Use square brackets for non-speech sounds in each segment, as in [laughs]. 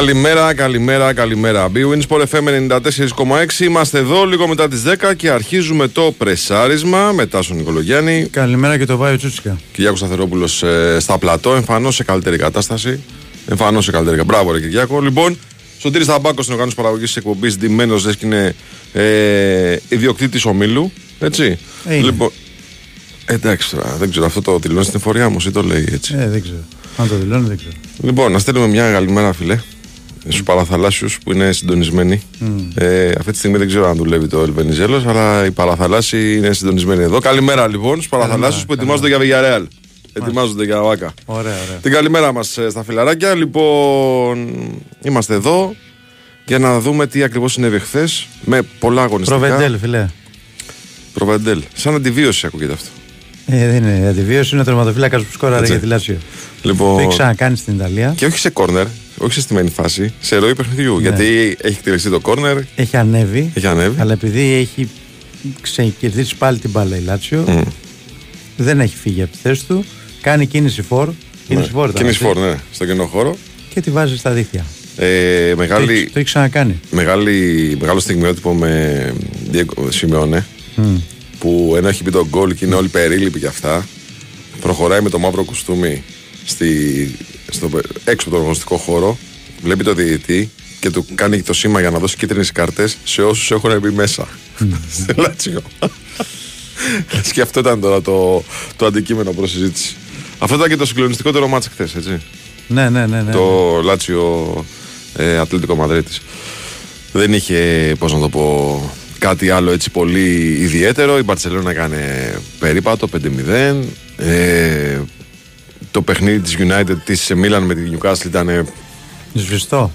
Καλημέρα, καλημέρα, καλημέρα. B-Winsport FM 94,6. Είμαστε εδώ λίγο μετά τις 10 και αρχίζουμε το πρεσάρισμα μετά στον Νικολογιάννη. Καλημέρα και το Βάιο Τσούτσικα. Κυριάκο Σταθερόπουλος ε, στα πλατό, εμφανώς σε καλύτερη κατάσταση. Εμφανώς σε καλύτερη κατάσταση. Μπράβο, ρε Κυριάκο. Λοιπόν, Σωτήρη Ταμπάκο στην οργάνωση παραγωγής της εκπομπής, ντυμένο δε και είναι ε, ιδιοκτήτης ομίλου. Έτσι. Ε, είναι. λοιπόν, εντάξει τώρα, δεν ξέρω, αυτό το δηλώνει στην εφορία μου ή το λέει έτσι. Ε, δεν ξέρω. Αν το δηλώνει, δεν ξέρω. Λοιπόν, να στείλουμε μια καλημέρα, φιλέ. Στους παραθαλάσσιου που είναι συντονισμένοι. Ε, αυτή τη στιγμή δεν ξέρω αν δουλεύει το Ελβενιζέλος, αλλά οι παραθαλάσσιοι είναι συντονισμένοι εδώ. Καλημέρα λοιπόν στους παραθαλάσσιου που ετοιμάζονται για Villarreal. Ετοιμάζονται για Βάκα. Ωραία, ωραία. Την καλημέρα μας στα φιλαράκια. Λοιπόν, είμαστε εδώ για να δούμε τι ακριβώς συνέβη χθες με πολλά αγωνιστικά. Προβεντέλ, φιλέ. Προβεντέλ. Σαν αντιβίωση ακούγεται αυτό. Ε, δεν είναι αντιβίωση, είναι ο τερματοφύλακας που σκόραρε Έτσι. για τη Λάσιο. Λοιπόν, Το έχει ξανακάνει στην Ιταλία. και όχι σε κόρνερ, όχι σε στημένη φάση, σε ροή παιχνιδιού. Ναι. Γιατί έχει εκτελεστεί το κόρνερ, Έχει ανέβει. έχει ανέβει. Αλλά επειδή έχει ξεκερδίσει πάλι την μπάλα η Λάτσιο, Μμ. δεν έχει φύγει από τη θέση του. Κάνει κίνηση φόρ. Κίνηση φόρ. ήταν Κίνηση αυτή. φόρ, ναι, στο κενό χώρο. Και τη βάζει στα δίχτυα. Ε, Το μεγάλη, έχει- το έχει ξανακάνει. μεγάλη, μεγάλο στιγμιότυπο με Diego Simeone Μμ. που ενώ έχει πει τον γκολ και είναι όλοι περίληποι κι αυτά, προχωράει με το μαύρο κουστούμι στη, στο, έξω από τον αγωνιστικό χώρο, βλέπει το διαιτητή και του κάνει το σήμα για να δώσει κίτρινες κάρτες σε όσους έχουν μπει μέσα. [laughs] Στη Λάτσιο. και αυτό ήταν τώρα το, το αντικείμενο προς συζήτηση. Αυτό ήταν και το συγκλονιστικότερο μάτς χθες, έτσι. Ναι, ναι, ναι. ναι. Το Λάτσιο ε, Ατλέτικο Μαδρίτης. Δεν είχε, πώς να το πω, κάτι άλλο έτσι πολύ ιδιαίτερο. Η Μπαρτσελώνα έκανε περίπατο 5-0. Ε, το παιχνίδι της United της Μίλαν με τη Newcastle ήταν Σβηστό.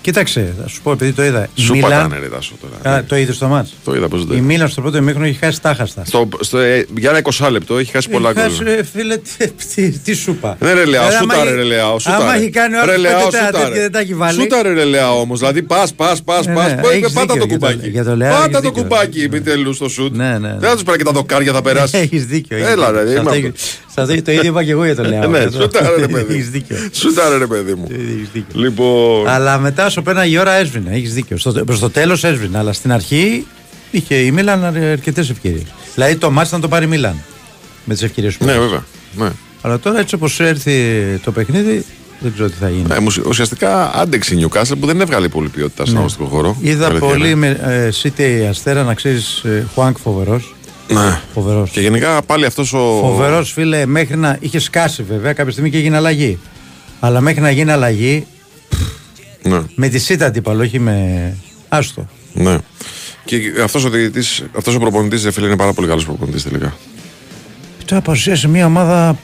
Ψιλοσούπα. Κοίταξε, θα σου πω επειδή το είδα. Η Σούπα Μίλαν- ήταν ρε Τάσο τώρα. Α, το είδες στο μάτς; Το είδα πώς το Η είδα. Μίλαν στο πρώτο ημίχρονο έχει χάσει τάχαστα. Στο, στο, ε, για ένα 20 λεπτό έχει χάσει πολλά Έχει γκολ. χάσει, ρε, φίλε, τι, τι, τι σούπα. Ναι, ρε Λεάο, Δηλαδή, άμα σούταρε έχει- ρε Λεάο. Σούταρε. Άμα έχει κάνει ο Ρε άλλος Λεάο, πέντε τέταρτα σούταρε. και δεν τα έχει βάλει. Σούταρε ρε Λεάο όμως. Δηλαδή πας, πας, πας, Ναι, πας. ναι, έχεις Πάτα δίκιο το για το- κουμπάκι. για το Λεάο έχεις Πάτα το δίκιο. κουμπάκι επιτέλους στο σουτ. Ναι, ναι, ναι. Δεν θα τους πάρει και τα δοκάρια θα περάσει. Έχεις δίκιο. έχεις Έλα, δίκιο. ρε, Σε είμαι αυτό- αυτό. σε αυτό το ίδιο είπα και εγώ για το Λεάο. Ναι, Αυτό. σούταρε ρε [laughs] παιδί. Έχεις δίκιο. Σούταρε ρε παιδί μου. Έχεις δίκιο. Λοιπόν. Αλλά μετά όσο πέρασε η ώρα έσβηνε. Έχεις δίκιο. Στο, προς το τέλος έσβηνε. Αλλά στην αρχή είχε η Μίλαν αρκετές ευκαιρίες. Δηλαδή το μάτι να το πάρει η Μίλαν. Με τις ευκαιρίες που Ναι, είχε. βέβαια. Ναι. Αλλά τώρα έτσι όπως έρθει το παιχνίδι, δεν ξέρω τι θα γίνει. Ε, μουσ- Ουσιαστικά άντεξε η Newcastle που δεν έβγαλε πολύ ποιότητα στον αγωνιστικό χώρο. Ναι. Είδα Αλήθεια πολύ είναι. με ε, City Αστέρα να ξέρεις Χουάνκ φοβερός. Ναι. Φοβερός. Και γενικά πάλι αυτός ο. Φοβερός, φίλε, μέχρι να. είχε σκάσει βέβαια κάποια στιγμή και έγινε αλλαγή. Αλλά μέχρι να γίνει αλλαγή Ναι. με τη ΣΥΤΑ αντίπαλο, όχι με. Άστο. Ναι. Και αυτός ο διαιτητής, αυτός ο προπονητής, ρε φίλε, είναι πάρα πολύ καλός προπονητής τελικά. Τώρα παρουσίασε μια ομάδα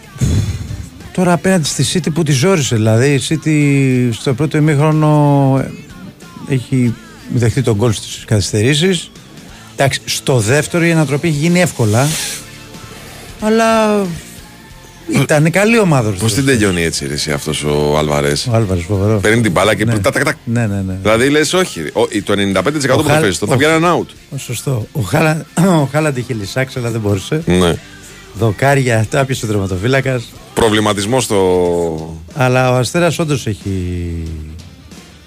τώρα απέναντι στη City που τη ζόρισε. Δηλαδή η City στο πρώτο ημίχρονο ε, έχει δεχτεί τον γκολ στις καθυστερήσεις. Εντάξει, στο δεύτερο η ανατροπή έχει γίνει εύκολα. Αλλά ήταν καλή ομάδα. Πώς την τελειώνει έτσι, ρε, εσύ, αυτός ο Αλβαρέ. Ο Άλβαρης φοβερό. Παίρνει την μπάλα και. Ναι. τακ, τακ, τακ. Ναι, ναι, ναι. Δηλαδή λες, όχι. Ο- το 95% που θα Χάλ- παίζεις, το θα ο- βγάλει ένα out. Ο, Σωστό. Ο, Χάλα... [clears throat] ο Χάλαντ είχε λυσάξει, αλλά δεν μπορούσε. Ναι. Δοκάρια, τα έπιασε ο τερματοφύλακας. Προβληματισμός στο. Αλλά ο Αστέρας όντως έχει...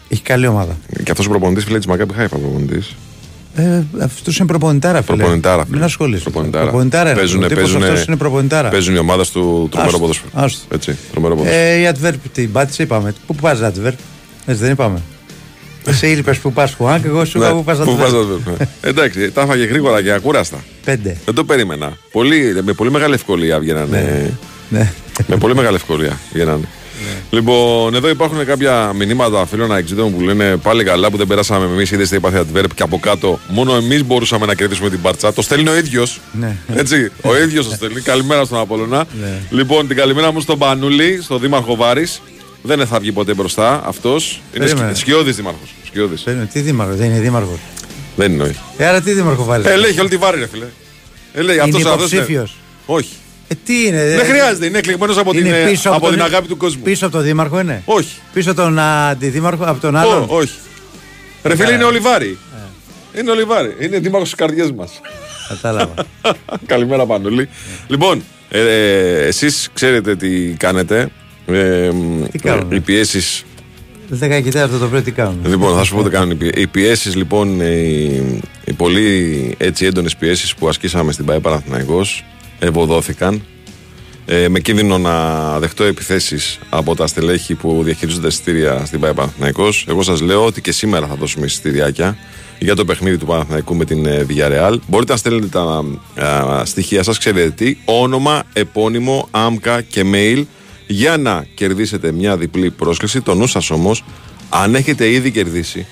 έχει καλή ομάδα. Και αυτός ο προπονητής, φίλε της Μακάπη Χάιφα προπονητής. Ε, αυτός είναι προπονητάρα, φίλε. Προπονητάρα, φίλε. Μην ασχολείσαι. Προπονητάρα. Προπονητάρα είναι. Παίζουνε- Ο τύπος παίζουνε- αυτός είναι προπονητάρα. Παίζουν οι ομάδε του τρομερό Άστο, ποδόσφαιρο. άστο. Έτσι, τρομερό ποδόσφαιρο. Ε, η Adverb την πάτησε, είπαμε. Πού πας, Adverb; Έτσι δεν είπαμε. Εσύ είπες που πας Χουάνκ, εγώ σου είπα Ναι, που πας πού πας, Adverb. ναι. Εντάξει, τα έφαγε γρήγορα και ακούραστα. Πέντε. Δεν το περίμενα. Πολύ, με πολύ μεγάλη ευκολία βγαίνανε. Ναι. με πολύ μεγάλη ευκολία βγαίνανε. Λοιπόν, εδώ υπάρχουν κάποια μηνύματα φίλων αεξίδων που λένε πάλι καλά που δεν περάσαμε εμείς. Είδες τι είπατε Adverb και από κάτω μόνο εμείς μπορούσαμε να κερδίσουμε την Μπαρτσά. Το στέλνει ο ίδιος. Ναι. Έτσι, ο ίδιος το στέλνει. Καλημέρα στον Απόλωνα. Ναι. Λοιπόν, την καλημέρα μου στον Πανούλη, στον Δήμαρχο Βάρης. Δεν θα βγει ποτέ μπροστά αυτός. Είναι Περίμενε. σκιώδης Δήμαρχος. Σκιώδης. Παίρνει- Τι δήμαρχος, δεν είναι δήμαρχος. Δεν είναι, όχι. Ε, άρα τι δήμαρχο βάλεις; Ε, λέει όλη τη βάρη, ρε φίλε. Ε, λέει, είναι αυτός, αυτός είναι- υποψήφιος. Όχι. Ε, τι είναι, Δεν χρειάζεται, είναι εκλεγμένος από, την, Είναι ε, πίσω από τον- την αγάπη του κόσμου. Πίσω από τον δήμαρχο είναι; Όχι. Πίσω από τον αντιδήμαρχο, από τον Ω, άλλον. όχι. Ρε φίλε, είναι Ολιβάρη. Είναι Ολιβάρη. Είναι δήμαρχος στι καρδιές μας. Κατάλαβα. [laughs] Καλημέρα, Πανούλη. Λοιπόν, ε, ε, εσείς ξέρετε τι κάνετε. Ε, Τι κάνουμε; οι πιέσει 10 και 4 το πρωί τι κάνουν. Λοιπόν, θα σου πω τι κάνουν. Οι πιέσεις λοιπόν, οι, οι πολύ έτσι έντονες πιέσεις που ασκήσαμε στην ΠαΕ Παναθηναϊκός ευωδόθηκαν ε, με κίνδυνο να δεχτώ επιθέσεις από τα στελέχη που διαχειρίζονται εισιτήρια στην ΠαΕ Παναθηναϊκός. Εγώ σας λέω ότι και σήμερα θα δώσουμε εισιτηριάκια για το παιχνίδι του Παναθηναϊκού με την ε, Villarreal. Μπορείτε να στέλνετε τα α, στοιχεία σας, ξέρετε τι, όνομα, επώνυμο, άμκα και mail για να κερδίσετε μια διπλή πρόσκληση. Το νου σας όμως, αν έχετε ήδη κερδίσει,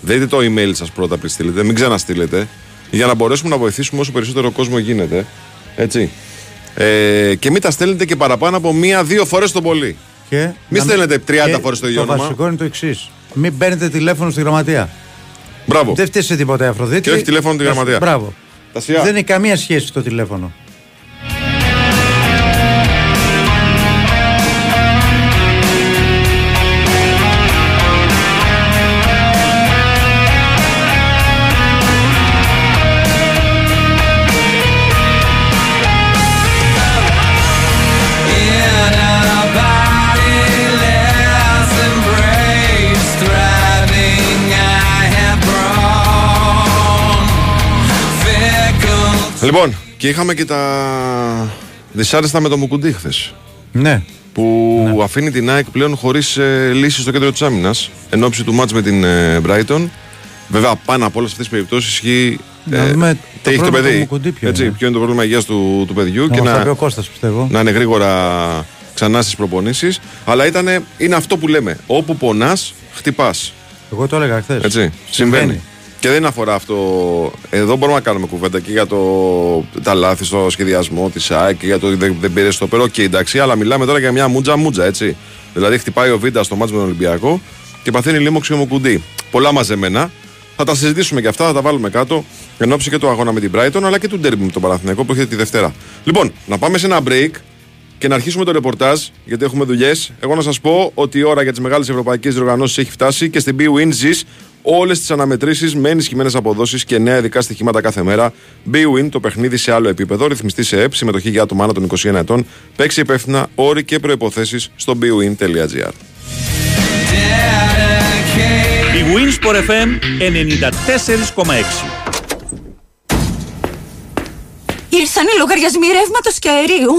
δείτε το email σας πρώτα πριν στείλετε, μην ξαναστείλετε, για να μπορέσουμε να βοηθήσουμε όσο περισσότερο κόσμο γίνεται. Έτσι. Ε, και μην τα στέλνετε και παραπάνω από μία-δύο φορές το πολύ. Και Μην να στέλνετε 30 και φορές το ίδιο Το όνομα. βασικό είναι το εξής. Μην παίρνετε τηλέφωνο στη γραμματεία. Μπράβο. Δεν φταίει σε τίποτα η Αφροδίτη. Και όχι τηλέφωνο τη Θα σου- γραμματεία. Μπράβο. Τα σειρά. Δεν έχει καμία σχέση το τηλέφωνο. Λοιπόν, και είχαμε και τα δυσάρεστα με το Μουκουντή χθες. Ναι. Που αφήνει την ΑΕΚ πλέον χωρίς ε, λύση στο κέντρο της άμυνας εν ώψη του μάτς με την ε, Brighton. Βέβαια, πάνω από όλες αυτές τις περιπτώσεις ισχύει. Να δούμε το τι έχει το πρόβλημα του παιδί. Μουκουντή ποιο Έτσι, είναι. ποιο είναι το πρόβλημα υγείας του, του παιδιού Να και μας τα να, πει ο Κώστας πιστεύω. να είναι γρήγορα ξανά στις προπονήσεις. Αλλά ήταν, είναι αυτό που λέμε. Όπου πονάς, χτυπάς. Εγώ το έλεγα χθες. Έτσι. Συμβαίνει. Και δεν αφορά αυτό. Εδώ μπορούμε να κάνουμε κουβέντα και για το, τα λάθη στο σχεδιασμό της ΑΕΚ και για το ότι δεν, δεν πήρε στο περό. Και εντάξει, αλλά μιλάμε τώρα για μια μούτζα μούτζα, έτσι. Δηλαδή, χτυπάει ο Βίντα στο μάτσο με τον Ολυμπιακό και παθαίνει λίμωξη ο Μουκουντή. Πολλά μαζεμένα. Θα τα συζητήσουμε και αυτά, θα τα βάλουμε κάτω εν ώψη και του αγώνα με την Brighton αλλά και του ντέρμπι με τον Παναθηναϊκό που έχετε τη Δευτέρα. Λοιπόν, να πάμε σε ένα break και να αρχίσουμε το ρεπορτάζ, γιατί έχουμε δουλειές. Εγώ να σας πω ότι η ώρα για τις μεγάλες ευρωπαϊκές διοργανώσεις έχει φτάσει και στην BWIN ζει όλες τις αναμετρήσεις με ενισχυμένες αποδόσεις και νέα ειδικά στοιχήματα κάθε μέρα. BWIN, το παιχνίδι σε άλλο επίπεδο, ρυθμιστή σε ΕΠ, συμμετοχή για άτομα άνω των 21 ετών. Παίξει υπεύθυνα όροι και προποθέσει στο bwin.gr. Η Winsport FM 94,6. Ήρθαν οι λογαριασμοί ρεύματος και αερίου.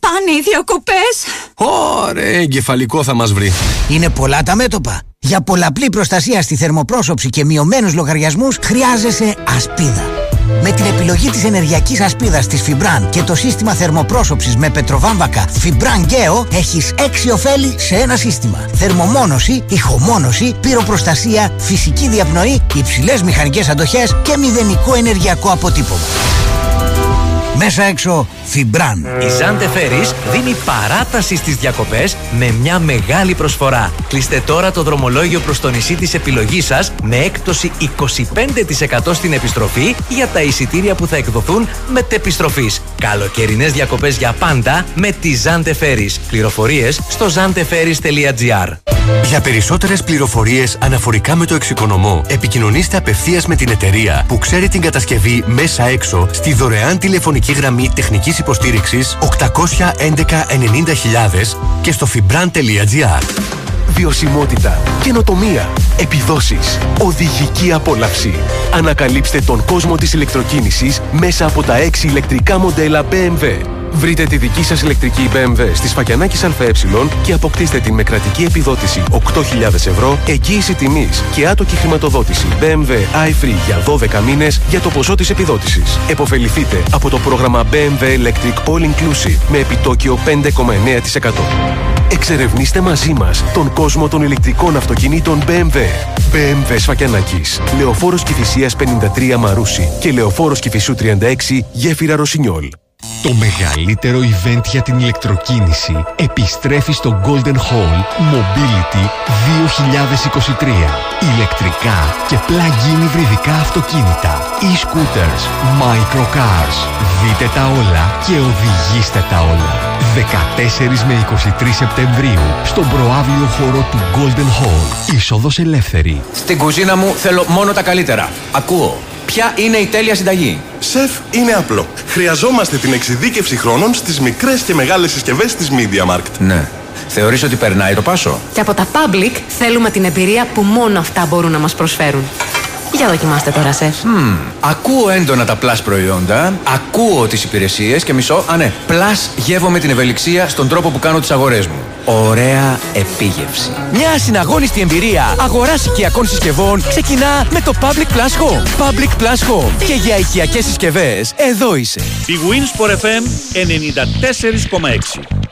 Πάνε οι διακοπές. Ωραία, εγκεφαλικό θα μας βρει. Είναι πολλά τα μέτωπα. Για πολλαπλή προστασία στη θερμοπρόσωψη και μειωμένους λογαριασμούς χρειάζεσαι ασπίδα. Με την επιλογή της ενεργειακής ασπίδας της Fibran και το σύστημα θερμοπρόσωψης με πετροβάμβακα Fibran Geo έχεις έξι ωφέλη σε ένα σύστημα. Θερμομόνωση, ηχομόνωση, πυροπροστασία, φυσική διαπνοή, υψηλές μηχανικές αντοχές και μηδενικό ενεργειακό αποτύπωμα. Μέσα έξω Fibran. Η Ζάντε Φέρις δίνει παράταση στις διακοπές με μια μεγάλη προσφορά. Κλείστε τώρα το δρομολόγιο προς το νησί της επιλογής σας με έκπτωση 25% στην επιστροφή για τα εισιτήρια που θα εκδοθούν μετεπιστροφής. Καλοκαιρινές διακοπές για πάντα με τη Ζάντε Φέρις. Πληροφορίες στο zanteferis.gr Για περισσότερες πληροφορίες αναφορικά με το εξοικονομώ, επικοινωνήστε απευθείας με την εταιρεία που ξέρει την κατασκευή μέσα έξω στη δωρεάν τηλεφωνική γραμμή τεχνικής υποστήριξης 811 90.000 και στο fibran.gr. Βιωσιμότητα, καινοτομία, επιδόσεις, οδηγική απόλαυση. Ανακαλύψτε τον κόσμο της ηλεκτροκίνησης μέσα από τα 6 ηλεκτρικά μοντέλα BMW. Βρείτε τη δική σας ηλεκτρική BMW στη Σφακιανάκης ΑΕ και αποκτήστε την με κρατική επιδότηση 8.000 ευρώ, εγγύηση τιμής και άτοκη χρηματοδότηση BMW iFree για 12 μήνες για το ποσό της επιδότησης. Εποφεληθείτε από το πρόγραμμα BMW Electric All Inclusive με επιτόκιο 5,9%. Εξερευνήστε μαζί μας τον κόσμο των ηλεκτρικών αυτοκινήτων BMW. BMW Σφακιανάκης. Λεωφόρος Κηφισίας 53 Μαρούσι και Λεωφόρος Κηφισού 36 Γέφυρα Ρωσινιόλ. Το μεγαλύτερο event για την ηλεκτροκίνηση επιστρέφει στο Golden Hall Mobility 2023. Ηλεκτρικά και plug-in υβριδικά αυτοκίνητα, e-scooters, microcars. Δείτε τα όλα και οδηγήστε τα όλα. 14 με 23 Σεπτεμβρίου στον προάβλιο χώρο του Golden Hall. Είσοδος ελεύθερη. Στην κουζίνα μου θέλω μόνο τα καλύτερα. Ακούω. Ποια είναι η τέλεια συνταγή; Σεφ, είναι απλό. Χρειαζόμαστε την εξειδίκευση χρόνων στις μικρές και μεγάλες συσκευές της MediaMarkt. Ναι. Θεωρείς ότι περνάει το πάσο; Και από τα public θέλουμε την εμπειρία που μόνο αυτά μπορούν να μας προσφέρουν. Για δοκιμάστε τώρα, σεφ. Μμμ, ακούω έντονα τα plus προϊόντα, ακούω τις υπηρεσίες και μισό, α ναι, plus γεύομαι την ευελιξία στον τρόπο που κάνω τις αγορές μου. Ωραία επίγευση. Μια συναγώνιστη εμπειρία αγοράς οικιακών συσκευών ξεκινά με το Public Plus Home. Public Plus Home. Και για οικιακές συσκευές, εδώ είσαι. Η Winsport FM 94,6.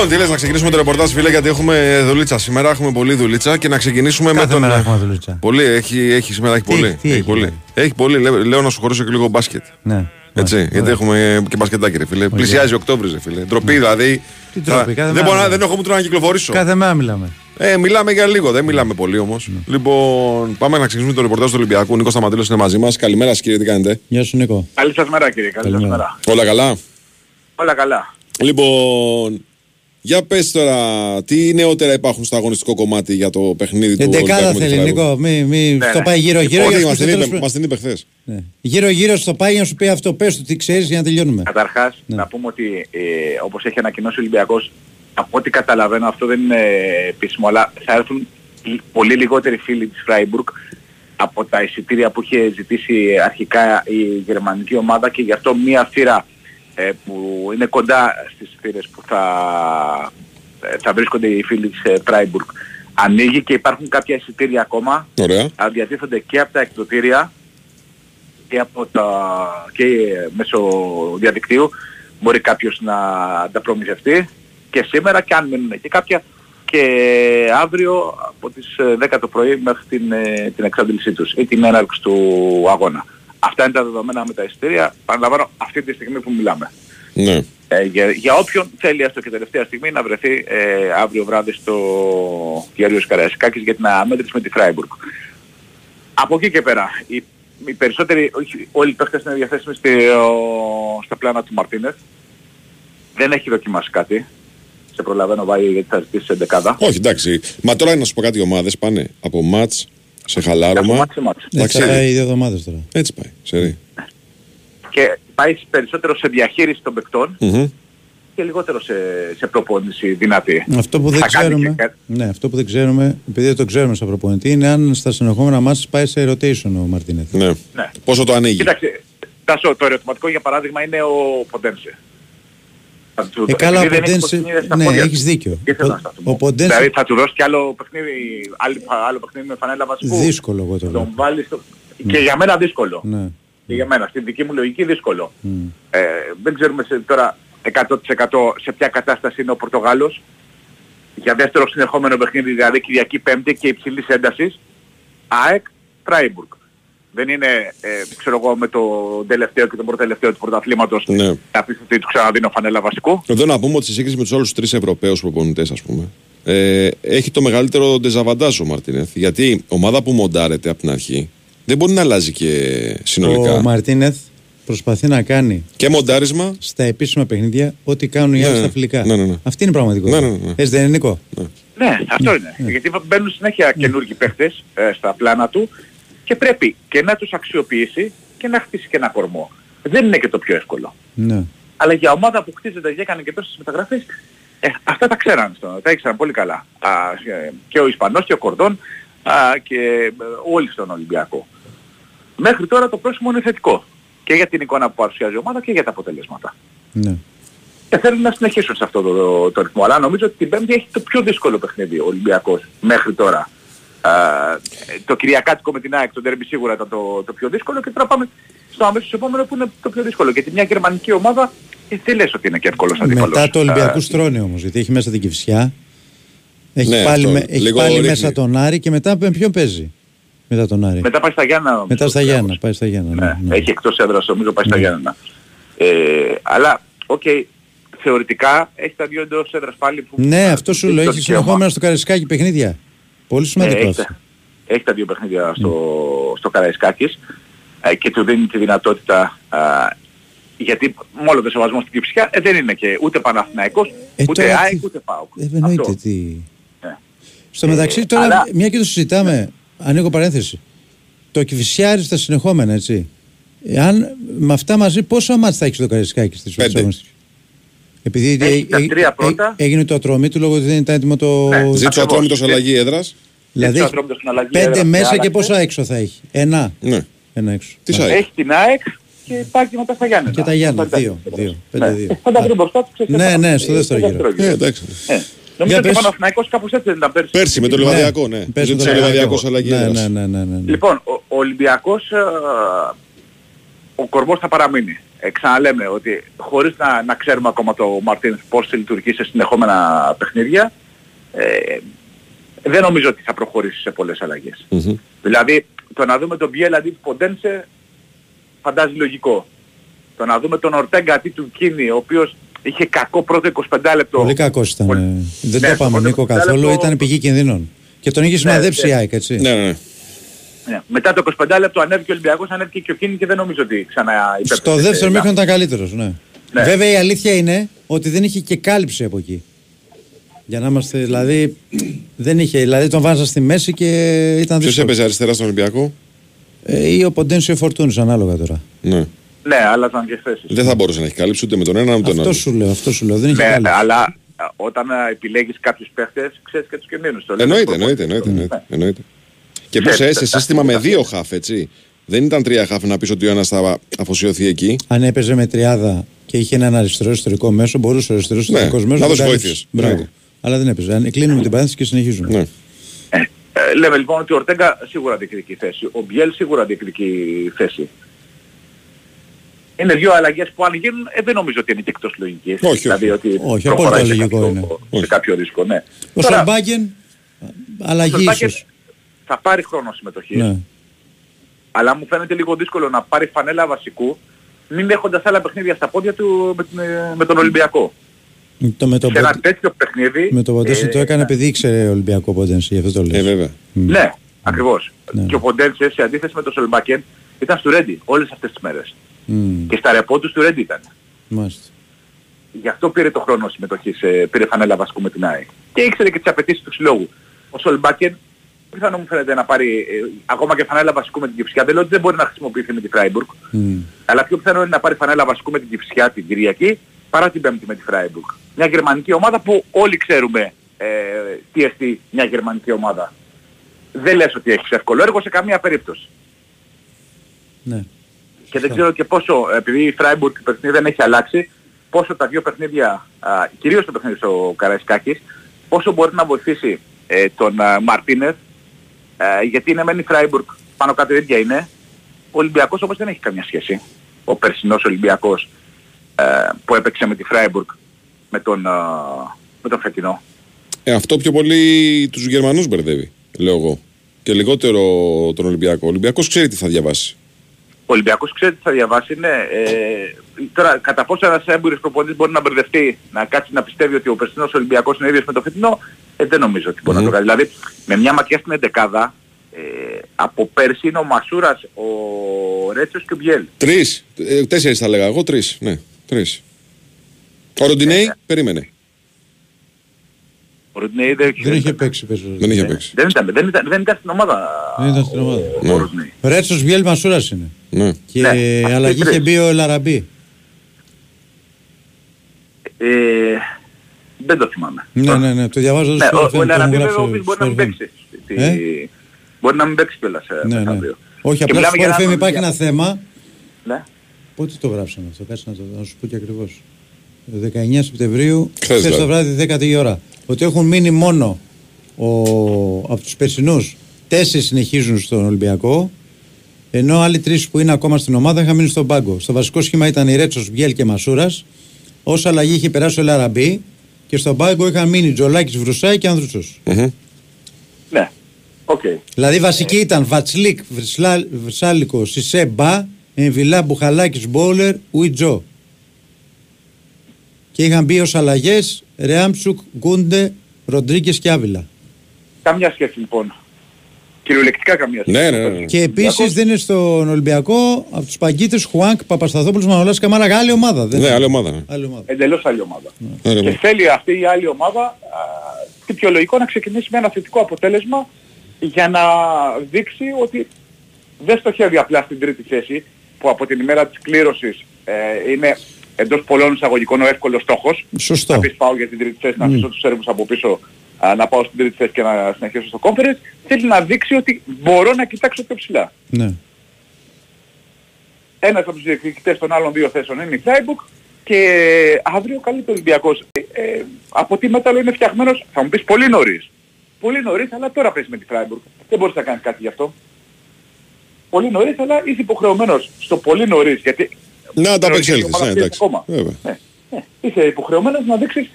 Λοιπόν, τι λες, να ξεκινήσουμε το ρεπορτάζ, φίλε, γιατί έχουμε δουλίτσα σήμερα. Έχουμε πολλή δουλίτσα και να ξεκινήσουμε με Κάθε τον. μέρα έχουμε δουλίτσα. Πολύ, έχει, έχει σήμερα έχει Τι- πολύ. τι έχει, πολύ. Έχει πολύ. Λέω, λέω να σου χωρίσω και λίγο μπάσκετ. Ναι. Έτσι, γιατί έχουμε και μπασκετάκι, ρε φίλε. Πλησιάζει Οκτώβρη, ρε φίλε. Ντροπή, δηλαδή. Τι ντροπή, κάθε δεν, μέρα μπορώ, να- μιλάμε. δεν έχω ούτε να κυκλοφορήσω. Κάθε μέρα μιλάμε. Ε, μιλάμε για λίγο, δεν μιλάμε πολύ όμως. Ναι. Λοιπόν, πάμε να ξεκινήσουμε το ρεπορτάζ του Ολυμπιακού. Νίκος Σταματήλος είναι μαζί μας. Καλημέρα, σας, κύριε, τι κάνετε; Γεια σου Νίκο. Καλή σας μέρα κύριε, καλή σας Καλημέρα. μέρα. Όλα καλά; Όλα καλά. Λοιπόν, για πες τώρα, τι νεότερα υπάρχουν στο αγωνιστικό κομμάτι για το παιχνίδι του Εντεκάδα Ολυμπιακού με τη θέλει Φράιμπουργκ. Νίκο. Μη, μη Ναι, στο ναι. πάει γύρω-γύρω. Όχι, για μας στο την τέλος είπε, προ- μας την είπε χθες. Ναι. Γύρω-γύρω στο πάει για να σου πει αυτό. Πες του τι ξέρεις για να τελειώνουμε. Καταρχάς Ναι. να πούμε ότι ε, όπως έχει ανακοινώσει ο Ολυμπιακός από ό,τι καταλαβαίνω αυτό δεν είναι επίσημο αλλά θα έρθουν λι- πολύ λιγότεροι φίλοι της Φράιμπουργκ από τα εισιτήρια που είχε ζητήσει αρχικά η γερμανική ομάδα και γι' αυτό μία θύρα ε, που είναι κοντά στις θύρες που θα, ε, θα βρίσκονται οι φίλοι της ε, Φράιμπουργκ ανοίγει και υπάρχουν κάποια εισιτήρια ακόμα Ωραία. Α, διατίθενται και από τα εκδοτήρια και, από τα, και μέσω διαδικτύου μπορεί κάποιος να τα προμηθευτεί και σήμερα και αν μείνουν και κάποια και αύριο από τις ε, 10 το πρωί μέχρι την, ε, την εξάντλησή τους ή την έναρξη του αγώνα. Αυτά είναι τα δεδομένα με τα εισιτήρια. Παραλαμβάνω αυτή τη στιγμή που μιλάμε. Ναι. Ε, για, για όποιον θέλει έστω και τελευταία στιγμή να βρεθεί ε, αύριο βράδυ στο Γεώργιος Καραϊσκάκης για την αμέτρηση με τη Φράιμπουργκ. Από εκεί και πέρα, οι, οι περισσότεροι, όχι όλοι οι παίχτες είναι διαθέσιμοι στη, ο- στα πλάνα του Μαρτίνεθ. Δεν έχει δοκιμάσει κάτι. Σε προλαβαίνω βάει γιατί θα ζητήσεις εντεκάδα. Όχι, εντάξει. Μα τώρα να σου πω κάτι, οι ομάδες πάνε από ματ σε χαλάρωμα. Από μάτς σε μάτς. Έτσι θα Εντάξει, πάει δύο εβδομάδες τώρα. Έτσι πάει. Σερή. Και πάει περισσότερο σε διαχείριση των παικτών Μμμ. και λιγότερο σε, σε προπόνηση δυνατή. Αυτό που δεν Θα κάνει ξέρουμε, και κα- ναι, αυτό που δεν ξέρουμε, επειδή δεν το ξέρουμε σαν προπονητή, είναι αν στα συνεχόμενα μάτια πάει σε rotation ο Μαρτίνεθ. Ναι. Ναι. Πόσο το ανοίγει. Κοίταξε, Τάσο, το ερωτηματικό για παράδειγμα είναι ο Ποντένσε. Θα του- Ε, καλά, επειδή ο δεν έχει Ποντένσε, παιχνίδια στα ναι, πόδια έχεις του. δίκιο. Τι θέλω Ο- να σταθώ. ο Ποντένσε- Δηλαδή θα του δώσει κι άλλο παιχνίδι, άλλη- άλλο παιχνίδι με φανέλα βασικού. Δύσκολο εγώ το Τον λέω. βάλει στο... Και για μένα δύσκολο. Ναι. Και για μένα, στην δική μου λογική δύσκολο. Μμ. Ε, δεν ξέρουμε σε, τώρα 100% σε ποια κατάσταση είναι ο Πορτογάλος. Για δεύτερο συνεχόμενο παιχνίδι, δηλαδή Κυριακή Πέμπτη και υψηλής έντασης. ΑΕΚ, Φράιμπουργκ. Δεν είναι, ε, ξέρω εγώ, με το τελευταίο και τον προτελευταίο του πρωταθλήματος Ναι. να πεις ότι του ξαναδίνω φανέλα βασικού. Εδώ να πούμε ότι σε σύγκριση με τους άλλους τρεις Ευρωπαίους προπονητές, ας πούμε, ε, έχει το μεγαλύτερο ντεζαβαντάζ ο Μαρτίνεθ. Γιατί η ομάδα που μοντάρεται από την αρχή δεν μπορεί να αλλάζει και συνολικά. Ο Μαρτίνεθ προσπαθεί να κάνει Και μοντάρισμα. στα επίσημα παιχνίδια ό,τι κάνουν οι Ναι, άλλοι ναι. στα φιλικά. Ναι, ναι, ναι. Αυτή είναι η πραγματικότητα. Ναι, ναι, ναι. Έτσι δεν είναι Νίκο; Ναι, αυτό είναι. Γιατί μπαίνουν συνέχεια καινούργιοι παίχτες ε, στα πλάνα του και πρέπει και να τους αξιοποιήσει και να χτίσει και ένα κορμό. Δεν είναι και το πιο εύκολο. Ναι. Αλλά για ομάδα που χτίζεται και έκανε και τόσες μεταγραφές, ε, αυτά τα ξέραν, στο, τα ήξεραν πολύ καλά. Α, ε, και ο Ισπανός και ο Κορδόν α, και ε, όλοι στον Ολυμπιακό. Μέχρι τώρα το πρόσημο είναι θετικό. Και για την εικόνα που παρουσιάζει η ομάδα και για τα αποτελέσματα. ναι. Και θέλουν να συνεχίσουν σε αυτό το, το, το ρυθμό. Αλλά νομίζω ότι την Πέμπτη έχει το πιο δύσκολο παιχνίδι ο Ολυμπιακός μέχρι τώρα. Α, το Κυριακάτικο με την ΑΕΚ, το Derby σίγουρα ήταν το, το πιο δύσκολο και τώρα πάμε στο αμέσως επόμενο που είναι το πιο δύσκολο. Γιατί μια γερμανική ομάδα ε, δεν λες ότι είναι και εύκολος αντίπαλος. Μετά το Ολυμπιακούς Α, στρώνει όμως, γιατί έχει μέσα την Κηφισιά. Έχει Ναι, πάλι, αυτό, με- έχει λίγο πάλι ρίχνει. μέσα τον Άρη και μετά με ποιον παίζει. Μετά τον Άρη; μετά πάει στα Γιάννα. νομίζω, Μετά στα ο Γιάννα. Ολυμπιακός. Πάει στα Γιάννα. Ναι, Ναι, ναι. έχει εκτός έδρας νομίζω πάει στα Γιάννα. Ε, αλλά, οκ, θεωρητικά έχει τα δύο εντός έδρας πάλι που... Ναι, αυτό σου έχει λέω. το Έχεις δικαίωμα. συνεχόμενα στο Καρισκάκι παιχνίδια. Πολύ σημαντικός Ε, αυτό. έχει, τα- έχει τα δύο παιχνίδια στο, στο Καραϊσκάκης ε, και του δίνει τη δυνατότητα α, γιατί με όλο το σεβασμό στην Κυψιά ε, δεν είναι και ούτε Παναθηναϊκός, Ε, ούτε τώρα ΑΕΚ, τι- ούτε ΠΑΟΚ. Ε, εννοείται Αυτό. τι. Ναι. Στο μεταξύ τώρα, αλλά- μια και το συζητάμε, ανοίγω παρένθεση. Το Κηφισιάρι στα συνεχόμενα, έτσι. Αν με αυτά μαζί, πόσο μάτς θα έχεις το Καρισκάκι στις Πέντε. Βερσόμενες. Επειδή Έχει τα ε, ε, τρία ε, πρώτα. έγινε το ατρωμί του λόγω ότι δεν ήταν έτοιμο το... Ναι, Ζήτησε ο Ακριβώς. Ατρόμητος αλλαγή έδρας. Δηλαδή, Έτσι, ο Ατρόμητος στην αλλαγή πέντε έδρας μέσα και άλλαξε. πόσα έξω θα έχει; Ένα. Ναι. Ένα έξω. Τι Ναι. σάει. Έχει; Την ΑΕΚ και υπάρχει μετά στα Γιάννενα. Και τα Γιάννενα, Στα δύο, Γιάννενα. δύο, πέντε, Ναι. δύο. Ε, Θα τα βρει μπροστά του ξέρεις, Ναι, θα- ναι, στο ε, δεύτερο γύρο. Ε, εντάξει. Ε, Νομίζω ότι ο πες. Παναθηναϊκός κάπως έτσι δεν ήταν πέρσι. Πέρσι με το Λεβαδιακό, ναι. Πες Ζήτησε το ο Λεβαδιακό. Λεβαδιακός αλλαγή Ναι, έδρας. ναι, ναι, ναι, ναι, ναι. Λοιπόν, ο, ο Ολυμπιακός, ε, ο κορμός θα παραμείνει. Ε, ξαναλέμε ότι χωρίς να, να ξέρουμε ακόμα το Μαρτίνς πώς θα λειτουργήσει σε συνεχόμενα παιχνίδια, ε, δεν νομίζω ότι θα προχωρήσει σε πολλές αλλαγές. Μμμ. Δηλαδή, το να δούμε τον Μπιέλ αντί του Ποντένσε φαντάζει λογικό. Το να δούμε τον Ορτέγκα αντί του Κίνη, ο οποίος είχε κακό πρώτο 25 λεπτό. Πολύ κακός ήταν. Πολύ- ε. Δεν Ναι, το είπαμε στο Νίκο πρώτο καθόλου, λεπτό- ήταν πηγή κινδύνων. Και τον είχε σημαδέψει η ναι. ΑΕΚ, έτσι. Ναι, ναι, ναι. Ναι. Μετά το 25 λεπτό ανέβηκε ο Ολυμπιακός, ανέβηκε και ο Κίνη και δεν νομίζω ότι ξανά υπέπεσε. Στο δεύτερο μήχρονο ήταν καλύτερος. Ναι. Ναι. Βέβαια η αλήθεια είναι ότι δεν είχε και κάλυψη από εκεί. Για να είμαστε, δηλαδή, δεν είχε. Δηλαδή τον βάζα στη μέση και ήταν Ποιος δύσκολο. έπαιζε αριστερά στον Ολυμπιακό; Ε, ή ο Ποντένσιο Φορτούνης ανάλογα τώρα. Ναι. Ναι, άλλαζαν και θέσεις. Δεν θα μπορούσε να έχει κάλυψη ούτε με τον ένα ούτε με τον Αυτό άλλο. σου λέω, αυτό σου λέω. Δεν είχε Ναι, κάλυψη. αλλά α, όταν α, επιλέγεις κάποιους παίχτες, ξέρεις και τους κινδύνους. Το λέμε Εννοείται, στο εννοείται, προπονητικό. εννοείται, εννοείται, Ναι. εννοείται. Και πώς Ξέρετε, σε τα- σύστημα με τα- δύο χαφ, έτσι. Δεν ήταν τρία χαφ να πεις ότι ο ένας θα αφοσιωθεί εκεί. Αν έπαιζε με τριάδα και είχε έναν αριστερό ιστορικό μέσο, μπορούσε ο αριστερός ιστορικό μέσος να τον δώσει κάλυψει. βοήθειες. Μπράβο. Ναι. Αλλά δεν έπαιζε. Αν- Κλείνουμε την παρένθεση και συνεχίζουμε. Ναι. Ε, ε, λέμε λοιπόν ότι ο Ορτέγκα σίγουρα διεκδικεί θέση. Ο Μπιέλ σίγουρα διεκδικεί θέση. Είναι δύο αλλαγές που αν γίνουν ε, δεν νομίζω ότι είναι και εκτός λογικής. Όχι, όχι. Δηλαδή ότι Όχι, προχωράει απόλυτα σε λογικό κάποιο- είναι. Σε Όχι. κάποιο ρίσκο, ναι. Ο Τώρα, Σολμπάκεν, αλλαγή ο Σολμπάκεν ίσως. Θα πάρει χρόνο συμμετοχής. Ναι. Αλλά μου φαίνεται λίγο δύσκολο να πάρει φανέλα βασικού μην έχοντας άλλα παιχνίδια στα πόδια του με, την- με τον Ολυμπιακό. Το, με τον σε ένα Πον- τέτοιο παιχνίδι... με τον Ποντένσε ε, το έκανε επειδή ήξερε Ολυμπιακό Ποντένσε, γι' αυτό το λέω. Ε, βέβαια. Ναι, ακριβώς. Ναι. Και ο Ποντένσε σε αντίθεση με τον Σολμπάκεν ήταν στο Ρέντι όλες αυτές τις μέρες. Μμ, Και στα ρεπό του στο Ρέντι ήταν. μάλιστα. Γι' αυτό πήρε το χρόνο συμμετοχής, ε, πήρε φανέλα βασικού με την ΑΕΚ. Και ήξερε και τις απαιτήσεις του συλλόγου. Ο Σολμπάκεν, πιθανό μου φαίνεται να πάρει ε, ακόμα και φανέλα βασικού με την Κυψιά. Δεν λέω ότι δεν μπορεί να χρησιμοποιηθεί με τη Φράιμπουργκ. Μμ. Αλλά πιο πιθανό είναι να πάρει φανέλα βασικού με την Κυψιά την Κυριακή παρά την Πέμπτη με τη Φράιμπουργκ. Μια γερμανική ομάδα που όλοι ξέρουμε ε, τι εστί μια γερμανική ομάδα. Δεν λες ότι έχεις εύκολο έργο σε καμία περίπτωση. Ναι. Και δεν ξέρω και πόσο, επειδή η Φράιμπουργκ το παιχνίδι δεν έχει αλλάξει, πόσο τα δύο παιχνίδια, α, κυρίως το παιχνίδι στο Καραϊσκάκης, πόσο μπορεί να βοηθήσει ε, τον α, Μαρτίνεθ, ε, γιατί είναι μεν η Φράιμπουργκ πάνω κάτω η ίδια είναι, ο Ολυμπιακός όμως δεν έχει καμία σχέση. Ο περσινός Ολυμπιακός ε, που έπαιξε με τη Φράιμπουργκ με τον, α, με τον φετινό. Ε, αυτό πιο πολύ τους Γερμανούς μπερδεύει, λέω εγώ. Και λιγότερο τον Ολυμπιακό. Ο Ολυμπιακός ξέρει τι θα διαβάσει. Ο Ολυμπιακός ξέρεις τι θα διαβάσει, ναι. Ε, τώρα, κατά πόσο ένας έμπειρος προπονητής μπορεί να μπερδευτεί, να κάτσει να πιστεύει ότι ο περσινός Ολυμπιακός είναι ίδιος με το φετινό, ε, δεν νομίζω ότι μπορεί να το κάνει. Δηλαδή, με μια ματιά στην εντεκάδα, ε, από πέρσι είναι ο Μασούρας, ο Ρέτσος και ο Μπιέλ. Τρεις, ε, τέσσερις θα έλεγα εγώ, τρεις. Ναι, τρεις. Ο Ροντινέη, περίμενε. Ο Ροντινέη δεν, Δεν είχε παίξει πες. Δεν είχε παίξει. δεν, ήταν, δεν, ήταν, δεν ήταν στην ομάδα. Δεν ήταν στην ομάδα. Ο, ο Ροντινέη. Ρέτσος Βιέλ Μασούρας είναι. Ναι. Και Ναι, αυτοί αλλαγή οι είχε τρεις. μπει ο Λαραμπή. Ε, δεν το θυμάμαι. Ναι, ναι, ναι, το διαβάζω Ναι, στο ο, ο Sport FM, το μου Λαραμπή βέβαια γράψε όμως μπορεί να μην Sport FM. παίξει. Τη- Ε; Μπορεί να μην παίξει κιόλας ε, Ναι, ναι. μεθαύριο. Όχι, Και απλά μιλάμε στο για Sport FM έναν υπάρχει ένα Ολυμπιακό. θέμα. Ναι. Πότε το γράψαμε αυτό, κάτσε να, το, να σου πω και ακριβώς. 19 Σεπτεμβρίου, Χθες χθες το δηλαδή. βράδυ 10 η ώρα. Ότι έχουν μείνει μόνο ο, από τους περσινούς τέσσερις συνεχίζουν στον Ολυμπιακό ενώ άλλοι τρεις που είναι ακόμα στην ομάδα είχαν μείνει στον πάγκο. Στο βασικό σχήμα ήταν οι Ρέτσος, Μπιέλ και Μασούρας. Ως αλλαγή είχε περάσει ο Ελ Αραμπί και στον πάγκο είχαν μείνει Τζολάκης, Βρουσάη και Ανδρούτσος. Μμμ. Ναι. Οκ. Δηλαδή βασική ήταν Βατσλίκ, Βρυσλά- Βρσάλικο, Σισε, Μπα, Εμβιλά, Μπουχαλάκης, Μπόλερ, Ουιτζό. Και είχαν μπει ως αλλαγές Ρεάμψουκ, Γκούντε, Ροντρίγκες και Άβυλα. Καμιά σχέση λοιπόν. Κυριολεκτικά καμία σχέση. Ναι, ναι, ναι. Και επίσης δεν είναι στον Ολυμπιακό από τους Παγκίτες Χουάνκ, Παπασταθόπουλος, Μανολάς Καμάρα, άλλη ομάδα. Δεν Ναι, είναι. άλλη ομάδα. ναι. Άλλη ομάδα. Εντελώς άλλη ομάδα. Άλλη Και ομάδα. θέλει αυτή η άλλη ομάδα α, τι πιο λογικό να ξεκινήσει με ένα θετικό αποτέλεσμα για να δείξει ότι δεν στοχεύει απλά στην τρίτη θέση που από την ημέρα της κλήρωσης ε, είναι εντός πολλών εισαγωγικών ο εύκολος στόχος. Σωστό. Να πεις πάω για την τρίτη θέση, να Μμ. αφήσω τους Σέρβους από πίσω, α, να πάω στην τρίτη θέση και να συνεχίσω στο conference. Θέλει να δείξει ότι μπορώ να κοιτάξω πιο ψηλά. Ναι. Ένας από τους διεκδικητές των άλλων δύο θέσεων είναι η Freiburg και αύριο καλείται ο Ολυμπιακός. Ε, ε, από τι μέταλλο είναι φτιαγμένος, θα μου πεις πολύ νωρίς. Πολύ νωρίς, αλλά τώρα πες με τη Freiburg. Δεν μπορείς να κάνεις κάτι γι' αυτό. Πολύ νωρίς, αλλά είσαι υποχρεωμένος στο πολύ νωρίς, γιατί... Να τα νωρίς η απεξέλθεις, ομάδα ναι, αυτή εντάξει. ακόμα. Βέβαια. Ναι, ναι. Είσαι υποχρεωμένος να δείξεις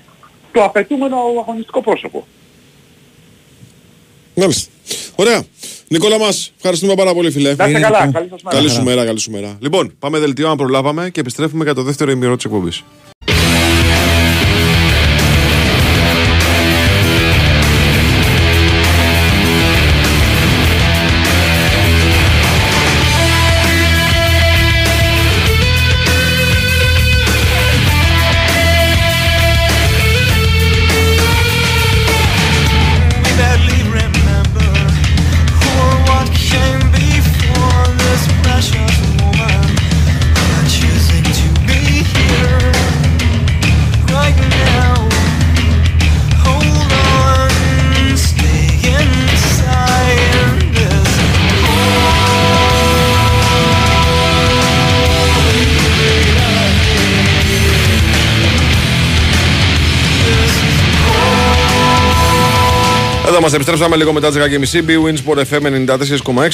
το απαιτούμενο αγωνιστικό πρόσωπο. Μάλιστα. Ωραία. Νικόλα μας, ευχαριστούμε πάρα πολύ φίλε. Να είστε καλά, καλή σας μέρα. Καλή σου μέρα, καλή σου μέρα. Λοιπόν, πάμε δελτίο αν προλάβαμε και επιστρέφουμε για το δεύτερο ημιρό της εκπομπής. Εδώ μας επιστρέψαμε λίγο μετά τις 10.30 Bwin Sport FM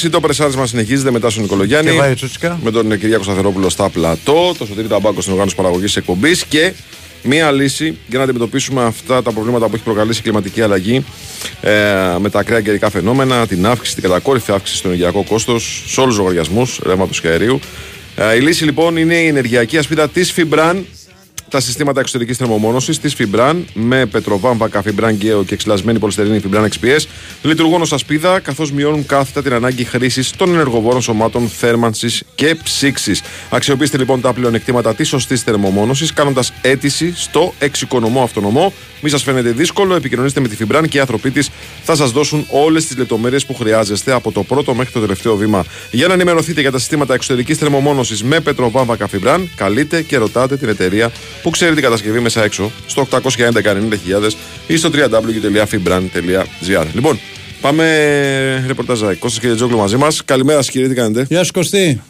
94,6 Το πρεσάρισμα συνεχίζεται μετά στον Νικολογιάννη. Και πάει Τσούτσικα. Με τον Κυριάκο Σταθερόπουλο στα πλατό. Το Σωτήρι Ταμπάκος στην οργάνωση παραγωγής της εκπομπής. Και μία λύση για να αντιμετωπίσουμε αυτά τα προβλήματα που έχει προκαλέσει η κλιματική αλλαγή ε, με τα ακραία καιρικά φαινόμενα, την αύξηση, την κατακόρυφη αύξηση στο ενεργειακό κόστος σε όλους τους λογαριασμούς ρεύματος και αερίου. Ε, η λύση λοιπόν είναι η ενεργειακή ασπίδα της Φιμπραν τα συστήματα εξωτερικής θερμομόνωσης της Fibran με πετροβάμβακα Fibran Geo και εξυλασμένη πολυστερίνη Fibran XPS λειτουργούν ως ασπίδα καθώς μειώνουν κάθετα την ανάγκη χρήσης των ενεργοβόρων σωμάτων θέρμανσης και ψήξης. Αξιοποιήστε λοιπόν τα πλεονεκτήματα της σωστής θερμομόνωσης κάνοντας αίτηση στο εξοικονομό αυτονομό. Μη σας φαίνεται δύσκολο, επικοινωνήστε με τη Fibran και οι άνθρωποι της θα σας δώσουν όλες τις λεπτομέρειες που χρειάζεστε από το πρώτο μέχρι το τελευταίο βήμα. Για να ενημερωθείτε για τα συστήματα εξωτερικής θερμομόνωσης με πετροβάμβακα Fibran, καλείτε και ρωτάτε την εταιρεία που ξέρει την κατασκευή μέσα έξω στο 811 90.000 ή στο www.fibran.gr. Λοιπόν, πάμε ρεπορταζάκι. Κώστας και Τζόγλου μαζί μας. Καλημέρα σας κύριε, τι κάνετε; Γεια σου Κωστή.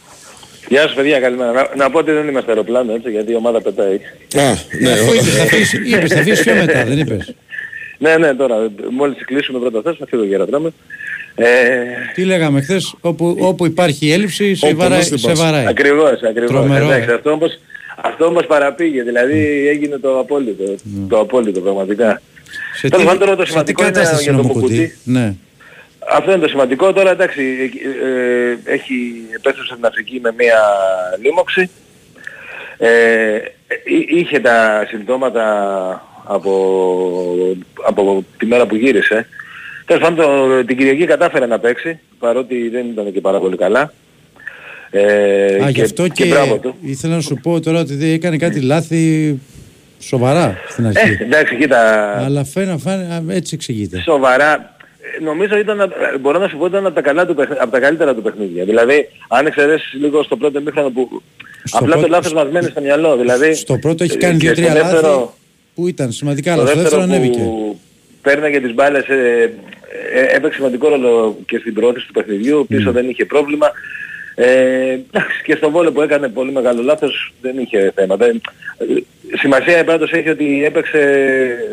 Γεια σας παιδιά, καλημέρα. Να, να πω ότι δεν είμαστε αεροπλάνο έτσι, γιατί η ομάδα πετάει. Α, ναι. Αφού είπες θα φύγεις, είπες θα φύγεις πιο μετά, δεν είπες. [laughs] ναι, ναι, τώρα, μόλις κλείσουμε πρώτα θέση, θα φύγω για αεροδρόμιο. Ε, Τι λέγαμε χθες, όπου, όπου υπάρχει έλλειψη, σε, Όπου βαράει, μας την σε πας. βαράει. Ακριβώς, ακριβώς. Τρομερό, Εντάξει, ε. αυτό όμως, αυτό όμως παραπήγε, δηλαδή έγινε το απόλυτο, το απόλυτο πραγματικά. Σε Τέλος τι, πάντων, τώρα το σε τι σημαντικό είναι κατάσταση για είναι το ο Μουκουτί. Μουκουτί. Ναι. Αυτό είναι το σημαντικό. Τώρα εντάξει, ε, έχει επέστρεψε στην Αφρική με μία λίμωξη. Ε, εί- είχε τα συμπτώματα από, από τη μέρα που γύρισε. Τέλος πάντων το- την Κυριακή κατάφερε να παίξει, παρότι δεν ήταν και πάρα πολύ καλά. Ε, Α, γι' αυτό και, μπράβο του. ήθελα να σου πω τώρα ότι δεν έκανε κάτι λάθη σοβαρά στην αρχή. Ε, εντάξει, κοίτα, Αλλά φαίνα, φαίνα, έτσι εξηγείται. σοβαρά. Ε, Νομίζω ήταν, απ- ε, μπορώ να σου πω ήταν από τα, καλά του, παιχν- από τα καλύτερα του παιχνίδια. Δηλαδή, αν εξαιρέσεις λίγο στο πρώτο μήχρονο που απλά πρώτο- το λάθος μας μένει στο μυαλό. Δηλαδή, Στο πρώτο έχει ε, κάνει και δύο-τρία στο δεύτερο- λάθη που ήταν σημαντικά, Το αλλά στο δεύτερο δεύτερο ανέβηκε. που παίρναγε τις μπάλες ε, ε, έπαιξε σημαντικό ρόλο και στην προώθηση του παιχνιδιού, πίσω δεν είχε πρόβλημα. Ε, εντάξει, και στο βόλο που έκανε πολύ μεγάλο λάθος δεν είχε θέμα. Δεν, ε, σημασία πάντως έχει ότι έπαιξε,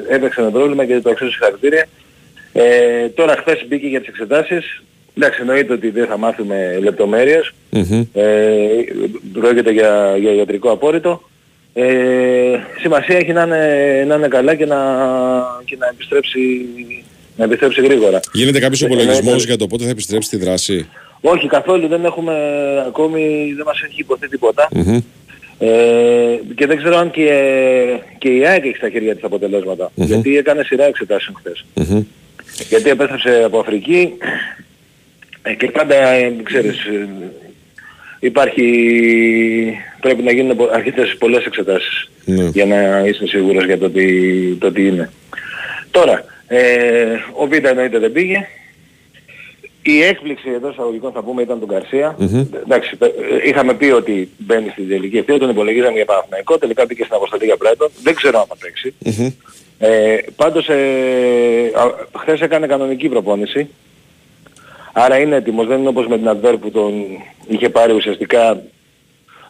έπαιξε με πρόβλημα και το αξίζει συγχαρητήρια. Ε, τώρα χθες μπήκε για τις εξετάσεις. Εντάξει, εννοείται ότι δεν θα μάθουμε λεπτομέρειες. Ε, πρόκειται για, για ιατρικό απόρριτο. Ε, σημασία έχει να είναι, να είναι καλά και να, και να, επιστρέψει, να επιστρέψει γρήγορα. Γίνεται κάποιος Ε, υπολογισμός εννοείται- για το πότε θα επιστρέψει στη δράση; Όχι καθόλου, δεν έχουμε ακόμη, δεν μας έχει υποθεί τίποτα. Μμμ. Ε, και δεν ξέρω αν και, και η ΑΕΚ έχει στα χέρια της αποτελέσματα. Μμμ. Γιατί έκανε σειρά εξετάσεων χθες. Μμμ. Γιατί επέστρεψε από Αφρική ε, και πάντα, ε, ξέρεις, ε, υπάρχει, πρέπει να γίνουν πο- αρκετές πολλές εξετάσεις Ναι. για να είσαι σίγουρος για το τι, το τι είναι. Τώρα, ε, ο Β εννοείται δεν πήγε. Η έκπληξη εδώ εισαγωγικών θα πούμε ήταν τον Καρσία. Μμμ. Εντάξει, ε, είχαμε πει ότι μπαίνει στην τελική ευθεία, τον υπολογίζαμε για Παναθηναϊκό, τελικά μπήκε στην αποστολή για Brighton. Δεν ξέρω αν θα παίξει. Μμμ. Ε, πάντως ε, α, χθες έκανε κανονική προπόνηση. Άρα είναι έτοιμος, δεν είναι όπως με την Adver που τον είχε πάρει ουσιαστικά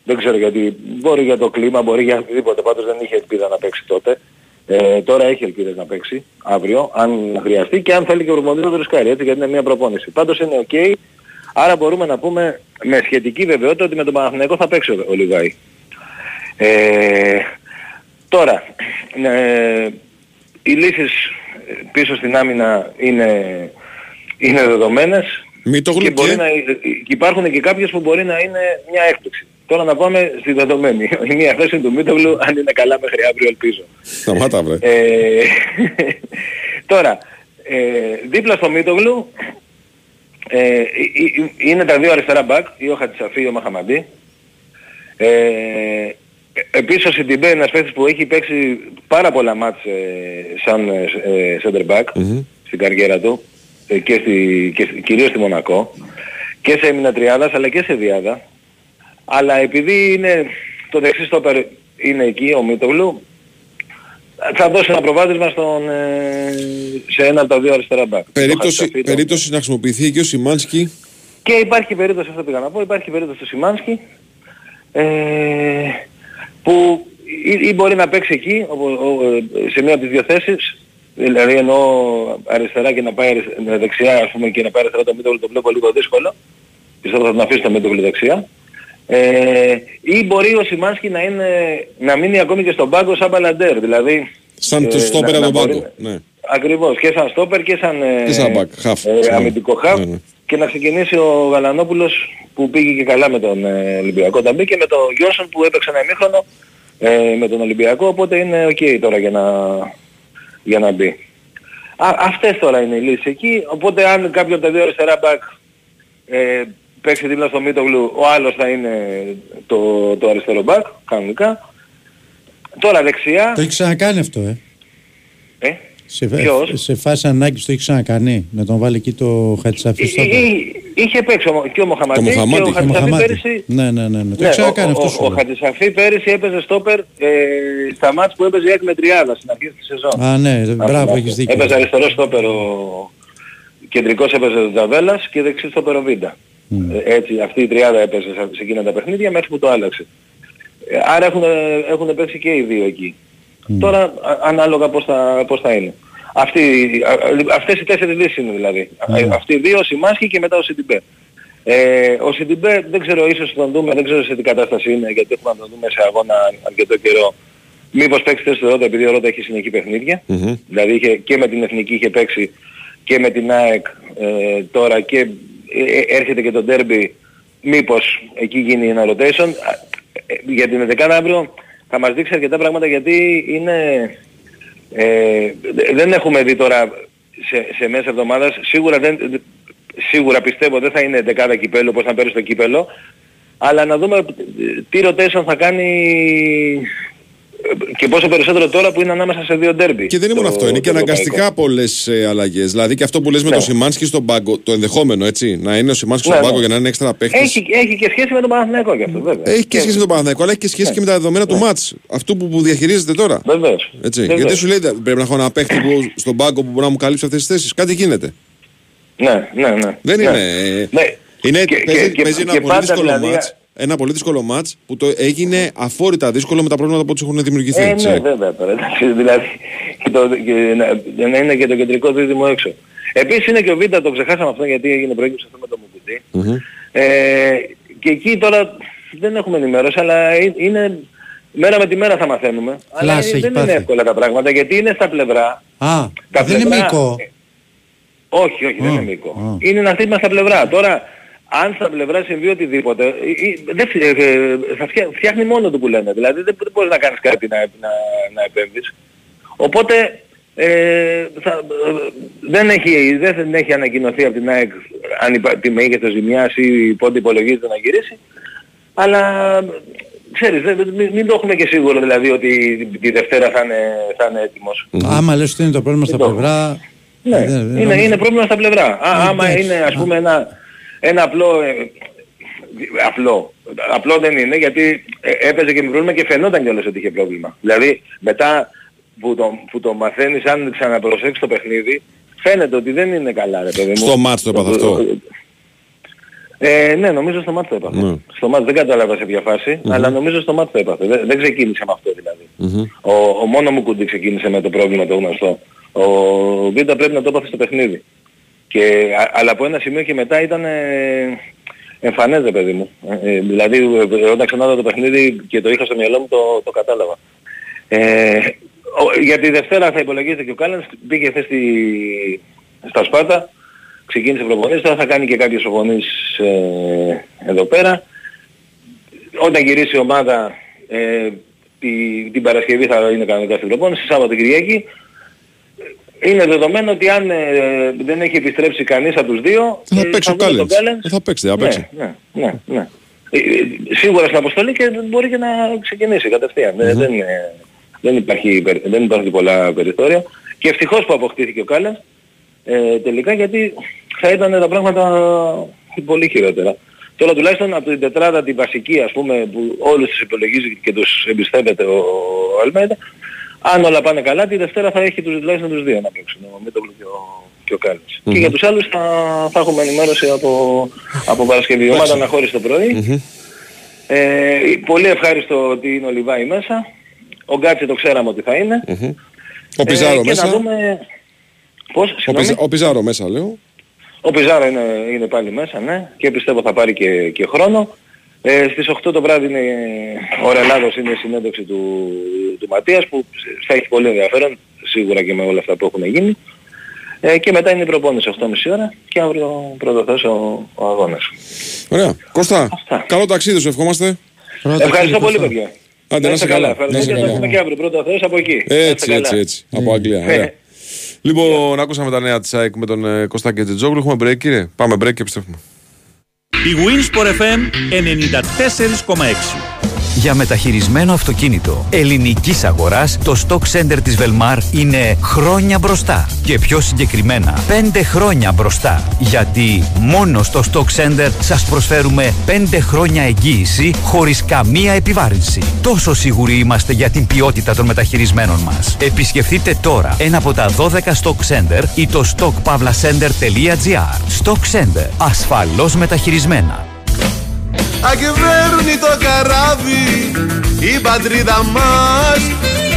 δεν ξέρω γιατί, μπορεί για το κλίμα, μπορεί για οτιδήποτε, πάντως δεν είχε ελπίδα να παίξει τότε. Ε, τώρα έχει ελπίδες να παίξει αύριο, αν χρειαστεί και αν θέλει και ο Ρουμοντής να το ρισκάρει, έτσι, γιατί είναι μια προπόνηση. Πάντως είναι οκ, άρα μπορούμε να πούμε με σχετική βεβαιότητα ότι με τον Παναθηναϊκό θα παίξει ο, ο Λιβάη. Ε, τώρα, ε, οι λύσεις πίσω στην άμυνα είναι, είναι δεδομένες Μητόγλου και, μπορεί και- να, και υπάρχουν και κάποιες που μπορεί να είναι μια έκπληξη. Τώρα να πάμε στη δεδομένη. Η μία θέση του Μίτογλου αν είναι καλά μέχρι αύριο ελπίζω. Σταμάτα βρε. Ε, [laughs] τώρα, ε, δίπλα στο Μίτογλου ε, ε, ε, είναι τα δύο αριστερά μπακ, ή ο Χατσαφή ή ο Μαχαμαντή. Ε, επίσης ο Σιντιμπέ είναι ένας παίκτης που έχει παίξει πάρα πολλά μάτς ε, σαν ε, ε, center back Μμμ. στην καριέρα του ε, και, στη, και στη- κυρίως στη Μονακό και σε έμεινα τριάδας αλλά και σε διάδα. Αλλά επειδή είναι το δεξί στόπερ είναι εκεί ο Μίτογλου θα δώσει ένα προβάδισμα στον, ε, σε ένα από τα δύο αριστερά μπακ. Το Περίπτωση, Χατζησαφή, το- περίπτωση να χρησιμοποιηθεί και ο Σιμάνσκι. και υπάρχει περίπτωση, αυτό πήγα να πω, υπάρχει περίπτωση του Σιμάνσκι ε, που ή, ή μπορεί να παίξει εκεί ο, ο, ε, σε μία από τις δύο θέσεις δηλαδή εννοώ αριστερά και να πάει αριστε- δεξιά ας πούμε και να πάει αριστερά το Μίτογλου το βλέπω λίγο δύσκολο πιστεύω θα τον αφήσει το Μίτογλου δεξιά ε, ή μπορεί ο Σιμάνσκι να, είναι, να μείνει ακόμη και στον πάγκο σαν μπαλαντέρ δηλαδή Σαν το ε, στόπερ να- από να τον μπορεί- πάγκο. Ναι. Ακριβώς, και σαν στόπερ και σαν, ε, Και σαν back, half. ε, Ναι. αμυντικό χαφ Ναι, ναι. και να ξεκινήσει ο Γαλανόπουλος που πήγε και καλά με τον ε, Ολυμπιακό όταν μπήκε με τον Γιόνσον που έπαιξε ένα ημίχρονο ε, με τον Ολυμπιακό οπότε είναι οκ τώρα για να, για να μπει. Α, αυτές τώρα είναι οι λύσεις εκεί οπότε αν κάποιο από τα δύο αριστερά μπακ ε, παίξει δίπλα στο Μίτογλου ο άλλος θα είναι το, το αριστερό μπακ κανονικά. Τώρα δεξιά Το έχει ξανακάνει αυτό, ε. ε, Σε, Ποιος; σε φάση ανάγκης το έχει ξανακάνει. Να τον βάλει εκεί το Χατσαφή στο. Εί- εί- είχε παίξει ο- και ο Μοχαμαντή και Μοχαμάτι, ο και ο Χατζησαφή Μοχαμάτι. πέρυσι Ναι, ναι, ναι. ναι. Το Ναι, έχει ξανακάνει ο, αυτό. ο, ο, Χατζησαφή πέρυσι έπαιζε στόπερ ε, στα μάτς που έπαιζε η ΑΕΚ με τριάδα στην αρχή της σεζόν. Α, ναι, μπράβο, θυμάστε. έχεις δίκιο. Έπαιζε αριστερό στόπερ ο κεντρικός έπαιζε ο Τζαβέλας και δεξί στόπερ ο Βίντα. Ε, έτσι, αυτή η τριάδα έπαιζε σε, σε εκείνα τα παιχνίδια μέχρι που το άλλαξε. Ε, άρα έχουν, έχουν παίξει και οι δύο εκεί. Τώρα α- ανάλογα πώς θα, πώς θα είναι. Αυτή, α, α, αυτές οι τέσσερις λύσεις είναι δηλαδή. Α, Αυτοί οι δύο, ο Σιμάνσκι και μετά ο Σιντιμπέ. Ε, ο Σιντιμπέ δεν ξέρω, ίσως τον δούμε, δεν ξέρω σε τι κατάσταση είναι, γιατί έχουμε να τον δούμε σε αγώνα αρκετό καιρό. Μήπως παίξει θέση του Ρότα, επειδή ο Ρότα έχει συνεχή παιχνίδια. Μμμ. Δηλαδή είχε, και με την Εθνική είχε παίξει και με την ΑΕΚ ε, τώρα και ε, ε, έρχεται και το ντέρμπι μήπως εκεί γίνει ένα rotation. Α, ε, Για την 11 αύριο θα μας δείξει αρκετά πράγματα γιατί είναι... Ε, δε- δεν έχουμε δει τώρα σε, σε μέσα εβδομάδας, σίγουρα, δεν, σίγουρα πιστεύω δεν θα είναι δεκάδα κυπέλου όπως θα πέρυσι το κύπελο, αλλά να δούμε ε, τι rotation θα κάνει ε, και πόσο περισσότερο τώρα που είναι ανάμεσα σε δύο ντέρμπι. Και δεν είναι μόνο το- αυτό, είναι το και ευρωπαϊκό. αναγκαστικά πολλές αλλαγές. Δηλαδή και αυτό που λες με Ναι. τον Σιμάνσκι στον πάγκο, το ενδεχόμενο έτσι, να είναι ο Σιμάνσκι Ναι, στον ναι. πάγκο για να είναι έξτρα παίκτης. Έχει, έχει και σχέση με τον Παναθηναϊκό και αυτό βέβαια. Έχει και σχέση με τον Παναθηναϊκό, αλλά έχει και σχέση Ναι. και με τα δεδομένα του μάτς. Αυτού που, που διαχειρίζεται τώρα. Βεβαίως. Έτσι. Βεβαίως. Γιατί σου λέει πρέπει να έχω ένα παίκτη που, στον πάγκο που μπορεί να μου καλύψει αυτές τις θέσεις. Κάτι γίνεται. Ναι, ναι, ναι. Δεν Ναι. είναι. ε, Ναι. Είναι, Και- παίζει, και- παίζει και ένα πολύ πάντα δύσκολο δηλαδή- μάτς, ένα πολύ δύσκολο μάτς που το έγινε αφόρητα δύσκολο με τα προβλήματα που τους έχουν δημιουργηθεί. Ε, έτσι. ναι, βέβαια τώρα. εντάξει, Δηλαδή, και το, και να, να είναι και το κεντρικό δίδυμο έξω. Επίσης είναι και ο Β' το ξεχάσαμε αυτό γιατί έγινε προέκυψη αυτό με το Μουκουτί. Μμμ. Ε, και εκεί τώρα δεν έχουμε ενημέρωση, αλλά ε- είναι μέρα με τη μέρα θα μαθαίνουμε. αλλά Κλάση έχει δεν πάθει. είναι εύκολα τα πράγματα γιατί είναι στα πλευρά. Α, Τα δεν είναι πλευρά- μήκο. Όχι, όχι, δεν Α, είναι μήκο. α. Είναι ένα χτύπημα στα πλευρά. Τώρα, αν στα πλευρά συμβεί οτιδήποτε, ε, ε, δεν φυ- ε, ε, θα φτιά- φτιάχνει μόνο του που λένε. Δηλαδή δεν, δεν μπορείς να κάνεις κάτι να, να, να επέμβεις. Οπότε ε, θα, ε, δεν, έχει, δεν έχει ανακοινωθεί από την ΑΕΚ αν υπά, τι μέγεθος ζημιάς ή πότε υπολογίζεται να γυρίσει. Αλλά ξέρεις, δεν, μην, μην το έχουμε και σίγουρο δηλαδή ότι τη Δευτέρα θα είναι, θα είναι έτοιμος. Άμα λες ότι είναι το πρόβλημα στα Δεν το πλευρά. Ναι, δεν- δεν είναι, νομίζω- είναι πρόβλημα στα πλευρά. Α, άμα εντάξει. είναι ας πούμε ένα, ένα απλό, ε, απλό, απλό δεν είναι γιατί ε, έπαιζε και με πρόβλημα και φαινόταν κιόλας ότι είχε πρόβλημα. Δηλαδή μετά που το, που το μαθαίνεις αν ξαναπροσέξεις το παιχνίδι φαίνεται ότι δεν είναι καλά ρε παιδί μου. Στο μάτς το έπαθε αυτό. Ε, ναι, νομίζω στο μάτι το έπαθε. Ναι. Στο μάτι δεν κατάλαβα σε ποια φάση, αλλά νομίζω στο μάτι το έπαθε. Δεν, δεν ξεκίνησε με αυτό δηλαδή. Ο, ο μόνος μου κουντί ξεκίνησε με το πρόβλημα το γνωστό. Ο Βίντα πρέπει να το έπαθε στο παιχνίδι. Και, α- αλλά από ένα σημείο και μετά ήταν ε, εμφανές ρε παιδί μου. Ε, ε, δηλαδή ε, όταν ξανά το παιχνίδι και το είχα στο μυαλό μου το, το κατάλαβα. Ε, ο, για τη Δευτέρα θα υπολογίζεται και ο Κάλλανς, πήγε χθες στη, στα Σπάτα, ξεκίνησε προπονήσεις, τώρα θα κάνει και κάποιες προπονήσεις ε, εδώ πέρα. Όταν γυρίσει η ομάδα ε, τη, την Παρασκευή θα είναι κανονικά στην προπόνηση, Σάββατο Κυριακή. Είναι δεδομένο ότι αν ε, δεν έχει επιστρέψει κανείς από τους δύο, Θα ε, παίξει ο δούμε τον Κάλενς. Κάλενς. Ε, Θα παίξει, θα παίξει. Ναι, ναι, ναι. ναι. Ε, ε, Σίγουρα στην αποστολή και μπορεί και να ξεκινήσει κατευθείαν. Δεν- Δεν, ε, δεν, υπάρχει, περι- δεν υπάρχει πολλά περιθώρια. Και ευτυχώς που αποκτήθηκε ο Κάλενς ε, τελικά γιατί θα ήταν τα πράγματα πολύ χειρότερα. Τώρα τουλάχιστον από την τετράδα την βασική ας πούμε που όλους τους υπολογίζει και τους εμπιστεύεται ο, ο Αλμέιδα αν όλα πάνε καλά τη Δευτέρα θα έχει τους, τουλάχιστον τους δύο να παίξουν ο Μίτογλου και ο, και ο Κάλινς. Και για τους άλλους θα, θα έχουμε ενημέρωση από, από Παρασκευή. Η ομάδα αναχώρησε το πρωί. Ε, πολύ ευχάριστο ότι είναι ο Λιβάη μέσα. Ο Γκάτσι το ξέραμε ότι θα είναι. Ο Πιζάρο Ε, και μέσα. να δούμε... Πώς, Ο, συγγνώμη; Πιζα- ο Πιζάρο μέσα λέω. Ο Πιζάρο είναι, είναι πάλι μέσα, ναι. Και πιστεύω θα πάρει και, και χρόνο. Ε, στις 8 το βράδυ είναι ο Ρελάδος είναι η συνέντευξη του, του Ματίας που θα έχει πολύ ενδιαφέρον σίγουρα και με όλα αυτά που έχουν γίνει. Ε, και μετά είναι η προπόνηση 8.30 ώρα και αύριο πρωτοθέσει ο, ο αγώνας. Ωραία. Κώστα, καλό ταξίδι σου ευχόμαστε. Ευχαριστώ πολύ παιδιά. Άντε, να είσαι καλά. Να Ευχαριστώ είσαι και θα καλά. πούμε και αύριο πρώτα θες από εκεί. Να είστε Έτσι, καλά. έτσι, έτσι. Από Αγγλία. Ωραία. Λοιπόν, ακούσαμε τα νέα της ΑΕΚ με τον ε, Κώστα και Τζετζόγλου. Έχουμε break, κύριε. Πάμε break και επιστρέφουμε. Η Winsport FM 94,6. Για μεταχειρισμένο αυτοκίνητο ελληνικής αγοράς, το Stock Center της Velmar είναι χρόνια μπροστά. Και πιο συγκεκριμένα, 5 χρόνια μπροστά. Γιατί μόνο στο Stock Center σας προσφέρουμε 5 χρόνια εγγύηση χωρίς καμία επιβάρυνση. Τόσο σίγουροι είμαστε για την ποιότητα των μεταχειρισμένων μας. Επισκεφτείτε τώρα ένα από τα 12 Stock Center ή το stockpavlacenter.gr. Stock Center. Ασφαλώς μεταχειρισμένα. Αγεβαίρνει το καράβι η πατρίδα μας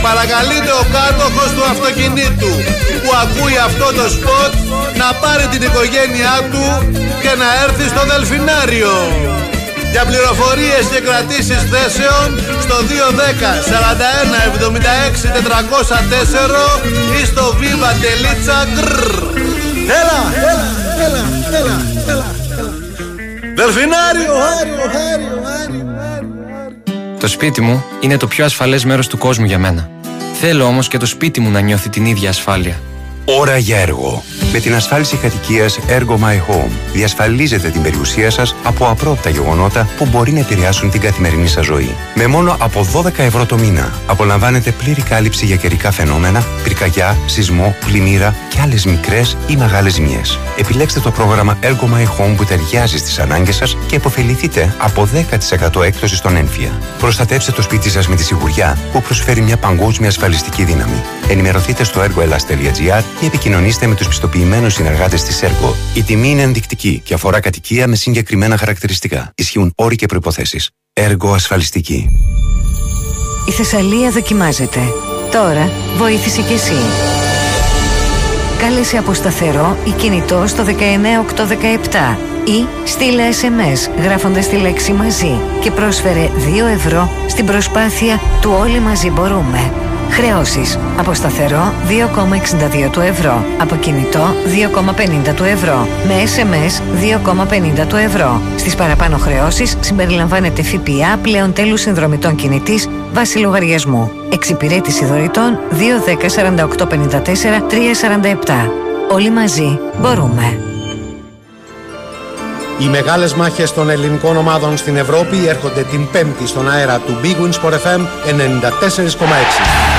Παρακαλείται ο κάτοχος του αυτοκινήτου που ακούει αυτό το σποτ να πάρει την οικογένειά του και να έρθει στο Δελφινάριο. Για πληροφορίες και κρατήσεις θέσεων στο 210 41 76 404 ή στο viva.gr Έλα, έλα, έλα, έλα, έλα. Δελφινάριο! Το σπίτι μου είναι το πιο ασφαλές μέρος του κόσμου για μένα. Θέλω όμως και το σπίτι μου να νιώθει την ίδια ασφάλεια. Ώρα για έργο. Με την ασφάλιση κατοικίας Ergo My Home διασφαλίζετε την περιουσία σας από απρόπτα γεγονότα που μπορεί να επηρεάσουν την καθημερινή σας ζωή. Με μόνο από 12 ευρώ το μήνα απολαμβάνετε πλήρη κάλυψη για καιρικά φαινόμενα, πυρκαγιά, σεισμό, πλημμύρα και άλλες μικρές ή μεγάλες ζημιές. Επιλέξτε το πρόγραμμα Ergo My Home που ταιριάζει στις ανάγκες σας και υποφεληθείτε από 10% έκπτωση στον έμφυα. Προστατεύστε το σπίτι σας με τη σιγουριά που προσφέρει μια παγκόσμια ασφαλιστική δύναμη. Ενημερωθείτε στο ergoelas.gr ή επικοινωνήστε με τους πιστοποιημένου συνεργάτες της Ergo. Η τιμή είναι ενδεικτική και αφορά κατοικία με συγκεκριμένα χαρακτηριστικά. Ισχύουν όροι και προποθέσει. Ergo ασφαλιστική. Η Θεσσαλία δοκιμάζεται. Τώρα βοήθησε κι εσύ. Κάλεσε από σταθερό ή κινητό στο 19817 ή στείλε SMS γράφοντας τη λέξη μαζί και πρόσφερε 2 ευρώ στην προσπάθεια του Όλοι Μαζί Μπορούμε. Χρεώσεις. Από σταθερό 2,62 του ευρώ. Από κινητό 2,50 του ευρώ. Με SMS 2,50 του ευρώ. Στις παραπάνω χρεώσεις συμπεριλαμβάνεται ΦΠΑ πλέον τέλους συνδρομητών κινητής βάση λογαριασμού. Εξυπηρέτηση δωρητών 210 48 54 347. Όλοι μαζί μπορούμε. Οι μεγάλες μάχες των ελληνικών ομάδων στην Ευρώπη έρχονται την Πέμπτη στον αέρα του Big Wins Sport FM 94,6.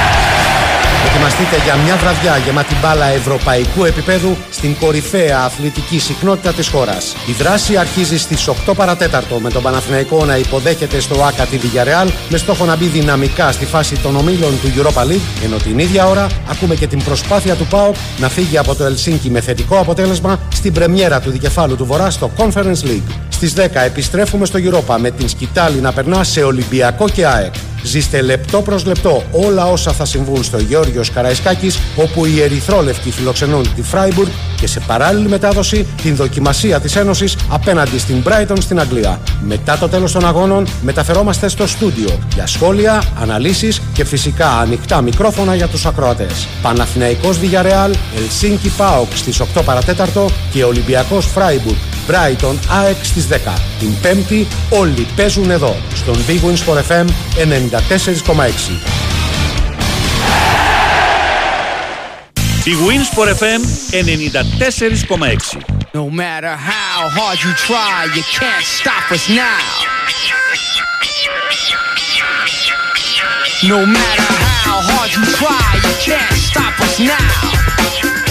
Ετοιμαστείτε για μια βραδιά γεμάτη μπάλα ευρωπαϊκού επίπεδου στην κορυφαία αθλητική συχνότητα της χώρας. Η δράση αρχίζει στις 8 παρατέταρτο με τον Παναθηναϊκό να υποδέχεται στο ΆΚΑ τη Villarreal με στόχο να μπει δυναμικά στη φάση των ομίλων του Europa League ενώ την ίδια ώρα ακούμε και την προσπάθεια του ΠΑΟΚ να φύγει από το Ελσίνκι με θετικό αποτέλεσμα στην πρεμιέρα του δικεφάλου του Βορρά στο Conference League. Στις 10 επιστρέφουμε στο Europa με την σκητάλη να περνά σε Ολυμπιακό και ΑΕΚ. Ζήστε λεπτό προς λεπτό όλα όσα θα συμβούν στο Γεώργιος Καραϊσκάκης όπου οι Ερυθρόλευκοι φιλοξενούν τη Φράιμπουργκ και σε παράλληλη μετάδοση την δοκιμασία της Ένωσης απέναντι στην Brighton στην Αγγλία. Μετά το τέλος των αγώνων μεταφερόμαστε στο στούντιο για σχόλια, αναλύσεις και φυσικά ανοιχτά μικρόφωνα για τους ακροατές. Παναθηναϊκός Villarreal, Ελσίνκι ΠΑΟΚ στις 8 παρατέταρτο και Ολυμπιακός Φράιμπουργκ Brighton ΑΕΚ στις 10. Την Πέμπτη όλοι παίζουν εδώ, στον Big Wins for FM 94,6. Η Wins for FM 94,6. No matter how hard you try, you can't stop us now. No matter how hard you try, you can't stop us now.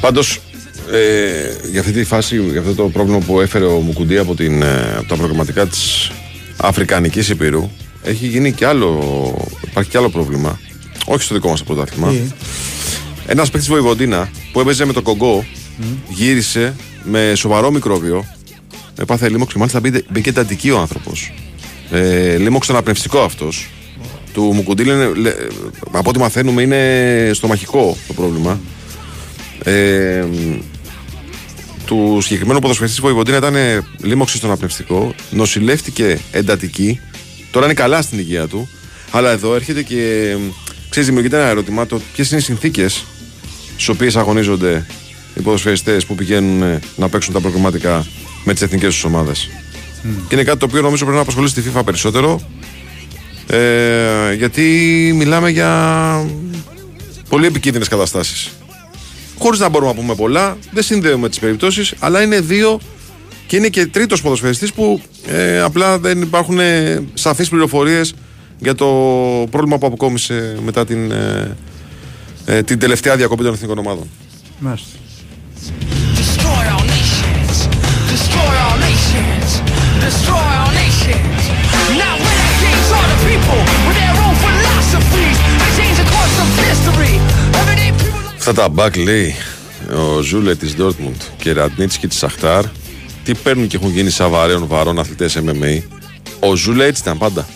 Πάντως, ε, για αυτή τη φάση, για αυτό το πρόβλημα που έφερε ο Μουκουντή από, την, ε, από τα προγραμματικά της Αφρικανικής Υπήρου, έχει γίνει και άλλο. Υπάρχει και άλλο πρόβλημα. Όχι στο δικό μας πρωτάθλημα. Τι; Ένας παίκτης Βοηβοντίνα που έπαιζε με το Κογκό γύρισε με σοβαρό μικρόβιο. Έπαθε λίμωξ και μάλιστα μπήκε, μπήκε εντατική ο άνθρωπος. Ε, λίμωξ αναπνευστικό αυτός. Του Μουκουντή λένε, λέ- από ό,τι μαθαίνουμε είναι στομαχικό το πρόβλημα. Ε, του συγκεκριμένου ποδοσφαιριστή Βοηβοντίνα ήταν λίμωξης στον αναπνευστικό. Νοσηλεύτηκε εντατική. Τώρα είναι καλά στην υγεία του. Αλλά εδώ έρχεται και ξέρεις, δημιουργείται ένα ερώτημα το ποιες είναι οι συνθήκες στις οποίες αγωνίζονται οι ποδοσφαιριστές που πηγαίνουν ε, να παίξουν τα προγραμματικά με τις εθνικές τους ομάδες. Και είναι κάτι το οποίο νομίζω πρέπει να απασχολήσει τη FIFA περισσότερο. Ε, γιατί μιλάμε για πολύ επικίνδυνες καταστάσεις. Χωρίς να μπορούμε να πούμε πολλά, δεν συνδέουμε τις περιπτώσεις, αλλά είναι δύο και είναι και τρίτος ποδοσφαιριστής που ε, απλά δεν υπάρχουν ε, σαφείς πληροφορίες για το πρόβλημα που αποκόμισε μετά την, ε, ε, την τελευταία διακοπή των εθνικών ομάδων. Μάλιστα. Destroy our nations. Destroy our nations. Destroy our nations. Now renegades are the people with their own philosophies. They change the course of history. Everyday people Αυτά τα μπακ λέει ο Ζούλε της Dortmund και Ραντνίτσκι της Σαχτάρ τι παίρνουν και έχουν γίνει σαβαρέων βαρών αθλητές MMA. Ο Ζούλε έτσι ήταν πάντα.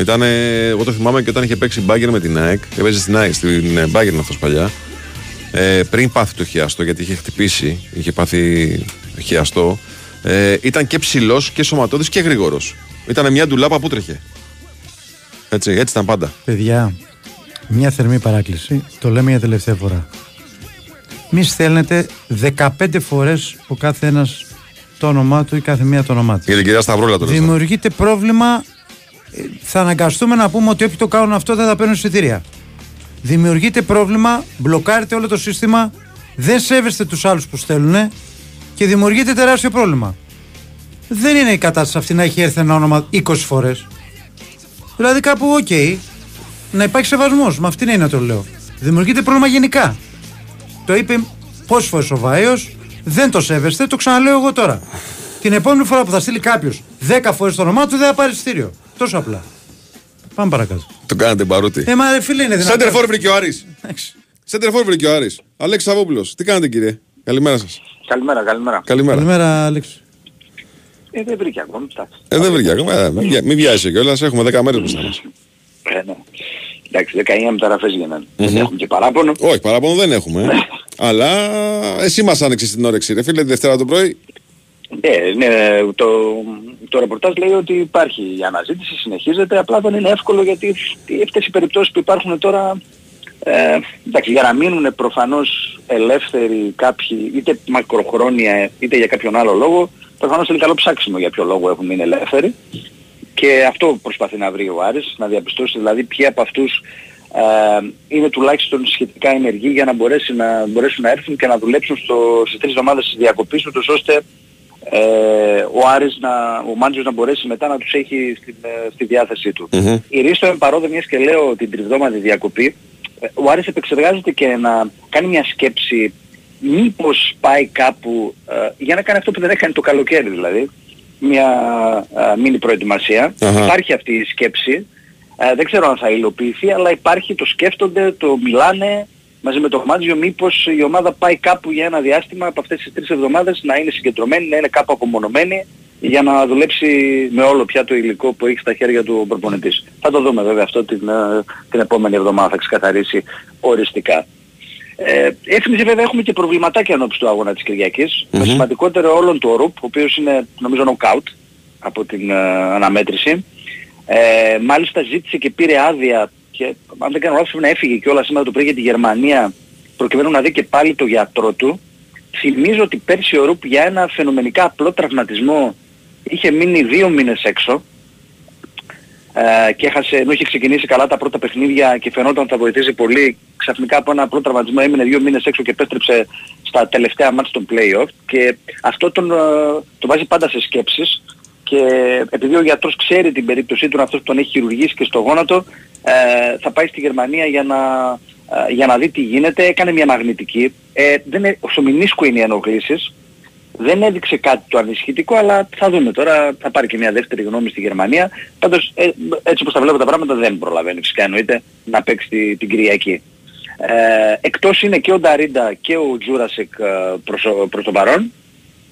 Ήταν, εγώ το θυμάμαι και όταν είχε παίξει μπάγκερ με την ΑΕΚ, έπαιζε στην ΑΕΚ, στην μπάγκερ αυτός παλιά. Ε, πριν πάθει το χιαστό, γιατί είχε χτυπήσει, είχε πάθει χιαστό, ε, ήταν και ψηλός και σωματώδης και γρήγορος. Ήταν μια ντουλάπα που τρέχε. Έτσι, έτσι ήταν πάντα. Παιδιά, μια θερμή παράκληση, το λέμε για τελευταία φορά. Μη στέλνετε 15 φορές ο κάθε ένας το όνομά του ή κάθε μία το όνομά της. Για την κυρία Σταυρόλα το λες. Δημιουργείται πρόβλημα. ε, Θα αναγκαστούμε να πούμε ότι όποιοι το κάνουν αυτό δεν θα παίρνουν εισιτήρια. Δημιουργείται πρόβλημα, μπλοκάρετε όλο το σύστημα, δεν σέβεστε τους άλλους που στέλνουν και δημιουργείται τεράστιο πρόβλημα. Δεν είναι η κατάσταση αυτή να έχει έρθει ένα όνομα 20 φορές. Δηλαδή κάπου οκ, να υπάρχει σεβασμός, με αυτήν είναι να το λέω. Δημιουργείται πρόβλημα γενικά. Το είπε πόσες φορές ο Βάιος, δεν το σέβεστε, το ξαναλέω εγώ τώρα. Την επόμενη φορά που θα στείλει κάποιος 10 φορές το όνομά του δεν θα πάρει εισιτήριο. Τόσο απλά. Πάμε παρακάτω. Το κάνατε μπαρούτι. Ε, μα ρε φίλε είναι δυνατόν. Σέντερ βρήκε ο Άρης. Σέντερ βρήκε ο Άρης. Αλέξη Σαββόπουλος. Τι κάνετε κύριε; Καλημέρα σας. Καλημέρα, καλημέρα. Καλημέρα. Καλημέρα, Αλέξη. Ε, δεν βρήκε ακόμη, εντάξει. Ε, δεν βρήκε ακόμα. Ε, Μην βια- μην βιάζεσαι κιόλας. Έχουμε 10 μέρες μπροστά μας. Ε, ναι. Εντάξει, 19 μεταγραφές γίνανε. Δεν Μμμ. έχουμε και παράπονο. Όχι, παράπονο δεν έχουμε. Αλλά εσύ μας άνοιξες την όρεξη. Ρε φίλε, τη Δευτέρα το πρωί. Ναι, ναι, το, το ρεπορτάζ λέει ότι υπάρχει η αναζήτηση, συνεχίζεται, απλά δεν είναι εύκολο γιατί αυτές οι περιπτώσεις που υπάρχουν τώρα, ε, εντάξει, για να μείνουν προφανώς ελεύθεροι κάποιοι, είτε μακροχρόνια είτε για κάποιον άλλο λόγο, προφανώς είναι καλό ψάξιμο για ποιο λόγο έχουν μείνει ελεύθεροι. Και αυτό προσπαθεί να βρει ο Άρης, να διαπιστώσει δηλαδή ποιοι από αυτούς ε, είναι τουλάχιστον σχετικά ενεργοί για να, μπορέσει να μπορέσουν να έρθουν και να δουλέψουν στο, στις τρεις εβδομάδες της διακοπής τους ώστε ε, ο Άρης να, ο Μάντζιος να μπορέσει μετά να τους έχει στην, ε, στη διάθεσή του. Η Ρίστο εμπαρόδε μιας και λέω την τριβδόμαδη διακοπή, ε, ο Άρης επεξεργάζεται και να κάνει μια σκέψη μήπως πάει κάπου ε, για να κάνει αυτό που δεν έκανε το καλοκαίρι δηλαδή, μια ε, μίνι προετοιμασία. Αχα. Υπάρχει αυτή η σκέψη. Ε, δεν ξέρω αν θα υλοποιηθεί, αλλά υπάρχει, το σκέφτονται, το μιλάνε μαζί με το Μάτζιο μήπως η ομάδα πάει κάπου για ένα διάστημα από αυτές τις τρεις εβδομάδες να είναι συγκεντρωμένη, να είναι κάπου απομονωμένη για να δουλέψει με όλο πια το υλικό που έχει στα χέρια του ο προπονητής. Θα το δούμε βέβαια αυτό την, ε, την επόμενη εβδομάδα, θα ξεκαθαρίσει οριστικά. Ε, έτσι βέβαια έχουμε και προβληματάκια ενώπιση του αγώνα της κυριακης Με σημαντικότερο όλων του Ορουπ, ο οποίος είναι νομίζω knockout από την ε, αναμέτρηση. Ε, μάλιστα ζήτησε και πήρε άδεια και αν δεν κάνω λάθος πρέπει να έφυγε και όλα σήμερα το πρωί για τη Γερμανία προκειμένου να δει και πάλι το γιατρό του. Θυμίζω ότι πέρσι ο Ρουπ για ένα φαινομενικά απλό τραυματισμό είχε μείνει δύο μήνες έξω ε, και έχασε, ενώ είχε ξεκινήσει καλά τα πρώτα παιχνίδια και φαινόταν ότι θα βοηθήσει πολύ, ξαφνικά από ένα απλό τραυματισμό έμεινε δύο μήνες έξω και επέστρεψε στα τελευταία μάτια των play-off και αυτό τον, ε, τον βάζει πάντα σε σκέψεις και επειδή ο γιατρός ξέρει την περίπτωσή του, είναι αυτός που τον έχει χειρουργήσει και στο γόνατο, ε, θα πάει στη Γερμανία για να, ε, για να δει τι γίνεται. Έκανε μια μαγνητική. Ε, δεν είναι, στο μηνίσκο είναι οι ενοχλήσεις. Δεν έδειξε κάτι το ανησυχητικό, αλλά θα δούμε τώρα. Θα πάρει και μια δεύτερη γνώμη στη Γερμανία. Πάντως, ε, έτσι όπως τα βλέπω τα πράγματα, δεν προλαβαίνει φυσικά εννοείται να παίξει τη- την Κυριακή. Ε, εκτός είναι και ο Νταρίντα και ο Τζούρασεκ ε, προς, ο- προς το παρόν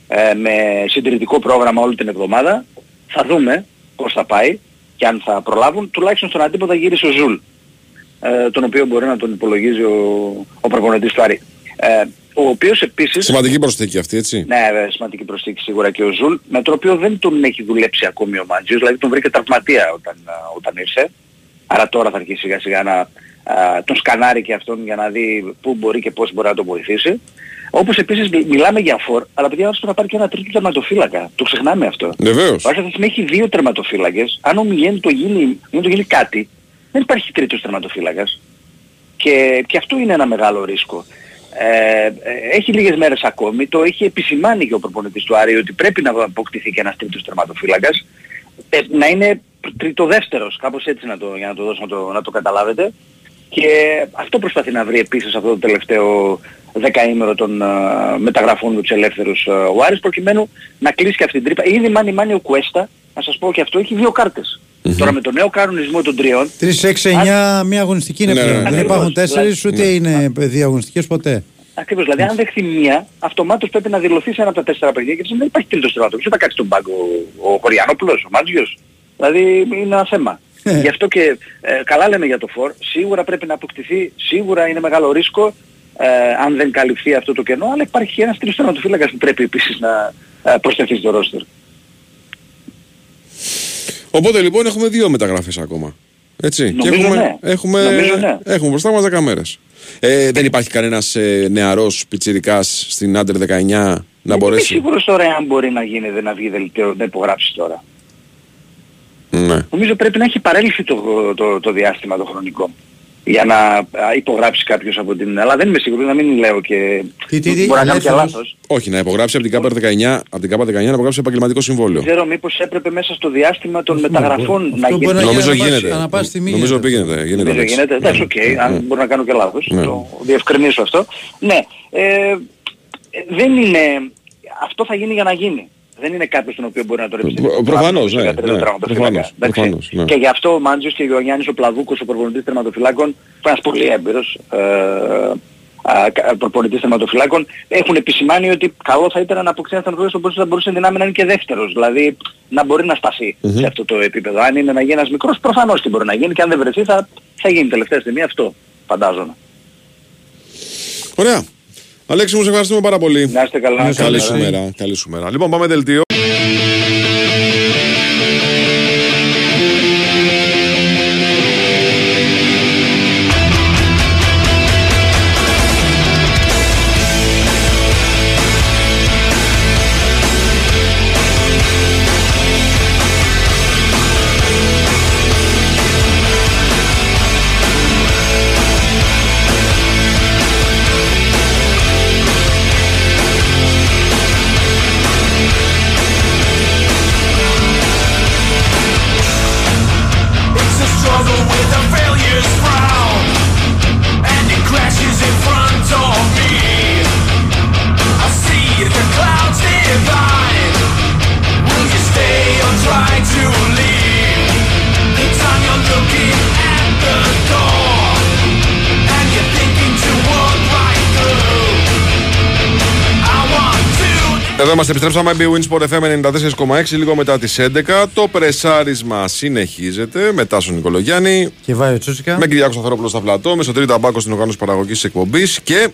ε, με συντηρητικό πρόγραμμα όλη την εβδομάδα. Θα δούμε πώς θα πάει και αν θα προλάβουν. Τουλάχιστον στον αντίποδα γύρισε ο Ζουλ, ε, τον οποίο μπορεί να τον υπολογίζει ο, ο προπονητής του Άρη. Ε, ο οποίος επίσης... Σημαντική προσθήκη αυτή, έτσι. Ναι, βέβαια, σημαντική προσθήκη σίγουρα και ο Ζουλ, με τον οποίο δεν τον έχει δουλέψει ακόμη ο Μάντζιος, δηλαδή τον βρήκε τραυματία όταν, α, όταν ήρθε. Άρα τώρα θα αρχίσει σιγά σιγά να α, τον σκανάρει και αυτόν για να δει πού μπορεί και πώς μπορεί να τον βοηθήσει. Όπως επίσης μι- μιλάμε για φορ, αλλά παιδιά όσο να πάρει και ένα τρίτο τερματοφύλακα. Το ξεχνάμε αυτό. Βεβαίως. Ο Άρης αυτή τη στιγμή έχει δύο τερματοφύλακες. Αν ο Μιγέν το γίνει, αν το γίνει κάτι, δεν υπάρχει τρίτος τερματοφύλακας. Και, και αυτό είναι ένα μεγάλο ρίσκο. Ε, ε, έχει λίγες μέρες ακόμη, το έχει επισημάνει και ο προπονητής του Άρη ότι πρέπει να αποκτηθεί και ένας τρίτος τερματοφύλακας. Ε, να είναι τριτοδεύτερος, κάπως έτσι να το, για να το δώσω να το, να το καταλάβετε. Και αυτό προσπαθεί να βρει επίσης αυτό το τελευταίο δεκαήμερο των α, μεταγραφών του τους ελεύθερους α, ο Άρης προκειμένου να κλείσει και αυτή την τρύπα. Ήδη μάνι μάνι ο Κουέστα, να σας πω και αυτό, έχει δύο κάρτες. Τώρα με τον νέο κανονισμό των τριών 3, 6, 9, μία αγωνιστική είναι Ναι, πλέον. ναι, Δεν ναι. υπάρχουν Ακριβώς. τέσσερις, Δηλαδή- ούτε είναι δύο αγωνιστικές ποτέ. Ακριβώς, δηλαδή αν δεχθεί μία, αυτομάτως πρέπει να δηλωθεί σε ένα από τα τέσσερα παιχνίδια και δεν υπάρχει τρίτος τερματοφύλακας. Δεν θα κάτσει τον πάγκο ο, ο Χωριανόπουλος, ο Μάτζιος. Δηλαδή είναι ένα θέμα. Γι' αυτό και ε, καλά λέμε για το φόρ. Σίγουρα πρέπει να αποκτηθεί, σίγουρα είναι μεγάλο ρίσκο ε, αν δεν καλυφθεί αυτό το κενό, αλλά υπάρχει και ένας τρίτος τερματοφύλακας που πρέπει επίσης να ε, προσθεθεί στο ρόστερ. Οπότε λοιπόν έχουμε δύο μεταγραφές ακόμα. Έτσι. Νομίζω και έχουμε, ναι. έχουμε, Νομίζω ναι. έχουμε μπροστά μας 10 μέρες. Ε, δεν υπάρχει κανένας ε, νεαρός πιτσιρικάς στην Άντερ 19 να Δεν είμαι μπορέσει; σίγουρος τώρα αν μπορεί να γίνει, δεν να βγει δελτίο, να υπογράψει τώρα. Ναι. Νομίζω πρέπει να έχει παρέλθει το, το, το διάστημα το χρονικό για να α, υπογράψει κάποιος από την... Αλλά δεν είμαι σίγουρος να μην λέω και... Τι, τι, τι, μπορεί να κάνω και ελεύθερος. λάθος. Όχι, να υπογράψει από την ΚΑΠΑ 19, από την ΚΑΠΑ 19 να υπογράψει επαγγελματικό συμβόλαιο. Δεν ξέρω μήπως έπρεπε μέσα στο διάστημα των μεταγραφών να Αυτό μπορεί να γίνει. Νομίζω γίνει γίνεται. ανά πάση στιγμή Νομίζω γίνεται. πήγαινε. Γίνεται, Νομίζω εντάξει. γίνεται. Εντάξει, οκ, αν μπορεί να κάνω και λάθος. Ναι. Το διευκρινίσω αυτό. Ναι, ε, δεν είναι... Αυτό θα γίνει για να γίνει. Δεν είναι κάποιος τον οποίο μπορεί να το ρέψει. Προ- προφανώς, ναι, ναι, προφανώς, Εντάξει. προφανώς, ναι. Και γι' αυτό ο Μάντζιος και ο Γιάννης ο Πλαβούκος, ο προπονητής τερματοφυλάκων, που ένας πολύ έμπειρος ε, α, κα- προπονητής τερματοφυλάκων, έχουν επισημάνει ότι καλό θα ήταν να αποκτήσει ένας τερματοφυλάκος που θα μπορούσε δυνάμει να είναι και δεύτερος. Δηλαδή να μπορεί να σταθεί σε αυτό το επίπεδο. Αν είναι να γίνει ένας μικρός, προφανώς και μπορεί να γίνει και αν δεν βρεθεί θα, θα γίνει τελευταία στιγμή αυτό, φαντάζομαι. Ωραία. Αλέξη μου, σε ευχαριστούμε πάρα πολύ. Να είστε καλά. Καλή σου μέρα. Καλή σου μέρα. Λοιπόν, πάμε δελτίο. Είμαστε, επιστρέψαμε με Wins Sport FM 94,6 λίγο μετά τις 11. Το πρεσάρισμα συνεχίζεται με Τάσο Νικολογιάννη. Και Βάιο Τσούσικα. Με Κυριάκο Σταθερόπουλο στα πλατό, με Σωτήρη Ταμπάκο στην οργάνωση παραγωγής τη εκπομπής και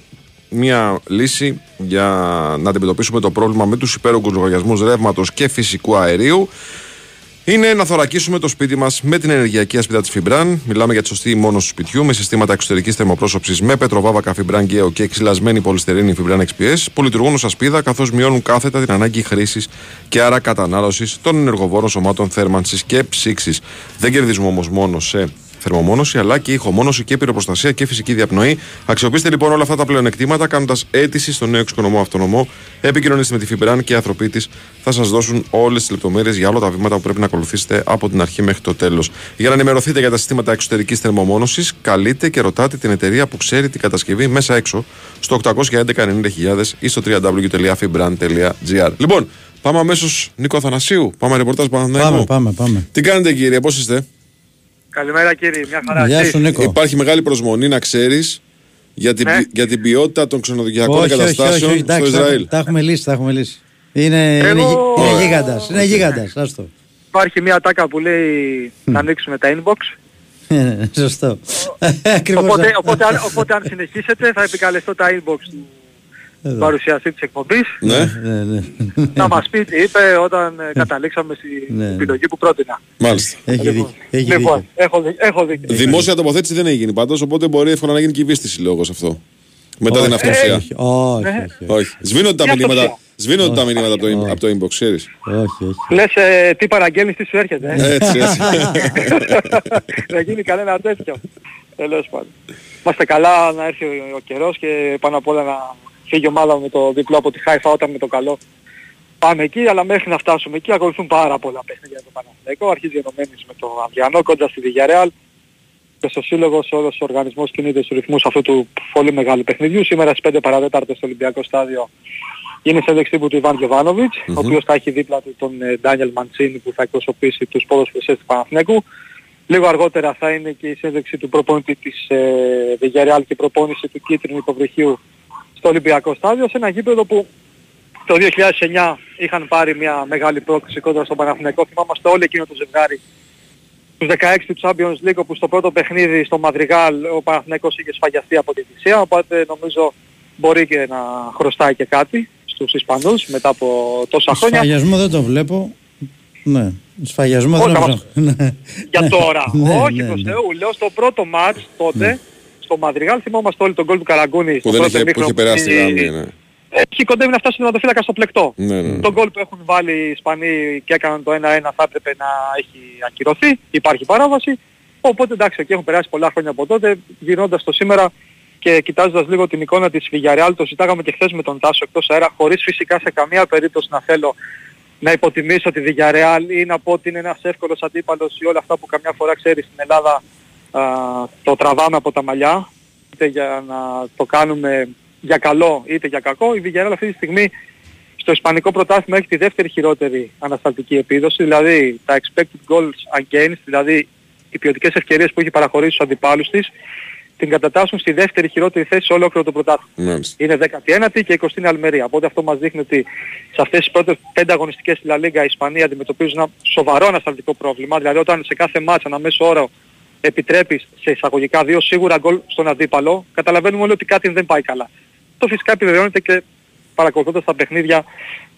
μια λύση για να αντιμετωπίσουμε το πρόβλημα με τους υπέρογκου λογαριασμούς ρεύματος και φυσικού αερίου. Είναι να θωρακίσουμε το σπίτι μας με την ενεργειακή ασπίδα της Φιμπραν. Μιλάμε για τη σωστή μόνωση του σπιτιού με συστήματα εξωτερικής θερμοπρόσωψης με πετροβάβακα Φιμπραν Γκέο και εξυλασμένη πολυστερίνη Φιμπραν XPS που λειτουργούν ως ασπίδα καθώς μειώνουν κάθετα την ανάγκη χρήσης και άρα κατανάλωσης των ενεργοβόρων σωμάτων θέρμανσης και ψήξης. Δεν κερδίζουμε όμως μόνο σε θερμομόνωση αλλά και ηχομόνωση και πυροπροστασία και φυσική διαπνοή. Αξιοποιήστε λοιπόν όλα αυτά τα πλεονεκτήματα κάνοντας αίτηση στο νέο εξοικονομό αυτονομό. Επικοινωνήστε με τη Φιμπραν και οι άνθρωποι της θα σας δώσουν όλες τις λεπτομέρειες για όλα τα βήματα που πρέπει να ακολουθήσετε από την αρχή μέχρι το τέλος. Για να ενημερωθείτε για τα συστήματα εξωτερικής θερμομόνωσης, καλείτε και ρωτάτε την εταιρεία που ξέρει την κατασκευή μέσα έξω στο 811 90.000 ή στο www.fibran.gr. Λοιπόν, πάμε αμέσως Νίκο Αθανασίου. Πάμε ρεπορτάζ Παναθηναϊκού. Πάμε, πάμε, πάμε. Τι κάνετε κύριε, πώς είστε; Καλημέρα κύριε, μια χαρά. Γεια Εσείς; σου, Νίκο. Υπάρχει μεγάλη προσμονή να ξέρεις για, την, Ναι. ποι- για την ποιότητα των ξενοδοχειακών όχι, όχι, όχι, εγκαταστάσεων όχι, στο εντάξει, τα, Ισραήλ. τα έχουμε λύσει, τα έχουμε λύσει. Είναι, Εγώ- είναι, γι- είναι Ωραία. γίγαντας, είναι γίγαντας, άστο. Υπάρχει μια τάκα που λέει να ανοίξουμε τα inbox. [laughs] Σωστό. Ακριβώς Οπότε, αυτό. οπότε, αν, οπότε αν συνεχίσετε θα επικαλεστώ τα inbox του Εδώ. παρουσιαστή της εκπομπής Ναι. Ναι, ναι. να μας πει τι είπε όταν ε, καταλήξαμε στην Ναι. επιλογή που πρότεινα. Μάλιστα. Έχει δίκιο. Έχει Λοιπόν, δίκιο. έχω, δει- έχω δίκιο. Δημόσια τοποθέτηση δεν έγινε πάντως, οπότε μπορεί εύκολα να γίνει κυβίστηση λόγω αυτό. Μετά Όχι, την αυτοσία. όχι, όχι, Ναι. όχι, Όχι. Σβήνονται τα Τι μηνύματα, αυτοσία; σβήνονται τα Όχι. μηνύματα από το, in- από το inbox, ξέρεις. όχι, όχι. Λες ε, τι παραγγέλνεις, τι σου έρχεται. ε; Έτσι, έτσι. [laughs] να γίνει κανένα τέτοιο. Τέλος πάντων. Είμαστε καλά να έρθει ο, ο καιρός και πάνω απ' όλα να φύγει η ομάδα με το διπλό από τη Χάιφα όταν με το καλό πάμε εκεί, αλλά μέχρι να φτάσουμε εκεί ακολουθούν πάρα πολλά παιχνίδια για το Παναθηναϊκό. Αρχίζει ενωμένης με το Αβιανό κοντά στη Villarreal και στο σύλλογο όλος ο οργανισμός κινείται στους ρυθμούς αυτού του πολύ μεγάλου παιχνιδιού. Σήμερα στις 5 παραδέταρτο στο Ολυμπιακό στάδιο είναι σε τύπου του Ιβάν Γιωβάνοβιτς, ο οποίος θα έχει δίπλα του τον ε, Ντάνιελ Μαντσίνη που θα εκπροσωπήσει τους ποδοσφαιριστές του Παναθηναϊκού. Λίγο αργότερα θα είναι και η σύνδεξη του προπονητή της ε, Villarreal και η προπόνηση του κίτρινου υποβρυχίου στο Ολυμπιακό στάδιο σε ένα γήπεδο που το 2009 είχαν πάρει μια μεγάλη πρόκληση κόντρα στον Παναθηναϊκό. Θυμάμαστε όλοι εκείνο το ζευγάρι τους 16 του Champions League όπου στο πρώτο παιχνίδι στο Μαδριγάλ ο Παναθηναϊκός είχε σφαγιαστεί από τη θυσία οπότε νομίζω μπορεί και να χρωστάει και κάτι στους Ισπανούς μετά από τόσα χρόνια. Σφαγιασμό δεν το βλέπω. Ναι. Σφαγιασμό Όχι, δεν το άμα- βλέπω. Ναι. Για Ναι. τώρα. Ναι, Όχι ναι, προς ναι. Θεού. Λέω στο πρώτο μάτς τότε στο Μαδριγάλ θυμόμαστε όλοι τον γκολ του Καραγκούνη Που στο δεν πρώτο είχε, που είχε ημίχρονο περάσει τη γραμμή. Ναι. Έχει κοντεύει να φτάσει στον τερματοφύλακα στο πλεκτό. Ναι, ναι. Το γκολ που έχουν βάλει οι Ισπανοί και έκαναν το 1-1 θα έπρεπε να έχει ακυρωθεί. Υπάρχει παράβαση. Οπότε εντάξει, εκεί έχουν περάσει πολλά χρόνια από τότε. Γυρνώντας το σήμερα και κοιτάζοντας λίγο την εικόνα της Villarreal, το συζητάγαμε και χθες με τον Τάσο εκτός αέρα, χωρίς φυσικά σε καμία περίπτωση να θέλω να υποτιμήσω τη Villarreal ή να πω ότι είναι ένας εύκολος αντίπαλος ή όλα αυτά που καμιά φορά ξέρεις στην Ελλάδα α, το τραβάμε από τα μαλλιά είτε για να το κάνουμε για καλό είτε για κακό. Η Villarreal αυτή τη στιγμή στο Ισπανικό πρωτάθλημα έχει τη δεύτερη χειρότερη ανασταλτική επίδοση, δηλαδή τα expected goals against, δηλαδή οι ποιοτικές ευκαιρίες που έχει παραχωρήσει στους αντιπάλους της, την κατατάσσουν στη δεύτερη χειρότερη θέση σε ολόκληρο το πρωτάθλημα. Μάλιστα. Είναι 19η και 20η Αλμερία. Οπότε αυτό μας δείχνει ότι σε αυτές τις πρώτες πέντε αγωνιστικές στη Λα Λίγκα η Ισπανία αντιμετωπίζουν ένα σοβαρό ανασταλτικό πρόβλημα. Δηλαδή όταν σε κάθε μάτσα ένα μέσο όρο επιτρέπεις σε εισαγωγικά δύο σίγουρα γκολ στον αντίπαλο, καταλαβαίνουμε όλοι ότι κάτι δεν πάει καλά. Αυτό φυσικά επιβεβαιώνεται και παρακολουθώντας τα παιχνίδια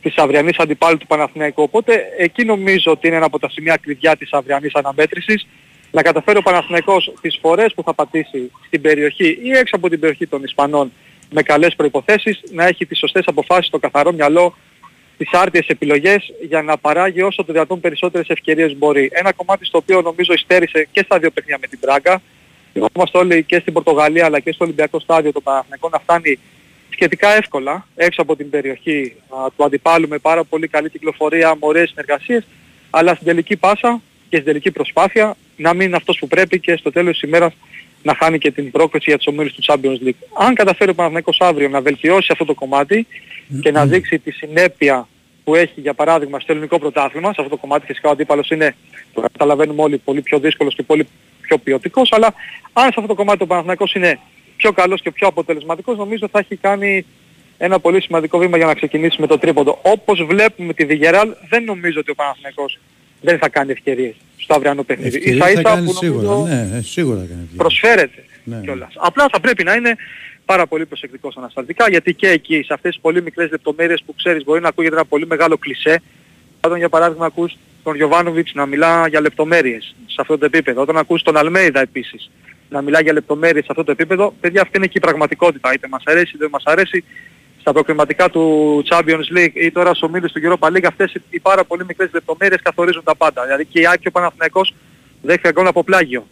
της αυριανής αντιπάλου του Παναθηναϊκού. Οπότε εκεί νομίζω ότι είναι ένα από τα σημεία κλειδιά της αυριανής αναμέτρησης να καταφέρει ο Παναθηναϊκός τις φορές που θα πατήσει στην περιοχή ή έξω από την περιοχή των Ισπανών με καλές προϋποθέσεις να έχει τις σωστές αποφάσεις στο καθαρό μυαλό τις άρτιες επιλογές για να παράγει όσο το δυνατόν περισσότερες ευκαιρίες μπορεί. Ένα κομμάτι στο οποίο νομίζω υστέρησε και στα δύο παιχνίδια με την Πράγκα. Είμαστε όλοι και στην Πορτογαλία αλλά και στο Ολυμπιακό στάδιο το Παναθηναϊκό να φτάνει σχετικά εύκολα έξω από την περιοχή α, του αντιπάλου με πάρα πολύ καλή κυκλοφορία, μορές συνεργασίες αλλά στην τελική πάσα και στην τελική προσπάθεια να μην είναι αυτός που πρέπει και στο τέλος της ημέρας να χάνει και την πρόκληση για τους ομίλους του Champions League. Αν καταφέρει ο Παναθηναϊκός αύριο να βελτιώσει αυτό το κομμάτι και να δείξει τη συνέπεια που έχει για παράδειγμα στο ελληνικό πρωτάθλημα, σε αυτό το κομμάτι φυσικά ο αντίπαλος είναι, το καταλαβαίνουμε όλοι, πολύ πιο δύσκολος και πολύ πιο ποιοτικός, αλλά αν σε αυτό το κομμάτι ο Παναθηναϊκός είναι πιο καλός και πιο αποτελεσματικός, νομίζω θα έχει κάνει ένα πολύ σημαντικό βήμα για να ξεκινήσει με το τρίποντο. Όπως βλέπουμε τη Βιγεράλ, δεν νομίζω ότι ο Παναθηναϊκός δεν θα κάνει ευκαιρίες στο αυριανό παιχνίδι. Ευκαιρίες Ίσα θα ίσα κάνει που σίγουρα. νομίζω Ναι, ε, σίγουρα θα κάνει. ευκαιρίες. προσφέρεται Ναι. κιόλας. Απλά θα πρέπει να είναι πάρα πολύ προσεκτικός ανασταλτικά γιατί και εκεί σε αυτές τις πολύ μικρές λεπτομέρειες που ξέρεις μπορεί να ακούγεται ένα πολύ μεγάλο κλισέ όταν για παράδειγμα ακούς τον Γιωβάνοβιτς να μιλά για λεπτομέρειες σε αυτό το επίπεδο, όταν ακούς τον Αλμέιδα επίσης να μιλά για λεπτομέρειες σε αυτό το επίπεδο, παιδιά αυτή είναι και η πραγματικότητα, είτε μας αρέσει είτε δεν μας αρέσει στα προκριματικά του Champions League ή τώρα στους ομίλους του Europa League αυτές οι- οι πάρα πολύ μικρές λεπτομέρειες καθορίζουν τα πάντα. Δηλαδή και η Άκη ο Παναθηναϊκός δέχεται ακόμα από πλάγιο.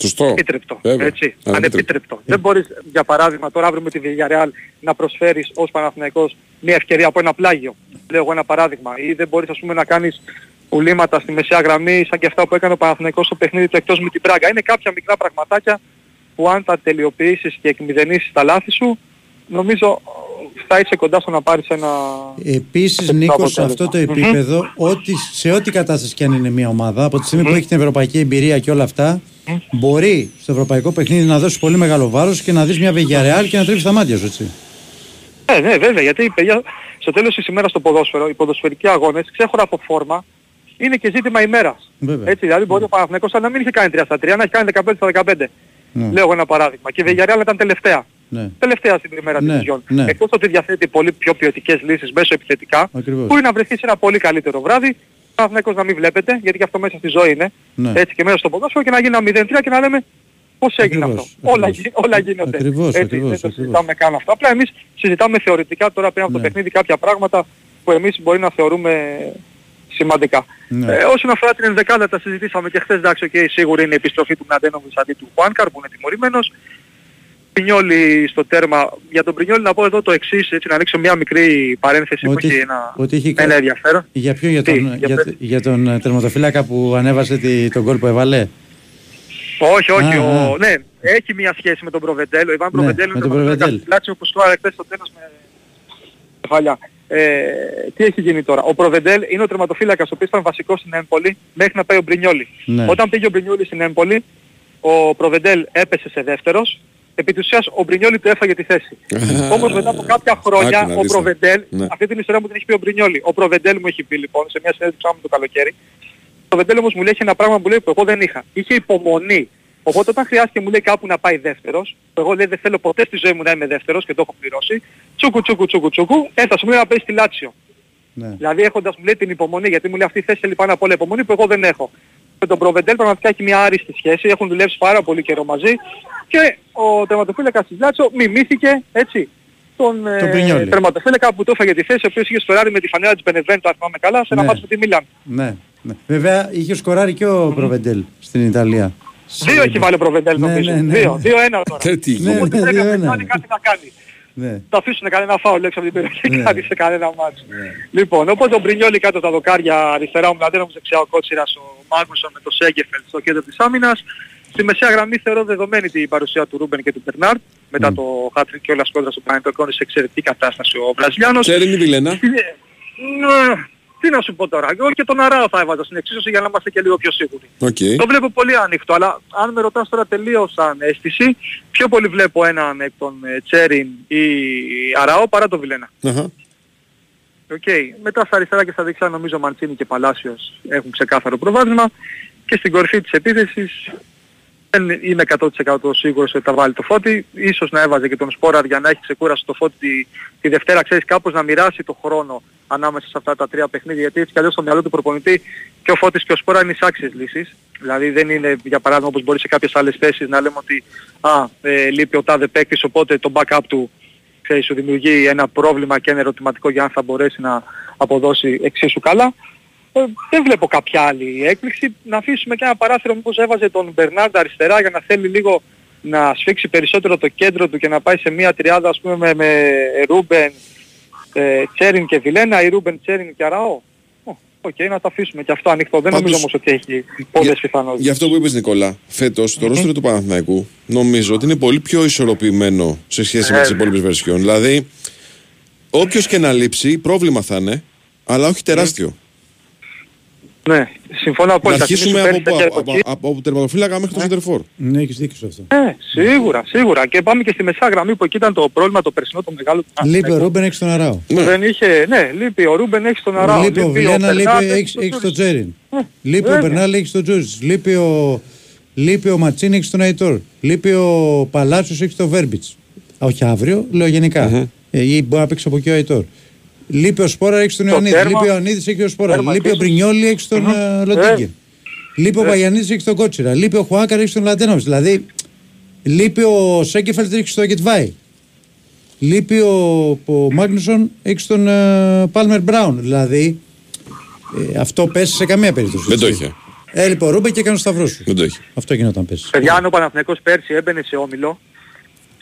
Σωστό. Ανεπίτρεπτο. Βέβαια. Έτσι. Ανεπίτρεπτο. Ανεπίτρεπτο. Δεν μπορείς για παράδειγμα τώρα αύριο με τη Villarreal να προσφέρεις ως Παναθηναϊκός μια ευκαιρία από ένα πλάγιο. Λέω εγώ ένα παράδειγμα. Ή δεν μπορείς ας πούμε να κάνεις πουλήματα στη μεσαία γραμμή σαν και αυτά που έκανε ο Παναθηναϊκός στο παιχνίδι του εκτός με την Πράγκα. Είναι κάποια μικρά πραγματάκια που αν τα τελειοποιήσεις και εκμηδενήσεις τα λάθη σου νομίζω θα είσαι κοντά στο να πάρεις ένα... Επίσης, θετικό Νίκος, σε αυτό το αποτέλεσμα. επίπεδο, ό,τι, σε ό,τι κατάσταση και αν είναι μια ομάδα, από τη στιγμή που Μμμ. έχει την ευρωπαϊκή εμπειρία και όλα αυτά, μπορεί στο ευρωπαϊκό παιχνίδι να δώσει πολύ μεγάλο βάρος και να δεις μια Villarreal και να τρίψει τα μάτια σου, έτσι. Ναι, ναι, βέβαια, γιατί παιδιά, στο τέλος της ημέρας στο ποδόσφαιρο, οι ποδοσφαιρικοί αγώνες, ξέχωρα από φόρμα, είναι και ζήτημα ημέρας. Βέβαια. Έτσι, δηλαδή μπορεί ο Παναθηναϊκός να μην είχε κάνει 3 στα 3, να έχει κάνει 15 στα 15. Ναι. Λέω εγώ ένα παράδειγμα. Και η Villarreal ήταν τελευταία. Ναι. Τελευταία στην ημέρα Ναι, της Διζιόν. ναι. Εκτός ότι διαθέτει πολύ πιο ποιοτικές λύσεις μέσω επιθετικά, Ακριβώς. μπορεί να βρεθεί σε ένα πολύ καλύτερο βράδυ, ο Παναθηναϊκός να μην βλέπετε, γιατί και αυτό μέσα στη ζωή είναι, Ναι. έτσι και μέσα στο ποδόσφαιρο και να γίνει ένα 0-3 και να λέμε πώς έγινε Ακριβώς, αυτό. Όλα, ακριβώς. γι- όλα γίνονται. Ακριβώς, έτσι, ακριβώς, δεν το ακριβώς. συζητάμε καν αυτό. Απλά εμείς συζητάμε θεωρητικά τώρα πριν από το Ναι. παιχνίδι κάποια πράγματα που εμείς μπορεί να θεωρούμε σημαντικά. Ναι. Ε, όσον αφορά την ενδεκάδα τα συζητήσαμε και χθες, εντάξει, okay, σίγουρα είναι η επιστροφή του Μναντένοβιτς αντί του Χουάνκαρ που είναι τιμωρημένος. Πρινιόλι στο τέρμα. Για τον Πρινιόλι να πω εδώ το εξής, έτσι να ανοίξω μια μικρή παρένθεση που Ότι- έχει ένα, ότι έχει ένα κα- ενδιαφέρον. Για ποιο, για Τι, τον, για για, πες. για τον ε, τερματοφύλακα που ανέβασε τη, τον κόλ που έβαλε; Όχι, όχι. Α, ο, α. ναι, έχει μια σχέση με τον Προβεντέλ. Ο Ιβάν Ναι, Προβεντέλ με είναι τον το Προβεντέλ. Λάτσιος που σκόραρε χθες στο τέλος με κεφαλιά. Ε, τι έχει γίνει τώρα; Ο Προβεντέλ είναι ο τερματοφύλακας ο οποίος ήταν βασικός στην Έμπολη μέχρι να πάει ο Μπρινιόλι. Ναι. Όταν πήγε ο Μπρινιόλι στην Έμπολη, ο Προβεντέλ έπεσε σε δεύτερος. Επί της ουσίας ο Μπρινιόλι του έφαγε τη θέση. [laughs] Όμως μετά από κάποια χρόνια Άκου να ο δεις, Προβεντέλ, ναι. αυτή την ιστορία μου την έχει πει ο Μπρινιόλι. Ο Προβεντέλ μου έχει πει λοιπόν σε μια συνέντευξη μου το καλοκαίρι. Ο Προβεντέλ όμως μου λέει έχει ένα πράγμα που λέει που εγώ δεν είχα. Είχε υπομονή. Οπότε όταν χρειάστηκε μου λέει κάπου να πάει δεύτερος, που εγώ λέει δεν θέλω ποτέ στη ζωή μου να είμαι δεύτερος και το έχω πληρώσει, τσούκου τσούκου τσούκου τσούκου, έφτασε μου λέει να πάει στη Λάτσιο. Ναι. Δηλαδή έχοντας μου λέει την υπομονή, γιατί μου λέει αυτή η θέση θέλει πάνω απ' όλα υπομονή που εγώ δεν έχω. Με τον Προβεντέλ πραγματικά έχει μια άριστη σχέση, έχουν δουλέψει πάρα πολύ καιρό μαζί και ο τερματοφύλακας της Λάτσιο μιμήθηκε έτσι τον, Τον Πρινιόλι. τερματοφύλακα που του έφαγε τη θέση, ο οποίος είχε σκοράρει με τη φανέλα της Μπενεβέντο, αν θυμάμαι καλά, σε ένα Ναι. μάτσο με τη Μίλαν. Ναι, ναι. Βέβαια είχε σκοράρει και ο Προβεντέλ στην Ιταλία. Δύο έχει βάλει ο Προβεντέλ Ναι, νομίζω. ναι, ναι, Δύο, ναι. δύο ένα τώρα. Ε, [laughs] τι Ναι, Οπότε ναι, πρέπει δύο να ένα. κάνει κάτι να κάνει. Ναι. Θα αφήσουν κανένα φάουλ έξω από την περιοχή Ναι. και κάτι σε κανένα μάτσο. Λοιπόν, οπότε ο Μπρινιόλι κάτω τα δοκάρια αριστερά ο Μλαντένο δεξιά ο Κότσιρας, ο Μάγνουσον με το Σέγκεφελ στο κέντρο της άμυνας. Στη μεσαία γραμμή θεωρώ δεδομένη την παρουσία του Ρούμπεν και του Μπερνάρτ. Μετά Μμ. το χατ τρικ κιόλας κόντρα στον Παναιτωλικό είναι σε εξαιρετική κατάσταση ο Βραζιλιάνος. Τσέριν ή Βιλένα. Ναι, Τι να σου πω τώρα, εγώ και τον Αράο θα έβαζα στην εξίσωση για να είμαστε και λίγο πιο σίγουροι. Οκ. Το βλέπω πολύ ανοιχτό, αλλά αν με ρωτάς τώρα τελείως σαν αίσθηση, πιο πολύ βλέπω έναν εκ των ε, Τσέριν ή Αράο παρά τον Βιλένα. Αχα. Οκ. Μετά στα αριστερά και στα δεξιά νομίζω Μαντσίνη και Παλάσιος έχουν ξεκάθαρο προβάδισμα και στην κορυφή της επίθεσης δεν είμαι 100% σίγουρος ότι θα βάλει τον Φώτη. Ίσως να έβαζε και τον Σπόραρ για να έχει ξεκούραση τον Φώτη τη, τη Δευτέρα, ξέρεις, κάπως να μοιράσει το χρόνο ανάμεσα σε αυτά τα τρία παιχνίδια. Γιατί έτσι κι αλλιώς στο μυαλό του προπονητή και ο Φώτης και ο Σπόραρ είναι ισάξιες λύσεις. Δηλαδή δεν είναι για παράδειγμα όπως μπορεί σε κάποιες άλλες θέσεις να λέμε ότι α, ε, λείπει ο τάδε παίκτης οπότε το backup του ξέρεις, σου δημιουργεί ένα πρόβλημα και ένα ερωτηματικό για αν θα μπορέσει να αποδώσει εξίσου καλά. Ε, δεν βλέπω κάποια άλλη έκπληξη. Να αφήσουμε και ένα παράθυρο μήπως έβαζε τον Μπερνάρντα αριστερά για να θέλει λίγο να σφίξει περισσότερο το κέντρο του και να πάει σε μια τριάδα ας πούμε με, με Ρούμπεν, ε, Τσέριν και Βιλένα ή Ρούμπεν, Τσέριν και Αράο. Ω, Οκ, να το αφήσουμε και αυτό ανοιχτό. Δεν νομίζω όμως ότι έχει πολλές πιθανότητες. Γι' αυτό που είπες Νικόλα, φέτος το ρόστερ του Παναθηναϊκού νομίζω ότι είναι πολύ πιο ισορροπημένο σε σχέση με τις Ε, υπόλοιπες βερσιόν. Δηλαδή, όποιος και να λείψει, πρόβλημα θα είναι, αλλά όχι τεράστιο. Ναι, συμφωνώ Να απόλυτα. αρχίσουμε Θυμήσου από, πέρσι τα από, από, κερδοκή- από, από τερματοφύλακα μέχρι το σεντερφόρ. Ναι, έχεις δίκιο σε αυτό. Ε, σίγουρα, σίγουρα. Και πάμε και στη μεσαία γραμμή που εκεί ήταν το πρόβλημα το περσινό το μεγάλο του Λείπει ο Παναθηναϊκού. Ρούμπεν, έχεις τον Αράο. Δεν είχε, ναι, λείπει ο Ρούμπεν, έχεις τον Αράο. Λείπει ο Βιλένα, λείπει, Μπερνάρ, έχεις, έχεις τον Τζέριν. Λείπει ο βέβαια. Μπερνάλ, έχεις τον Τζούζης. Λείπει ο, λείπει ο Ματσίν, έχεις τον Αϊτόρ. Λείπει ο Παλάτσιος, έχεις τον Βέρμπιτς. Α, Όχι αύριο, λέω γενικά. Ε, Ή μπορεί να παίξει από εκεί ο Αϊτόρ. Λείπει ο Σπόρα, έχεις τον Το Ιωαννίδη. τέρμα. Λείπει ο Ιωαννίδης, έχει ο Σπόρα. Τέρμα Λείπει ο επίσης. Μπρινιόλι, έχεις τον ε, Λοντίγκεν. Λείπει ο Παγιανίδης, έχεις τον Κότσιρα. Λείπει ο Χουάκαρ, έχεις τον Λαντένοβιτς. Δηλαδή, λείπει ο Σέκεφελτ, έχεις τον Γετβάη. Λείπει ο, ο Μάγνουσον, έχει τον ε, Πάλμερ Μπράουν. Δηλαδή, ε, αυτό πέσει σε καμία περίπτωση. Δεν το έτσι. είχε. Έλειπε ο Ρούμπε και έκανε το σταυρός σου. Δεν το έχει. Αυτό γινόταν πέσει. Παιδιά, αν ο Παναθηναϊκός πέρσι έμπαινε σε όμιλο,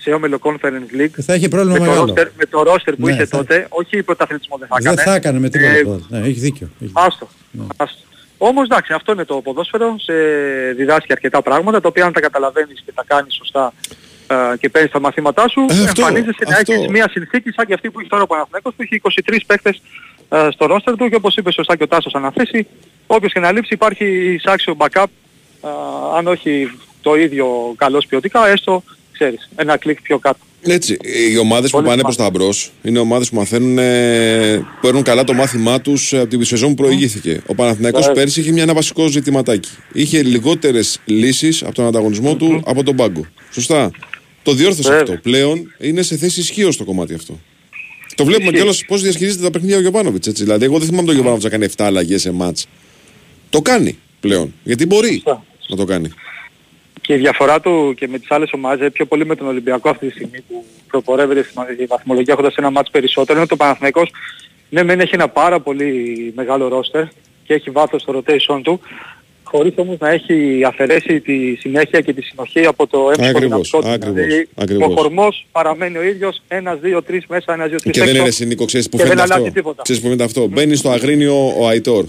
σε όμιλο Conference League, Θα είχε πρόβλημα με το, μεγάλο. roster, με το roster που Ναι, είχε θα- τότε, όχι πρωταθλητισμό δεν θα έκανε. Δεν θα έκανε με τίποτα. Ε, άλλο. Ναι, έχει δίκιο. Έχει Άστο. άστο. Όμως εντάξει, αυτό είναι το ποδόσφαιρο, σε διδάσκει αρκετά πράγματα, τα οποία αν τα καταλαβαίνεις και τα κάνεις σωστά ε, και παίρνεις τα μαθήματά σου, Ε, αυτό, εμφανίζεσαι να αυτό. έχεις μια συνθήκη σαν και αυτή που έχει τώρα ο Παναθηναϊκός που έχει 23 παίκτες ε, στο roster του και όπως είπες σωστά και ο Τάσος αναθέσει, όποιος και να λείψει υπάρχει εισάξιο backup, ε, αν όχι το ίδιο καλός ποιοτικά, έστω, ξέρεις, ένα κλικ πιο κάτω. Έτσι, οι ομάδες που Πολύ πάνε προς σημαντικό. τα μπρος είναι ομάδες που μαθαίνουν, ε, παίρνουν καλά το μάθημά τους από την σεζόν που προηγήθηκε. Ο Παναθηναϊκός Βέβαια. πέρσι είχε μια, ένα βασικό ζητηματάκι. Είχε λιγότερες λύσεις από τον ανταγωνισμό του από τον πάγκο. Σωστά. Το διόρθωσε Βέβαια. αυτό. Πλέον είναι σε θέση ισχύω το κομμάτι αυτό. Το βλέπουμε Ισχύει. κιόλας πώς διασχίζεται τα παιχνίδια ο Γιωβάνοβιτς. Δηλαδή, εγώ δεν θυμάμαι τον Γιωβάνοβιτς να κάνει 7 αλλαγές σε μάτς. Το κάνει πλέον. Γιατί μπορεί να το κάνει. Και η διαφορά του και με τις άλλες ομάδες, ε, πιο πολύ με τον Ολυμπιακό αυτή τη στιγμή που προπορεύεται στη βαθμολογία έχοντας ένα μάτς περισσότερο, είναι ότι ο Παναθηναϊκός ναι μεν έχει ένα πάρα πολύ μεγάλο ρόστερ και έχει βάθος στο rotation του, χωρίς όμως να έχει αφαιρέσει τη συνέχεια και τη συνοχή από το έμψυχο Ακριβώς, δυναμικό του. ακριβώς, Δηλαδή, ακριβώς. ο χορμός παραμένει ο ίδιος, ένας, δύο, τρεις μέσα, ένας, δύο, τρεις Και δεν έξω. είναι συνήκο, ξέρεις που και δεν φαίνεται αλλάζει αυτό; τίποτα. Ξέρεις που φαίνεται αυτό; Μπαίνει στο αγρίνιο ο Αϊτόρ.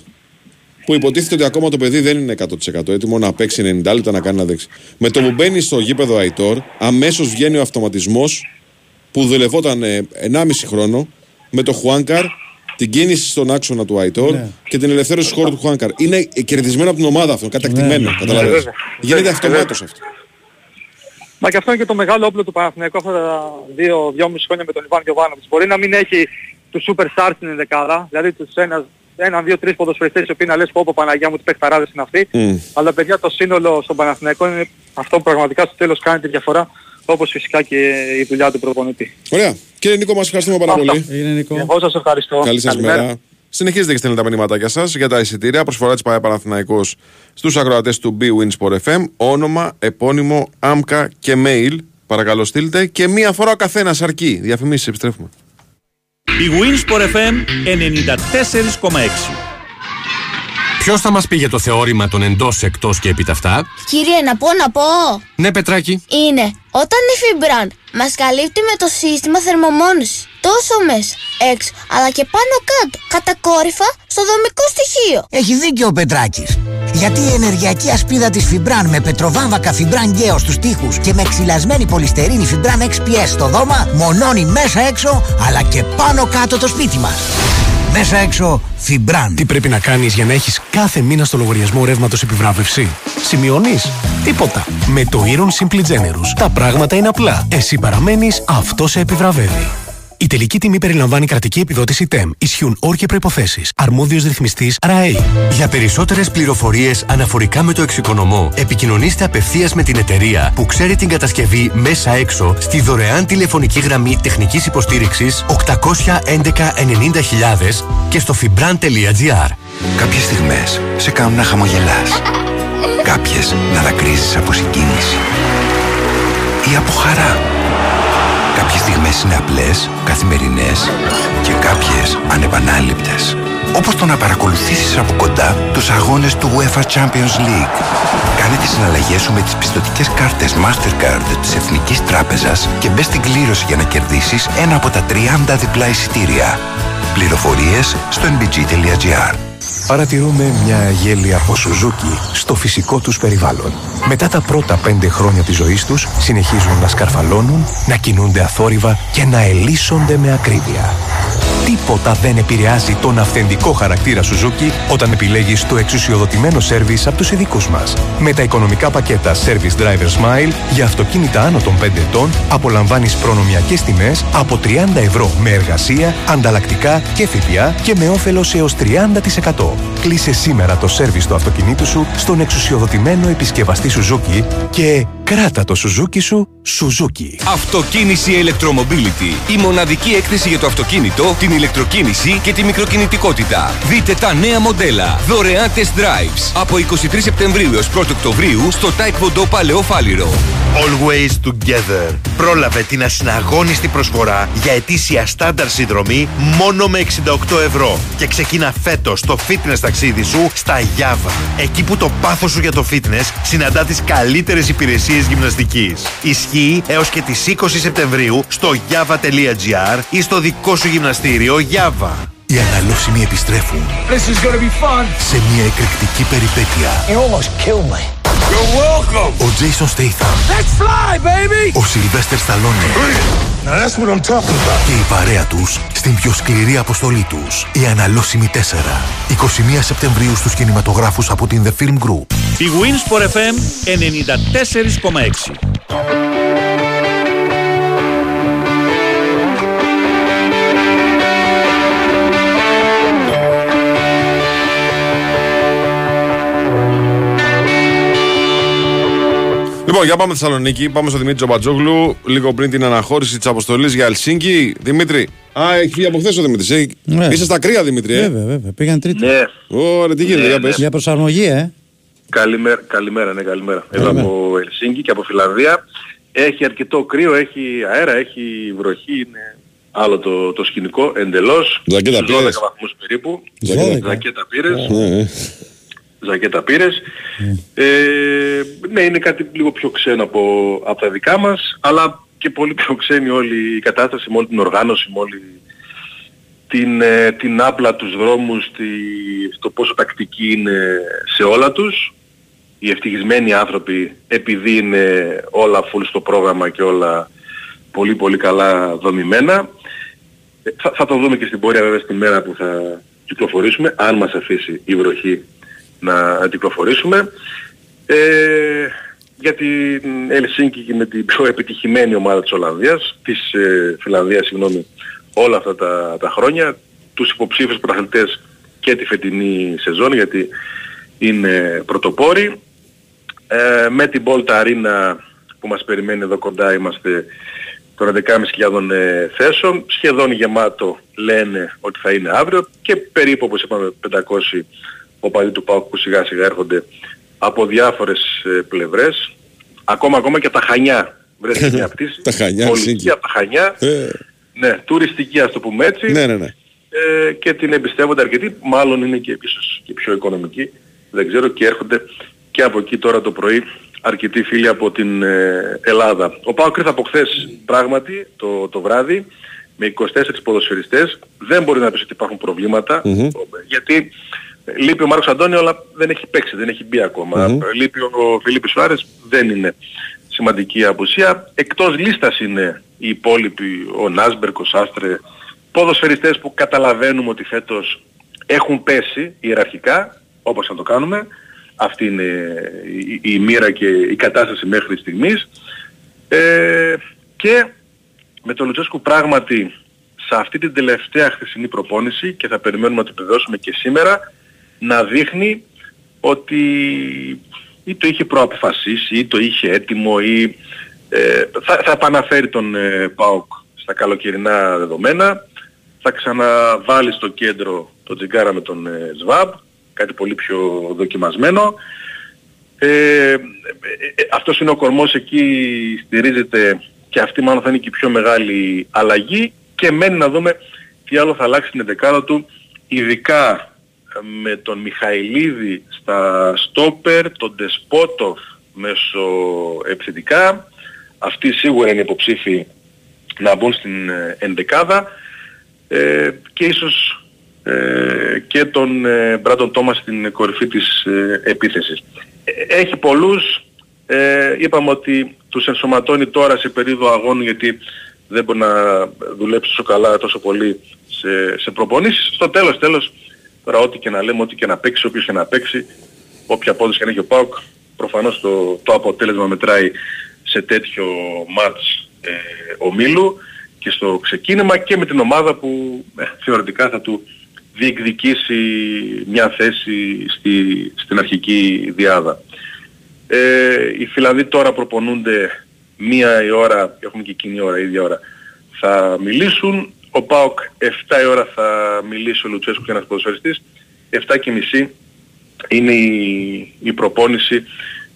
Που υποτίθεται ότι ακόμα το παιδί δεν είναι 100% έτοιμο να παίξει 90 λεπτά να κάνει να δέξει. Με το που μπαίνει στο γήπεδο Αϊτόρ, αμέσως βγαίνει ο αυτοματισμός που δουλευόταν ε, 1,5 χρόνο με το Χουάνκαρ, την κίνηση στον άξονα του Αϊτόρ Ναι. και την ελευθέρωση του χώρου του Χουάνκαρ. Είναι κερδισμένο από την ομάδα αυτό, κατακτημένο. Ναι. Καταλαβαίνεις. Ε, βέβαια. Γίνεται Βέβαια, αυτομάτως βέβαια. αυτό. Μα και αυτό είναι και το μεγάλο όπλο του Παναθηναϊκού αυτά τα δύο, δυόμιση χρόνια με τον Ιβάν Γιωβάνοβιτς. Μπορεί να μην έχει τους superstars στην ενδεκάδα, δηλαδή τους ένας, ένα, δύο, τρεις ποδοσφαιριστές οι οποίοι να λες πω πω Παναγιά μου τι παιχταράδες είναι αυτοί. Μμ. Αλλά παιδιά το σύνολο στον Παναθηναϊκό είναι αυτό που πραγματικά στο τέλος κάνει τη διαφορά όπως φυσικά και η δουλειά του προπονητή. Ωραία. Κύριε Νίκο, μας ευχαριστούμε πάρα Αυτά. πολύ. Είναι Νικό. Εγώ σας ευχαριστώ. Καλή σας Καλημέρα. μέρα. Συνεχίζετε και στέλνετε τα μηνύματάκια σας για τα εισιτήρια. Προσφορά της ΠΑΕ Παναθηναϊκός στους ακροατές του B-Win Sport FM. Όνομα, επώνυμο, άμκα και mail. Παρακαλώ στείλτε. Και μία φορά ο καθένας αρκεί. Διαφημίσεις, επιστρέφουμε. Η Winsport FM 94,6. Ποιος θα μας πει για το θεώρημα των εντός, εκτός και επιταυτά. Κύριε, να πω, να πω. Ναι, Πετράκη. Είναι όταν η Φιμπραν μας καλύπτει με το σύστημα θερμομόνωσης τόσο μέσα, έξω, αλλά και πάνω κάτω, κατακόρυφα στο δομικό στοιχείο. Έχει δίκιο ο Πετράκης. Γιατί η ενεργειακή ασπίδα της Φιμπραν με πετροβάμβακα Φιμπραν Γκέο στους τοίχους και με ξυλασμένη πολυστερίνη Φιμπραν XPS στο δώμα μονώνει μέσα έξω αλλά και πάνω κάτω το σπίτι μας. Μέσα έξω Φιμπραν. Τι πρέπει να κάνεις για να έχεις κάθε μήνα στο λογαριασμό ρεύματος επιβράβευση; Σημειώνεις; Τίποτα. Με το Iron Simply Generous τα πράγματα είναι απλά. Εσύ παραμένεις, αυτό σε επιβραβεύει. Η τελική τιμή περιλαμβάνει κρατική επιδότηση TEM. Ισχύουν όροι και προποθέσει. Αρμόδιος ρυθμιστής RAE. Για περισσότερες πληροφορίες αναφορικά με το εξοικονομώ, επικοινωνήστε απευθείας με την εταιρεία που ξέρει την κατασκευή μέσα έξω στη δωρεάν τηλεφωνική γραμμή τεχνικής υποστήριξης 811 90.000 και στο fibran.gr. Κάποιες στιγμές σε κάνουν να χαμογελάς. [laughs] Κάποιες να δακρύζεις από συγκίνηση. Ή από χαρά. Κάποιες στιγμές είναι απλές, καθημερινές και κάποιες ανεπανάληπτες. Όπως το να παρακολουθήσεις από κοντά τους αγώνες του UEFA Champions League. Κάνε τις συναλλαγές σου με τις πιστοτικές κάρτες Mastercard της Εθνικής Τράπεζας και μπες στην κλήρωση για να κερδίσεις ένα από τα 30 διπλά εισιτήρια. Πληροφορίες στο nbg.gr Παρατηρούμε μια γέλια από Σουζούκι στο φυσικό τους περιβάλλον. Μετά τα πρώτα πέντε χρόνια της ζωής τους, συνεχίζουν να σκαρφαλώνουν, να κινούνται αθόρυβα και να ελίσσονται με ακρίβεια. Τίποτα δεν επηρεάζει τον αυθεντικό χαρακτήρα Suzuki όταν επιλέγεις το εξουσιοδοτημένο σέρβις από τους ειδικούς μας. Με τα οικονομικά πακέτα Service Driver Smile για αυτοκίνητα άνω των 5 ετών απολαμβάνεις προνομιακές τιμές από 30 ευρώ με εργασία, ανταλλακτικά και ΦΠΑ και με όφελος έως 30%. Κλείσε σήμερα το σέρβις του αυτοκινήτου σου στον εξουσιοδοτημένο επισκευαστή Suzuki και κράτα το Suzuki σου Suzuki. Αυτοκίνηση Electromobility. Η μοναδική έκθεση για το αυτοκίνητο, την ηλεκτροκίνηση και τη μικροκινητικότητα. Δείτε τα νέα μοντέλα. Δωρεάν test drives. Από 23 Σεπτεμβρίου έως 1 Οκτωβρίου στο Taekwondo Παλαιό Φάληρο. Always Together. Πρόλαβε την ασυναγώνιστη προσφορά για ετήσια στάνταρ συνδρομή μόνο με 68 ευρώ. Και ξεκίνα φέτος το fitness ταξίδι σου στα Java. Εκεί που το πάθος σου για το fitness συναντά τις καλύτερες υπηρεσίες γυμναστικής. Ισχύει έως και τις 20 Σεπτεμβρίου στο java.gr ή στο δικό σου γυμναστήριο Java. Οι αναλώσιμοι επιστρέφουν This is gonna be fun. σε μια εκρηκτική περιπέτεια. You almost killed me. You're welcome. Ο Jason Statham, Let's fly, baby. ο Sylvester Stallone Now that's what I'm talking about. και η παρέα τους στην πιο σκληρή αποστολή τους. Οι αναλώσιμοι 4. 21 Σεπτεμβρίου στους κινηματογράφους από την The Film Group. Η Winsport FM 94,6. Λοιπόν, για πάμε Θεσσαλονίκη. Πάμε στο Δημήτρη Τζομπατζόγλου. Λίγο πριν την αναχώρηση της αποστολής για Ελσίνκι. Δημήτρη. Α, έχει φύγει από χθες ο Δημήτρης. Ε. Ναι. Είσαι στα κρύα, Δημήτρη. Ε; Βέβαια, βέβαια. Πήγαν τρίτη. Ναι. Ωραία, τι γίνεται, Ναι, για ναι. πες. Για προσαρμογή, ε. Καλημέρα, καλημέρα, ναι, καλημέρα. Εδώ Καλημέρα. από Ελσίνκι και από Φιλανδία. Έχει αρκετό κρύο, έχει αέρα, έχει βροχή, είναι άλλο το, το σκηνικό εντελώς. Ζακέτα Στους 12 πήρες. βαθμούς περίπου. Ζακέτα. Ζακέτα πήρες. Ναι, ναι. Ζακέτα πήρες. Ε, ναι, είναι κάτι λίγο πιο ξένο από, από τα δικά μας, αλλά και πολύ πιο ξένη όλη η κατάσταση, με όλη την οργάνωση, με όλη την, ε, την άπλα, τους δρόμους, τη, το πόσο τακτική είναι σε όλα τους. Οι ευτυχισμένοι άνθρωποι, επειδή είναι όλα full στο πρόγραμμα και όλα πολύ πολύ καλά δομημένα, ε, θα, θα το δούμε και στην πορεία βέβαια στη μέρα που θα κυκλοφορήσουμε, αν μας αφήσει η βροχή να, να κυκλοφορήσουμε. Ε, για την Ελσίνκη και με την πιο επιτυχημένη ομάδα της Ολλανδίας, της ε, Φιλανδίας, συγγνώμη, όλα αυτά τα, τα χρόνια, τους υποψήφιους πρωταθλητές και τη φετινή σεζόν, γιατί είναι πρωτοπόροι. Ε, με την Bolt Arena που μας περιμένει εδώ κοντά είμαστε των 11.500 ε, θέσεων, σχεδόν γεμάτο λένε ότι θα είναι αύριο και περίπου όπως είπαμε 500 οπαδοί του ΠΑΟΚ που σιγά σιγά έρχονται από διάφορες ε, πλευρές. Ακόμα ακόμα και από τα Χανιά βρέθηκε μια [laughs] πτήση. Τα Χανιά, Πολιτική Ελσίνκι. από τα Χανιά. Ε, Ναι, τουριστική ας το πούμε έτσι. ναι, ναι, ναι. Ε, και την εμπιστεύονται αρκετοί, μάλλον είναι και ίσως και πιο οικονομική, δεν ξέρω, και έρχονται και από εκεί τώρα το πρωί αρκετοί φίλοι από την ε, Ελλάδα. Ο Πάοκ ήρθε από χθες πράγματι το, το βράδυ με 24 ποδοσφαιριστές. Δεν μπορεί να πεις ότι υπάρχουν προβλήματα, γιατί ε, λείπει ο Μάρκος Αντώνιο αλλά δεν έχει παίξει, δεν έχει μπει ακόμα. Μμμ. Ε, Λείπει ο Φιλίππης Σουάρες, δεν είναι σημαντική απουσία. Εκτός λίστας είναι οι υπόλοιποι, ο Νάσμπερκ, ο Σάστρε, ποδοσφαιριστές που καταλαβαίνουμε ότι φέτος έχουν πέσει ιεραρχικά, όπως να το κάνουμε. Αυτή είναι η, η μοίρα και η κατάσταση μέχρι στιγμής. Ε, και με τον Λουτσέσκου πράγματι σε αυτή την τελευταία χθεσινή προπόνηση και θα περιμένουμε να το επιβεβαιώσουμε και σήμερα να δείχνει ότι ή το είχε προαποφασίσει ή το είχε έτοιμο ή ε, θα, θα επαναφέρει τον ε, ΠΑΟΚ στα καλοκαιρινά δεδομένα. Θα ξαναβάλει στο κέντρο το τζιγκάρα με τον ε, ΣΒΑΜ κάτι πολύ πιο δοκιμασμένο. Ε, ε, ε, αυτός είναι ο κορμός εκεί στηρίζεται και αυτή μάλλον θα είναι και η πιο μεγάλη αλλαγή. Και μένει να δούμε τι άλλο θα αλλάξει την δεκάδα του ειδικά με τον Μιχαηλίδη στα στόπερ, τον Ντεσπότοφ μέσω επιθετικά αυτοί σίγουρα είναι υποψήφοι να μπουν στην ε, ενδεκάδα ε, και ίσως ε, και τον ε, Μπράντον Τόμας στην κορυφή της ε, επίθεσης. Ε, έχει πολλούς, είπαμε ότι τους ενσωματώνει τώρα σε περίοδο αγώνου γιατί δεν μπορεί να δουλέψει τόσο καλά, τόσο πολύ σε, σε προπονήσεις. Στο τέλος, τέλος, τώρα ό,τι και να λέμε, ό,τι και να παίξει, όποιος και να παίξει, όποια απόδοση και να έχει ο ΠΑΟΚ, προφανώς το, το αποτέλεσμα μετράει σε τέτοιο μάτς ε, ομίλου και στο ξεκίνημα και με την ομάδα που ε, θεωρητικά θα του διεκδικήσει μια θέση στη, στην αρχική διάδα. Ε, οι Φιλανδοί τώρα προπονούνται μία η ώρα, έχουμε και εκείνη η ώρα, η ίδια ώρα, θα μιλήσουν. Ο ΠΑΟΚ 7 η ώρα θα μιλήσει ο Λουτσέσκου και ένας ποδοσφαιριστής. 7 και μισή είναι η, η προπόνηση,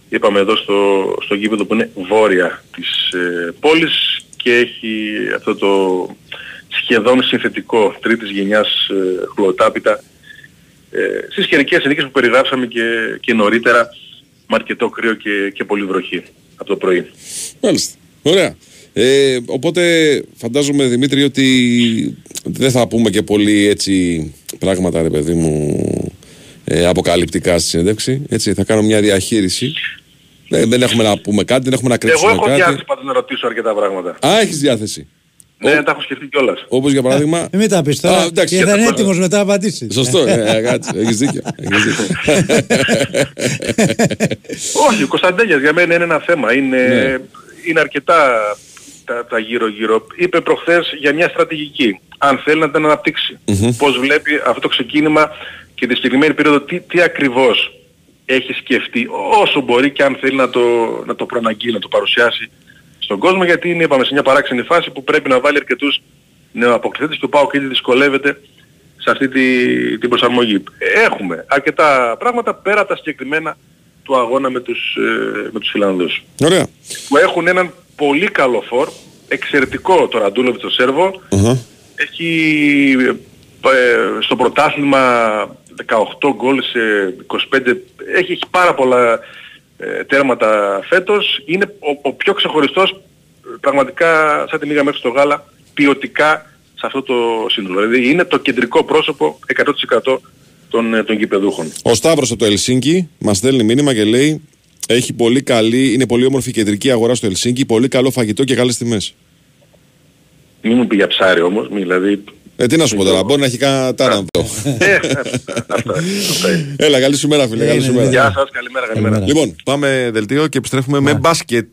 είπαμε εδώ στο, στο γήπεδο που είναι βόρεια της ε, πόλης και έχει αυτό το σχεδόν συνθετικό τρίτης γενιάς ε, χλωτάπητα ε, στις καιρικές συνθήκες που περιγράψαμε και, και νωρίτερα με αρκετό κρύο και, και πολύ βροχή από το πρωί. Μάλιστα. Ωραία. Ε, οπότε φαντάζομαι Δημήτρη ότι δεν θα πούμε και πολύ έτσι πράγματα ρε παιδί μου ε, αποκαλυπτικά στη συνέντευξη. Έτσι, θα κάνω μια διαχείριση. Δεν, δεν έχουμε να πούμε κάτι, δεν έχουμε να κρύψουμε Εγώ έχω κάτι. διάθεση πάντως να ρωτήσω αρκετά πράγματα. Α, έχεις διάθεση. Ναι, τα έχω σκεφτεί κιόλας. Όπως για παράδειγμα... Ε, μην τα πεις τώρα. Α, εντάξει. και θα είναι έτοιμος μετά να απαντήσεις. Σωστό, ε, κάτσε, έχεις δίκιο. Έχεις δίκιο. Όχι, ο Κωνσταντέλιας για μένα είναι ένα θέμα. Είναι, Ναι. είναι αρκετά τα, τα γύρω-γύρω. Είπε προχθές για μια στρατηγική. Αν θέλει να την αναπτύξει. Πώς βλέπει αυτό το ξεκίνημα και τη συγκεκριμένη περίοδο τι, τι ακριβώς έχει σκεφτεί όσο μπορεί και αν θέλει να το, να το προαναγγείλει, να το παρουσιάσει στον κόσμο γιατί είναι είπαμε σε μια παράξενη φάση που πρέπει να βάλει αρκετούς νεοαποκτηθέντες και ο ΠΑΟΚ ήδη δυσκολεύεται σε αυτή τη, την προσαρμογή. Έχουμε αρκετά πράγματα πέρα από τα συγκεκριμένα του αγώνα με τους, ε, με τους Φιλανδούς. Ωραία. Που έχουν έναν πολύ καλό φορ, εξαιρετικό το Ραντούλοβιτ το Σέρβο, έχει ε, στο πρωτάθλημα 18 γκολ σε 25, έχει, έχει πάρα πολλά ε, τέρματα φέτος. Είναι ο, ο πιο ξεχωριστός ε, πραγματικά σαν τη μήγα μέχρι στο γάλα ποιοτικά σε αυτό το σύνολο. Δηλαδή είναι το κεντρικό πρόσωπο 100% των, ε, των γηπεδούχων. Ο Σταύρος από το Ελσίνκι μας στέλνει μήνυμα και λέει έχει πολύ καλή, είναι πολύ όμορφη κεντρική αγορά στο Ελσίνκι, πολύ καλό φαγητό και καλές τιμές. Μην μου πει για ψάρι όμως, μη, δηλαδή... Ε, τι να σου πω τώρα, μπορεί να έχει κανένα τάραντο. Ε, αυτά, αυτά είναι. Έλα, καλή σου μέρα, φίλε. Καλή σου μέρα. Γεια σας, καλημέρα, καλημέρα. Λοιπόν, πάμε δελτίο και επιστρέφουμε με μπάσκετ.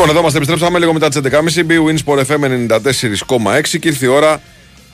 Λοιπόν, εδώ είμαστε, επιστρέψαμε λίγο μετά τις 11.30. Big Wins for FM 94,6 και ήρθε η ώρα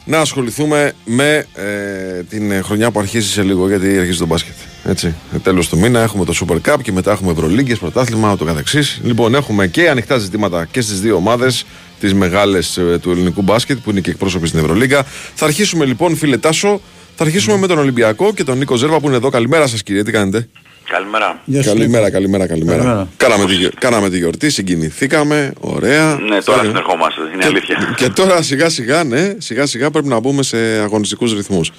να ασχοληθούμε με ε, την χρονιά που αρχίζει σε λίγο γιατί αρχίζει το μπάσκετ. Έτσι. Τέλος του μήνα έχουμε το Super Cup και μετά έχουμε Ευρωλίγκες, πρωτάθλημα, ούτω καθεξής. Λοιπόν, έχουμε και ανοιχτά ζητήματα και στις δύο ομάδες, τις μεγάλες του ελληνικού μπάσκετ που είναι και εκπρόσωποι στην Ευρωλίγκα. Θα αρχίσουμε λοιπόν, φίλε Τάσο, θα αρχίσουμε με τον Ολυμπιακό και τον Νίκο Ζέρβα που είναι εδώ. Καλημέρα σας, κύριε, τι κάνετε; Καλημέρα. Καλημέρα, καλημέρα, καλημέρα. Καλημέρα. Κάναμε, τη, γιο- κάναμε τη γιορτή, συγκινηθήκαμε, ωραία. Ναι, τώρα συνερχόμαστε, είναι και, αλήθεια. Και τώρα σιγά σιγά, ναι, σιγά σιγά πρέπει να μπούμε σε αγωνιστικούς ρυθμούς.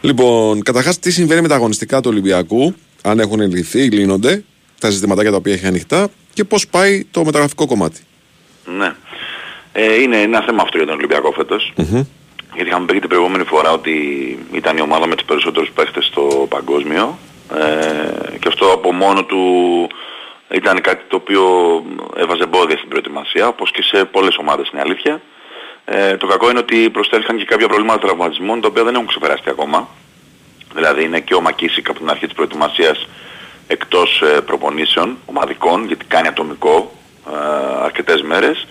Λοιπόν, καταρχάς τι συμβαίνει με τα αγωνιστικά του Ολυμπιακού, αν έχουν λυθεί ή λύνονται, τα ζητηματάκια τα οποία έχει ανοιχτά και πώς πάει το μεταγραφικό κομμάτι. Ναι. Ε, είναι ένα θέμα αυτό για τον Ολυμπιακό φέτος. Γιατί είχαμε πει και την προηγούμενη φορά ότι ήταν η ομάδα με τους περισσότερους παίχτες στο παγκόσμιο. Ε, και αυτό από μόνο του ήταν κάτι το οποίο έβαζε εμπόδια στην προετοιμασία, όπως και σε πολλές ομάδες είναι αλήθεια. Ε, το κακό είναι ότι προσθέθηκαν και κάποια προβλήματα τραυματισμών, τα οποία δεν έχουν ξεπεραστεί ακόμα. Δηλαδή είναι και ο Μακίσικ από την αρχή της προετοιμασίας εκτός ε, προπονήσεων ομαδικών, γιατί κάνει ατομικό ε, αρκετές μέρες.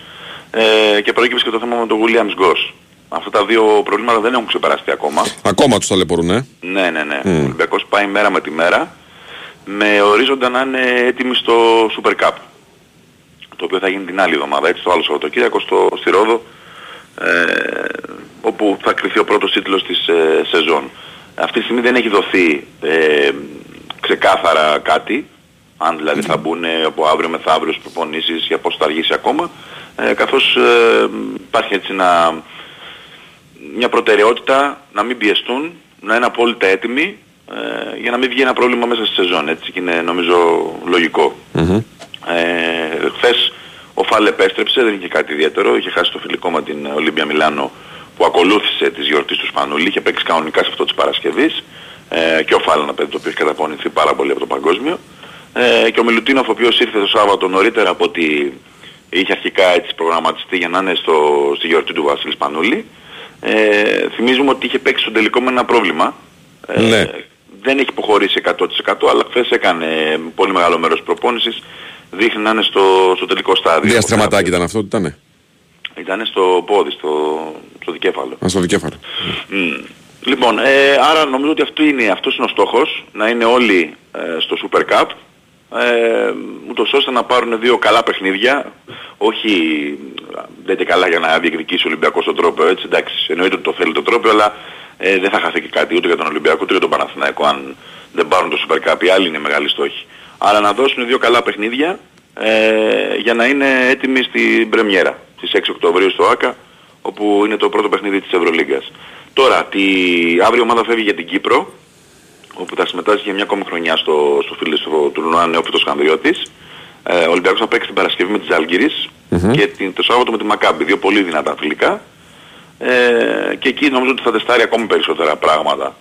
Ε, και προέκυψε και το θέμα με τον Williams Goss. Αυτά τα δύο προβλήματα δεν έχουν ξεπεραστεί ακόμα. Ακόμα τους ταλαιπωρούν, ε. Ναι, ναι, ναι. Μμ. Ο Ολυμπιακός πάει μέρα με τη μέρα με ορίζοντα να είναι έτοιμοι στο Super Cup. Το οποίο θα γίνει την άλλη εβδομάδα, έτσι το άλλο Σαββατοκύριακο στο, στη Ρόδο, ε, όπου θα κρυθεί ο πρώτος τίτλος της ε, σεζόν. Αυτή τη στιγμή δεν έχει δοθεί ε, ξεκάθαρα κάτι, αν δηλαδή θα μπουν από αύριο μεθαύριο στις προπονήσεις για πώς θα αργήσει ακόμα, ε, καθώς ε, υπάρχει έτσι ένα, μια προτεραιότητα να μην πιεστούν, να είναι απόλυτα έτοιμοι ε, για να μην βγει ένα πρόβλημα μέσα στη σεζόν. Έτσι και είναι νομίζω λογικό. Ε, χθες ο Φάλ επέστρεψε, δεν είχε κάτι ιδιαίτερο, είχε χάσει το φιλικό με την Ολύμπια Μιλάνο που ακολούθησε τις γιορτής του Σπανούλη, είχε παίξει κανονικά σε αυτό της Παρασκευής ε, και ο Φάλ ένα παιδί το οποίο έχει καταπονηθεί πάρα πολύ από το παγκόσμιο ε, και ο Μιλουτίνοφ ο οποίος ήρθε το Σάββατο νωρίτερα από ότι είχε αρχικά έτσι προγραμματιστεί για να είναι στο, στη γιορτή του Βασίλη Σπανούλη ε, θυμίζουμε ότι είχε παίξει στο τελικό με ένα πρόβλημα ε, Ναι. δεν έχει υποχωρήσει 100% αλλά χθες έκανε πολύ μεγάλο μέρος προπόνησης δείχνει να είναι στο, στο τελικό στάδιο. Διαστρεματάκι ήταν αυτό, τι ήτανε; Ήταν στο πόδι, στο, στο δικέφαλο. Α, στο δικέφαλο. Μμ. Λοιπόν, ε, άρα νομίζω ότι αυτό είναι, αυτός είναι ο στόχος, να είναι όλοι ε, στο Super Cup, ε, ούτως ώστε να πάρουν δύο καλά παιχνίδια, όχι δεν είναι καλά για να διεκδικήσει ο Ολυμπιακός τον τρόπο, έτσι εντάξει, εννοείται ότι το θέλει το τρόπο, αλλά ε, δεν θα χαθεί και κάτι ούτε για τον Ολυμπιακό ούτε για τον Παναθηναϊκό αν δεν πάρουν το Super Cup, οι άλλοι είναι μεγάλοι στόχοι. Άρα να δώσουν δύο καλά παιχνίδια ε, για να είναι έτοιμοι στην πρεμιέρα, στις 6 Οκτωβρίου στο ΆΚΑ, όπου είναι το πρώτο παιχνίδι της Ευρωλίγκας. Τώρα, τη... αύριο η ομάδα φεύγει για την Κύπρο, όπου θα συμμετάσχει για μια ακόμη χρονιά στο, στο φίλο στο τουρνουά Νεόφυτος Χανδριώτης. Ε, ο Ολυμπιακός θα παίξει την Παρασκευή με τις Ζάλγκυρης και την, το Σάββατο με τη Μακάμπη, δύο πολύ δυνατά φιλικά. Ε, και εκεί νομίζω ότι θα τεστάρει ακόμη περισσότερα πράγματα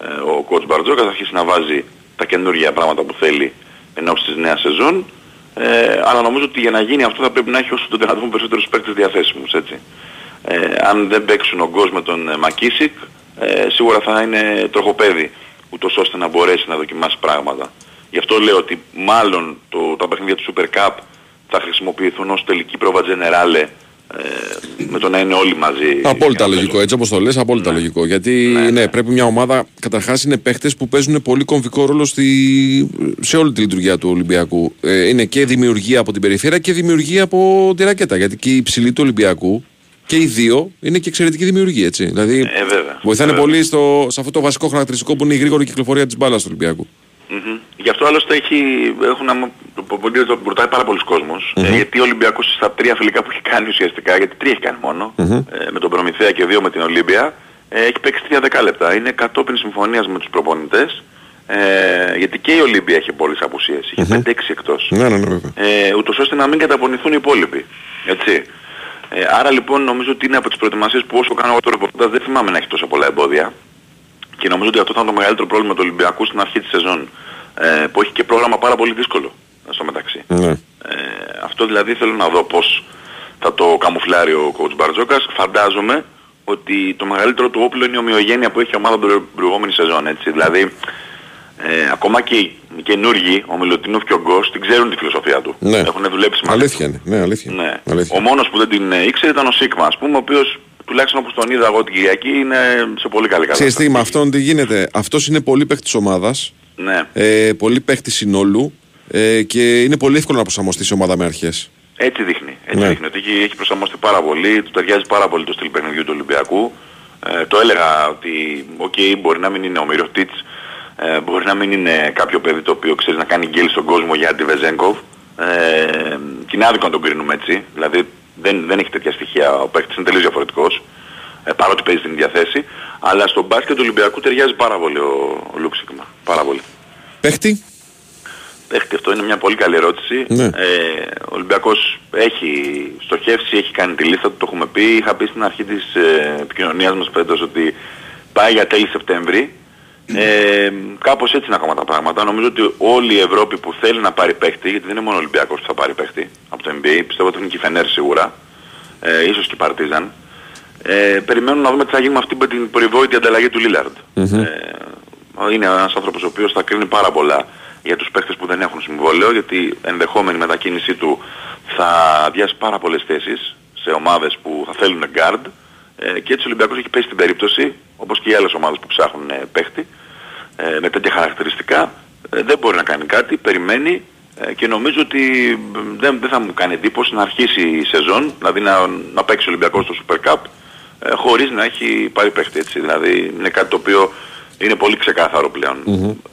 ε, ο coach Μπαρτζόκας, θα αρχίσει να βάζει τα καινούργια πράγματα που θέλει εν ώψη της νέας σεζόν. Ε, αλλά νομίζω ότι για να γίνει αυτό θα πρέπει να έχει όσο το δυνατόν περισσότερους παίκτες διαθέσιμους, έτσι. Ε, αν δεν παίξουν ο Γκος με τον ε, Μακίσικ, ε, σίγουρα θα είναι τροχοπέδι, ούτως ώστε να μπορέσει να δοκιμάσει πράγματα. Γι' αυτό λέω ότι μάλλον το, τα παιχνίδια του Super Cup θα χρησιμοποιηθούν ως τελική πρόβα Generale ε, με το να είναι όλοι μαζί. Απόλυτα λογικό, έτσι όπως το λες, απόλυτα λογικό. Γιατί ναι, πρέπει μια ομάδα, καταρχάς είναι παίχτες που παίζουν πολύ κομβικό ρόλο στη, σε όλη τη λειτουργία του Ολυμπιακού. Ε, είναι και δημιουργία από την περιφέρεια και δημιουργία από τη ρακέτα. Γιατί και η ψηλή του Ολυμπιακού και οι δύο είναι και εξαιρετική δημιουργία, έτσι. Δηλαδή Ε, βέβαια. βοηθάνε Βέβαια. πολύ στο, σε αυτό το βασικό χαρακτηριστικό που είναι η γρήγορη κυκλοφορία της μπάλας του Ολυμπιακού. Μμμ. Γι' αυτό άλλωστε έχει, έχουν, αμα- το, το, το, το ρωτάει πάρα πολλοί κόσμος, ε, γιατί ο Ολυμπιακός στα τρία φιλικά που έχει κάνει ουσιαστικά, γιατί τρία έχει κάνει μόνο, ε, με τον Προμηθέα και δύο με την Ολύμπια, ε, έχει παίξει τρία δεκάλεπτα. Είναι κατόπιν συμφωνίας με τους προπονητές, ε, γιατί και η Ολύμπια έχει πολλές απουσίες, είχε 5-6 εκτός. Ναι, ναι, ναι, βέβαια. Ε, ούτως ώστε να μην καταπονηθούν οι υπόλοιποι. Έτσι. Ε, άρα λοιπόν νομίζω ότι είναι από τις προετοιμασίες που όσο κάνω εγώ το ρεπορτάζ δεν θυμάμαι να έχει τόσα πολλά εμπόδια. Και νομίζω ότι αυτό θα είναι το μεγαλύτερο πρόβλημα του Ολυμπιακού στην αρχή της σεζόν. Ε, που έχει και πρόγραμμα πάρα πολύ δύσκολο ε, στο μεταξύ. Ναι. Ε, αυτό δηλαδή θέλω να δω πώς θα το καμουφλάρει ο coach Μπαρτζόκας. Φαντάζομαι ότι το μεγαλύτερο του όπλο είναι η ομοιογένεια που έχει η ομάδα την προηγούμενη σεζόν. Έτσι. Δηλαδή ε, ακόμα και η οι καινούργοι, ο Μιλωτίνοφ και ο Γκος, την ξέρουν τη φιλοσοφία του. Ναι. Έχουν δουλέψει μαζί. Αλήθεια είναι. Ναι, αλήθεια. Ναι. αλήθεια. Ο μόνος που δεν την ε, ήξερε ήταν ο Σίκμα, ας πούμε, ο οποίος τουλάχιστον όπως τον είδα εγώ την Κυριακή είναι σε πολύ καλή Ξέρεις κατάσταση. τι, με αυτόν τι γίνεται. Αυτός είναι πολύ παίχτης της ομάδας. Ναι. Ε, πολύ παίχτη συνόλου. Ε, και είναι πολύ εύκολο να προσαρμοστεί σε ομάδα με αρχές. Έτσι δείχνει. Έτσι Ναι. δείχνει ότι έχει, έχει προσαρμοστεί πάρα πολύ, του ταιριάζει πάρα πολύ το στυλ παιχνιδιού του Ολυμπιακού. Ε, το έλεγα ότι, οκ, μπορεί να μην είναι ο Μίροτιτς, ε, μπορεί να μην είναι κάποιο παιδί το οποίο ξέρεις να κάνει γκέλ στον κόσμο για τον Βεζένκοφ. Ε, και είναι άδικο να τον κρίνουμε έτσι. Δηλαδή δεν, δεν έχει τέτοια στοιχεία. Ο παίκτης είναι τελείως διαφορετικός. Ε, παρότι παίζει στην ίδια θέση. Αλλά στο μπάσκετ του Ολυμπιακού ταιριάζει πάρα πολύ ο, ο Λούξικμα. Πάρα πολύ. Παίχτη; Παίχτη, αυτό είναι μια πολύ καλή ερώτηση. Ναι. Ε, ο Ολυμπιακός έχει στοχεύσει, έχει κάνει τη λίστα του, το έχουμε πει. Είχα πει στην αρχή της ε, επικοινωνίας μας φέτος ότι πάει για τέλη Σεπτέμβρη. Ε, κάπως έτσι είναι ακόμα τα πράγματα. Νομίζω ότι όλη η Ευρώπη που θέλει να πάρει παίχτη, γιατί δεν είναι μόνο ο Ολυμπιακός που θα πάρει παίχτη από το NBA, πιστεύω ότι είναι και η Φενέρ σίγουρα, ε, ίσως και η Παρτίζαν, ε, περιμένουν να δούμε τι θα γίνει με αυτή την περιβόητη ανταλλαγή του Λίλαρντ. Είναι ένας άνθρωπος ο οποίος θα κρίνει πάρα πολλά για τους παίχτες που δεν έχουν συμβόλαιο, γιατί ενδεχόμενη μετακίνησή του θα αδειάσει πάρα πολλές θέσεις σε ομάδες που θα θέλουν guard ε, και έτσι ο Ολυμπιακός έχει πέσει στην περίπτωση, όπως και οι άλλες ομάδες που ψάχνουν ε, παίχτη, ε, με τέτοια χαρακτηριστικά, ε, δεν μπορεί να κάνει κάτι, περιμένει ε, και νομίζω ότι μ, δεν, δεν θα μου κάνει εντύπωση να αρχίσει η σεζόν, δηλαδή να, να παίξει ο Ολυμπιακός στο Super Cup, ε, χωρίς να έχει πάρει παίχτη έτσι. Δηλαδή είναι κάτι το οποίο είναι πολύ ξεκάθαρο πλέον.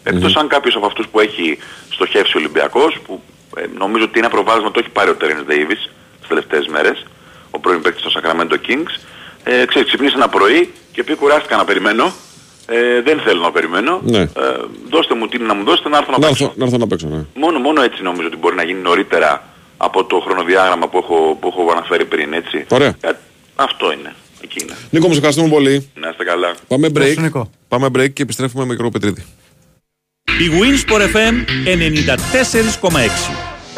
Εκτός αν κάποιος από αυτούς που έχει στοχεύσει ο Ολυμπιακός, που ε, νομίζω ότι ένα προβάδισμα το έχει πάρει ο Τέρενς Ντέιβις τις τελευταίες μέρες, ο πρώην παίκτης των Sacramento Kings, ε, ξέρεις, ξυπνήσει ένα πρωί και πει κουράστηκα να περιμένω, ε, δεν θέλω να περιμένω, Ναι. ε, δώστε μου τι είναι να μου δώσετε να έρθω να Να παίξω. έρθω, να έρθω να παίξω, ναι. Μόνο, μόνο έτσι νομίζω ότι μπορεί να γίνει νωρίτερα από το χρονοδιάγραμμα που έχω, που έχω αναφέρει πριν, έτσι. Ωραία. Ε, αυτό είναι. Εκεί είναι. Νίκο, μου σε ευχαριστούμε πολύ. Να είστε καλά. Πάμε Γεια σου, break. Νίκο. Πάμε break και επιστρέφουμε με μικρό Πετρίδη. Η Winsport FM 94,6.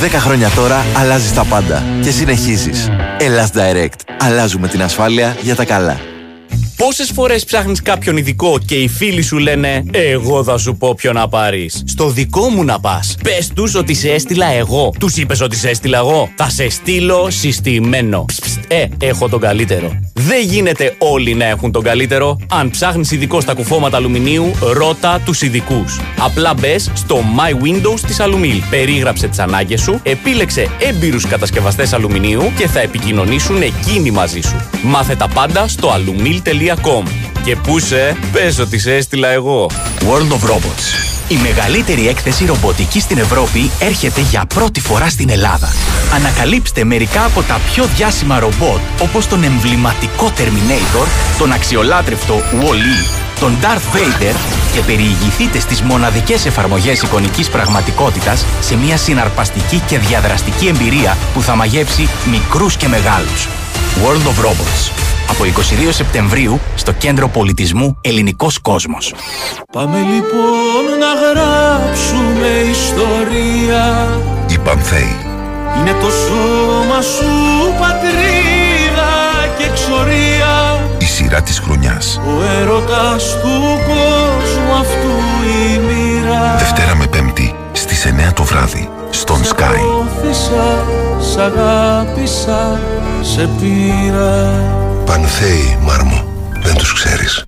10 χρόνια τώρα αλλάζεις τα πάντα και συνεχίζεις. Ελλάς Direct. Αλλάζουμε την ασφάλεια για τα καλά. Πόσες φορές ψάχνεις κάποιον ειδικό και οι φίλοι σου λένε Εγώ θα σου πω ποιο να πάρεις. Στο δικό μου να πας. Πες τους ότι σε έστειλα εγώ. Τους είπες ότι σε έστειλα εγώ. Θα σε στείλω συστημένο. Ψ, ψ, ε, έχω τον καλύτερο. Δεν γίνεται όλοι να έχουν τον καλύτερο. Αν ψάχνεις ειδικό στα κουφώματα αλουμινίου, ρώτα τους ειδικούς. Απλά μπες στο My Windows της Alumil. Περίγραψε τις ανάγκες σου, επίλεξε έμπειρους κατασκευαστές αλουμινίου και θα επικοινωνήσουν εκείνοι μαζί σου. Μάθε τα πάντα στο alumil.com. Και πού σε, πες ότι σε έστειλα εγώ. World of Robots. Η μεγαλύτερη έκθεση ρομποτική στην Ευρώπη έρχεται για πρώτη φορά στην Ελλάδα. Ανακαλύψτε μερικά από τα πιο διάσημα ρομπότ όπως τον εμβληματικό Terminator, τον αξιολάτρευτο Wall-E, τον Darth Vader και περιηγηθείτε στις μοναδικές εφαρμογές εικονικής πραγματικότητας σε μια συναρπαστική και διαδραστική εμπειρία που θα μαγεύσει μικρούς και μεγάλους. World of Robots. Από 22 Σεπτεμβρίου στο Κέντρο Πολιτισμού Ελληνικός Κόσμος. Πάμε λοιπόν να γράψουμε ιστορία Η Πανθέη. Είναι το σώμα σου πατρίδα και εξορία Η σειρά της χρονιάς. Ο έρωτας του κόσμου αυτού η μοίρα Δευτέρα με Πέμπτη στις 9 το βράδυ στον Sky. Όθησα, σ' αγάπησα, σε πήρα Πανθέη, Μάρμο. Δεν τους ξέρεις.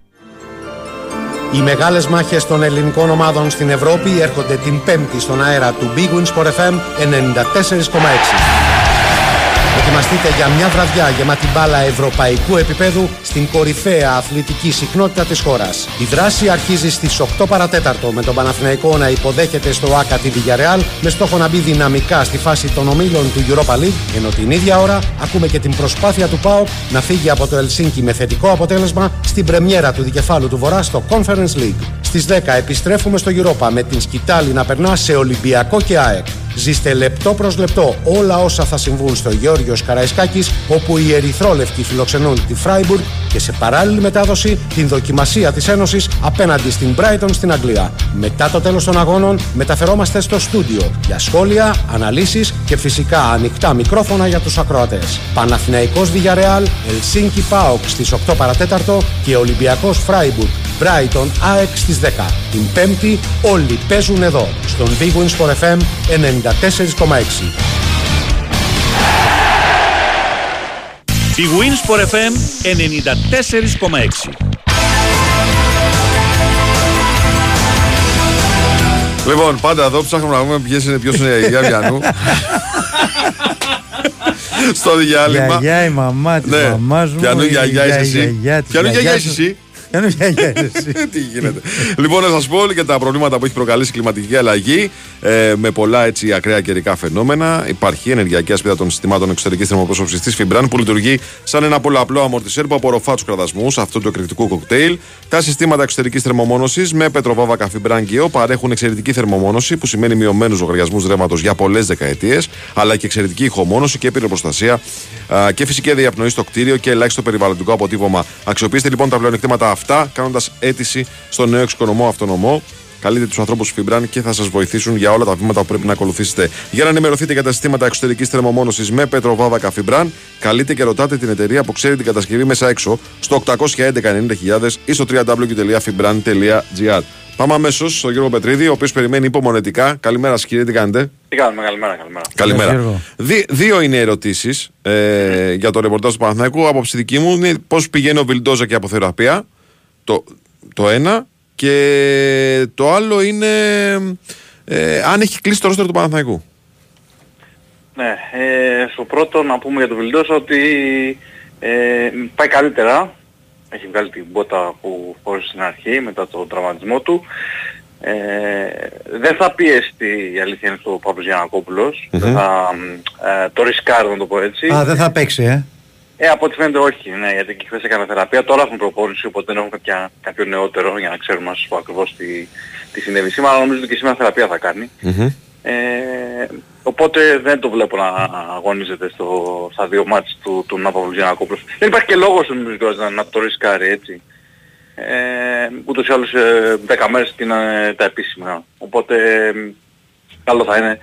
Οι μεγάλες μάχες των ελληνικών ομάδων στην Ευρώπη έρχονται την Πέμπτη στον αέρα του Big Wins Sport FM 94,6. Ετοιμαστείτε για μια βραδιά γεμάτη μπάλα ευρωπαϊκού επίπεδου στην κορυφαία αθλητική συχνότητα της χώρας. Η δράση αρχίζει στις 8 παρατέταρτο με τον Παναθηναϊκό να υποδέχεται στο ΆΚΑ τη Villarreal με στόχο να μπει δυναμικά στη φάση των ομίλων του Europa League ενώ την ίδια ώρα ακούμε και την προσπάθεια του ΠΑΟΚ να φύγει από το Ελσίνκι με θετικό αποτέλεσμα στην πρεμιέρα του δικεφάλου του Βορρά στο Conference League. Στις 10 επιστρέφουμε στο Europa με την σκητάλη να περνά σε Ολυμπιακό και ΑΕΚ. Ζήστε λεπτό προς λεπτό όλα όσα θα συμβούν στο Γεώργιος Καραϊσκάκης, όπου οι Ερυθρόλευκοι φιλοξενούν τη Φράιμπουργκ και σε παράλληλη μετάδοση την δοκιμασία της Ένωσης απέναντι στην Brighton στην Αγγλία. Μετά το τέλος των αγώνων μεταφερόμαστε στο στούντιο για σχόλια, αναλύσεις και φυσικά ανοιχτά μικρόφωνα για τους ακροατές. Παναθηναϊκός Villarreal, Ελσίνκι Πάοκ στις 8 παρατέταρτο και Ολυμπιακός Φράιμπουργκ, Brighton ΑΕΚ στις 10. Την Πέμπτη όλοι παίζουν εδώ, στον Big Wins for FM 94,6. Η Wins for FM 94,6. Λοιπόν, πάντα εδώ ψάχνουμε να δούμε ποιες είναι, ποιος είναι η Γιάννη Βιανού. [laughs] Στο διάλειμμα. Γιαγιά, η μαμά της Ναι. μαμάς μου. Ποιανού η γιαγιά είσαι εσύ. γιαγιά της Ποιανού γιαγιά γιαγιάς είσαι μου. εσύ. Ποιανού γιαγιά είσαι εσύ. [laughs] Τι γίνεται. λοιπόν, να σας πω για τα προβλήματα που έχει προκαλέσει η κλιματική αλλαγή ε, με πολλά έτσι ακραία καιρικά φαινόμενα. Υπάρχει ενεργειακή ασπίδα των συστημάτων εξωτερικής θερμοπρόσωψης της Φιμπραν που λειτουργεί σαν ένα πολλαπλό αμορτισέρ που απορροφά τους κραδασμούς αυτού του εκρηκτικού κοκτέιλ. Τα συστήματα εξωτερικής θερμομόνωσης με πετροβάβακα Φιμπραν και παρέχουν εξαιρετική θερμομόνωση που σημαίνει μειωμένους λογαριασμούς ρεύματος για πολλές δεκαετίες, αλλά και εξαιρετική ηχομόνωση και πυροπροστασία α, και φυσική διαπνοή στο κτίριο και ελάχιστο περιβαλλοντικό αποτύπωμα. Αξιοποιήστε λοιπόν τα πλεονεκτήματα αυτά κάνοντας αίτηση στο νέο εξοικονομό αυτονομό. Καλείτε τους ανθρώπους Φιμπραν και θα σας βοηθήσουν για όλα τα βήματα που πρέπει να ακολουθήσετε. Για να ενημερωθείτε για τα συστήματα εξωτερικής θερμομόνωσης με πετροβάβακα Φιμπραν, καλείτε και ρωτάτε την εταιρεία που ξέρει την κατασκευή μέσα έξω στο 811 90.000 ή στο www.fibran.gr. Πάμε αμέσως στον Γιώργο Πετρίδη, ο οποίος περιμένει υπομονετικά. Καλημέρα, σας, κύριε, τι κάνετε; Τι κάνουμε, καλημέρα, καλημέρα. Καλημέρα. Δι- δύο είναι ερωτήσεις ε, για το ρεπορτάζ του Παναθηναϊκού. Άποψη δική μου είναι πώς πηγαίνει ο Βιλντόζα και από θεραπεία. Το, το ένα. Και το άλλο είναι ε, αν έχει κλείσει το ρόστερ του Παναθηναϊκού. Ναι, ε, στο πρώτο να πούμε για τον Βιλντόσα ότι ε, πάει καλύτερα. Έχει βγάλει την μπότα που χώρισε στην αρχή μετά τον τραυματισμό του. Ε, δεν θα πιεστεί η αλήθεια είναι στο Παύλος Γιανακόπουλος. Δεν θα ε, το ρισκάρει να το πω έτσι. Α, δεν θα παίξει, ε. Ε, από ό,τι φαίνεται όχι, ναι, γιατί και χθες έκανα θεραπεία. Τώρα έχουν προπόνηση, οπότε δεν έχουν κάποια, κάποιο νεότερο για να ξέρουμε να σας πω ακριβώς τι, τι συνέβη σήμερα. Αλλά νομίζω ότι και σήμερα θεραπεία θα κάνει. Ε, οπότε δεν το βλέπω να αγωνίζεται στο, στα δύο μάτς του, του Ναπαυλού Γιανακόπουλος. Δεν υπάρχει και λόγος νομίζω να, να το ρισκάρει έτσι. Ε, ούτως ή άλλως ε, 10 μέρες και είναι τα επίσημα. Οπότε ε, καλό θα είναι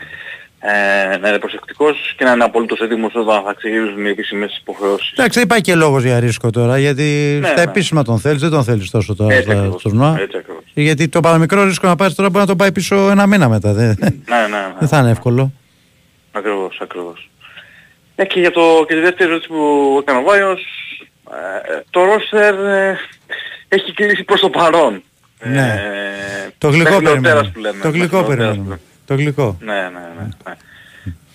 ε, να είναι προσεκτικός και να είναι απολύτως έτοιμος όταν θα ξεκινήσουν οι επίσημες υποχρεώσεις. Εντάξει, δεν υπάρχει και λόγος για ρίσκο τώρα, γιατί Ναι, στα ναι. επίσημα τον θέλεις, δεν τον θέλεις τόσο τώρα Έτσι στα ακριβώς, τουρνουά. έτσι ακριβώς. Γιατί το παραμικρό ρίσκο να πάρεις τώρα μπορεί να το πάει πίσω ένα μήνα μετά. Δεν, Ναι, ναι, ναι. δεν θα είναι εύκολο. Ακριβώς, ακριβώς. Ε, και για το, και τη δεύτερη ερώτηση που έκανε ο Βάιος, ε, το ρόστερ ε, έχει κλείσει προς το παρόν. Ναι. Ε, Το γλυκό μέχρι νεοτέρας περιμένουμε. που λέμε. Το μέχρι γλυκό νεοτέρας που περιμένουμε. Το γλυκό. Ναι, ναι, ναι. ναι.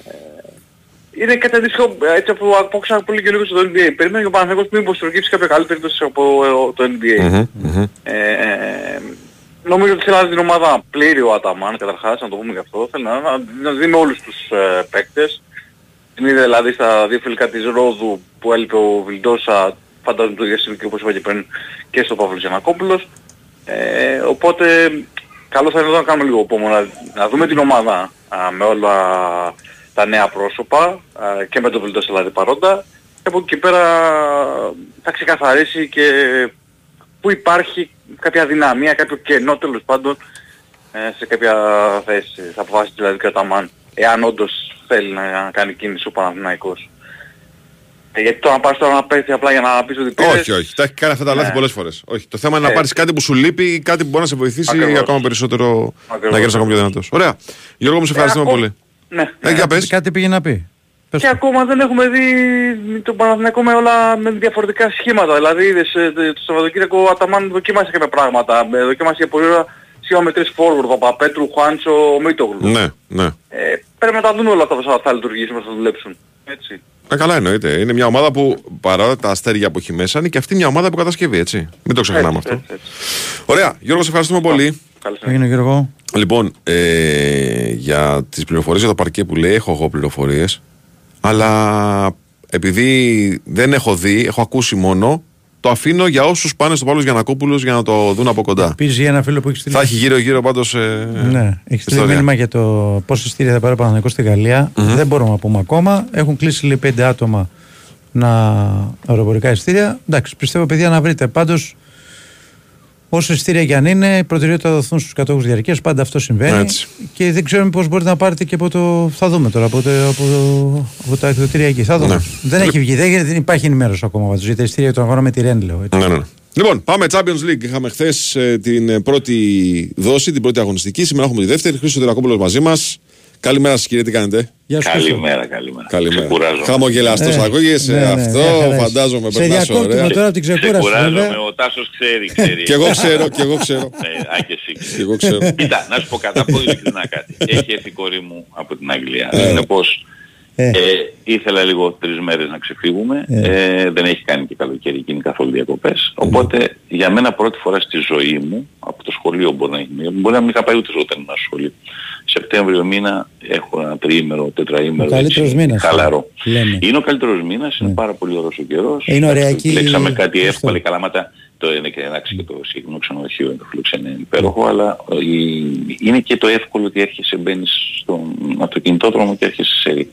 Ε, Είναι κάτι αντίστοιχο, ε, έτσι από άκουσα πολύ και λίγο στο NBA. Περιμένει και ο Παναθηναϊκός μήπως προκύψει κάποια καλή περίπτωση από ε, το NBA. Ε, ε, νομίζω ότι θέλει να δει την ομάδα πλήρη ο Αταμάν καταρχάς, να το πούμε γι' αυτό. Θέλει να, να, να δει με όλους τους ε, παίκτες. Την είδε δηλαδή στα δύο φιλικά της Ρόδου που έλειπε ο Βιλντόσα, φαντάζομαι το ίδιο συμβεί και όπως είπα και πριν και στο Παύλο Γιανακόπουλος. Ε, οπότε καλό θα είναι εδώ να κάνουμε λίγο πόμο, να, να δούμε την ομάδα α, με όλα τα νέα πρόσωπα α, και με τον Βιλντόσα δηλαδή παρόντα και από εκεί και πέρα θα ξεκαθαρίσει και που υπάρχει κάποια δυναμία, κάποιο κενό τέλος πάντων ε, σε κάποια θέση. Θα αποφασίσει δηλαδή και ο Ταμάν, εάν όντως θέλει να κάνει κίνηση ο Παναθηναϊκός. Ε, γιατί το να πάρεις τώρα να παίξει απλά για να πεις ότι πήρες... Όχι, όχι. Τα έχει κάνει αυτά τα λάθη Ναι. πολλές φορές. Όχι. Το θέμα είναι να Ε, πάρεις κάτι που σου λείπει ή κάτι που μπορεί να σε βοηθήσει Ακριβώς. ακόμα περισσότερο Ακριβώς. να γίνει ακόμα πιο δυνατός. Ωραία. Γιώργο, μου σε ευχαριστούμε ακόμα- πολύ. Ναι. Ε, για πες. Κάτι πήγε να πει. Και ακόμα δεν έχουμε δει τον Παναθηναϊκό με όλα με διαφορετικά σχήματα. Δηλαδή είδες ε, το Σαββατοκύριακο ο Αταμάν δοκίμασε κάποια πράγματα. Ε, Δοκίμασε για πολλή ώρα σχήμα με τρεις forward, Παπαπέτρου, Χουάντσο, Μίτογλου. Ναι, ναι. Ε, πρέπει να τα δούμε όλα αυτά που θα λειτουργήσουν, θα δουλέψουν. Έτσι. Ε, καλά εννοείται. Είναι μια ομάδα που παρά τα αστέρια που έχει μέσα είναι και αυτή μια ομάδα που κατασκευή, έτσι. Μην το ξεχνάμε Έτσι, αυτό. έτσι, έτσι. Ωραία. Γιώργος, σε ευχαριστούμε πολύ. Καλή Έγινε Γιώργο. Λοιπόν, ε, για τις πληροφορίες για το παρκέ που λέει, έχω εγώ πληροφορίες. Αλλά επειδή δεν έχω δει, έχω ακούσει μόνο, το αφήνω για όσους πάνε στο Παύλος Γιανακόπουλος για να το δουν από κοντά. Επίση για ένα φίλο που έχει στείλει. Θα έχει γύρω-γύρω πάντως. Ε, Ναι, έχει στείλει ιστορία. μήνυμα για το πόσα ειστήρια θα πάρει ο Παναθηναϊκός στη γαλλια Δεν μπορούμε να πούμε ακόμα. Έχουν κλείσει λέει πέντε άτομα να αεροπορικά ειστήρια. Εντάξει, πιστεύω παιδιά να βρείτε. Πάντως, όσο ειστήρια και αν είναι, η προτεραιότητα θα δοθούν στους κατόχους διαρκείας. Πάντα αυτό συμβαίνει. Έτσι. Και δεν ξέρουμε πώς μπορείτε να πάρετε και από το. Θα δούμε τώρα από, το, από, το, από τα εκδοτήρια εκεί. Θα δούμε. Ναι. Δεν έχει βγει, δεν, δεν υπάρχει ενημέρωση ακόμα πάντως για τα ειστήρια των αγώνων με τη Ρεν, λέω. έτσι. Ναι, ναι, ναι. Λοιπόν, πάμε Champions League. Είχαμε χθες την ε, πρώτη δόση, την πρώτη αγωνιστική. Σήμερα έχουμε τη δεύτερη. Χρήστο Τερακόπουλος μαζί μας. Καλημέρα σας, κύριε, τι κάνετε; Γεια σου, Χρήστο. Καλημέρα, καλημέρα. Καλημέρα. Ξεκουράζομαι. Χαμογελαστό Ε, ακούγεσαι. ναι, ναι, Αυτό μια χαρά είσαι. φαντάζομαι Σε περνάς διακόπτουμε ωραία. τώρα από την ξεκούραση. Ξεκουράζομαι, βέβαια. ο Τάσος ξέρει, ξέρει. Κι εγώ ξέρω, κι εγώ ξέρω. Ναι, α, και εσύ ξέρεις. Κι εγώ ξέρω. Κοίτα, να σου πω κατά πω ειλικρινά κάτι. Έχει έρθει η κόρη μου από την Αγγλία. Ε. Συνεπώς, Ε. ε, ήθελα λίγο τρεις μέρες να ξεφύγουμε. Ε, δεν έχει κάνει και καλοκαίρι εκείνη καθόλου διακοπές. Οπότε για μένα πρώτη φορά στη ζωή μου, από το σχολείο μπορεί να έχει μπορεί να μην είχα πάει ούτε όταν ήμουν στο σχολείο. Σεπτέμβριο μήνα έχω ένα τριήμερο, τετραήμερο. Ο καλύτερος έτσι, μήνας. Χαλαρό. Λέμε. Είναι ο καλύτερος μήνας, είναι πάρα πολύ ωραίος ο καιρός. Είναι ωριακή- Λέξαμε κάτι αυτό. εύκολο, καλά μάτα το είναι και εντάξει και το συγκεκριμένο ξενοδοχείο είναι το φιλοξενέ είναι υπέροχο, αλλά ε, η- είναι και το εύκολο ότι έρχεσαι, μπαίνεις στον αυτοκινητόδρομο και έρχεσαι σε ρί.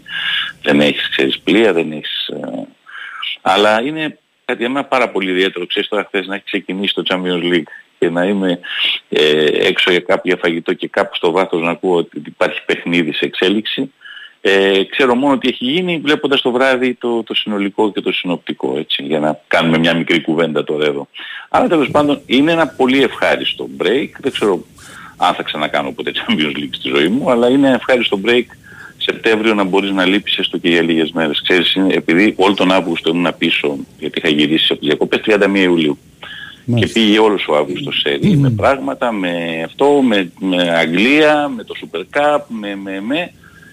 Δεν έχεις, ξέρεις, πλοία, δεν έχεις... ε, αλλά είναι κάτι για μένα πάρα πολύ ιδιαίτερο. Ξέρεις τώρα χθες να έχει ξεκινήσει το Champions League και να είμαι ε, έξω για κάποιο φαγητό και κάπου στο βάθος να ακούω ότι υπάρχει παιχνίδι σε εξέλιξη. Ε, ξέρω μόνο ότι έχει γίνει βλέποντας το βράδυ το, το συνολικό και το συνοπτικό έτσι, για να κάνουμε μια μικρή κουβέντα τώρα εδώ. Αλλά τέλος πάντων είναι ένα πολύ ευχάριστο break. Δεν ξέρω αν θα ξανακάνω ποτέ Champions League στη ζωή μου, αλλά είναι ευχάριστο break Σεπτέμβριο να μπορείς να λείπεις έστω και για λίγες μέρες. Ξέρεις, είναι, επειδή όλο τον Αύγουστο ήμουν πίσω, γιατί είχα γυρίσει από τις διακοπές 31 Ιουλίου. Και πήγε όλος ο Αύγουστος σε ρί, με πράγματα, με αυτό, με, με Αγγλία, με το Super Cup, με, με, με.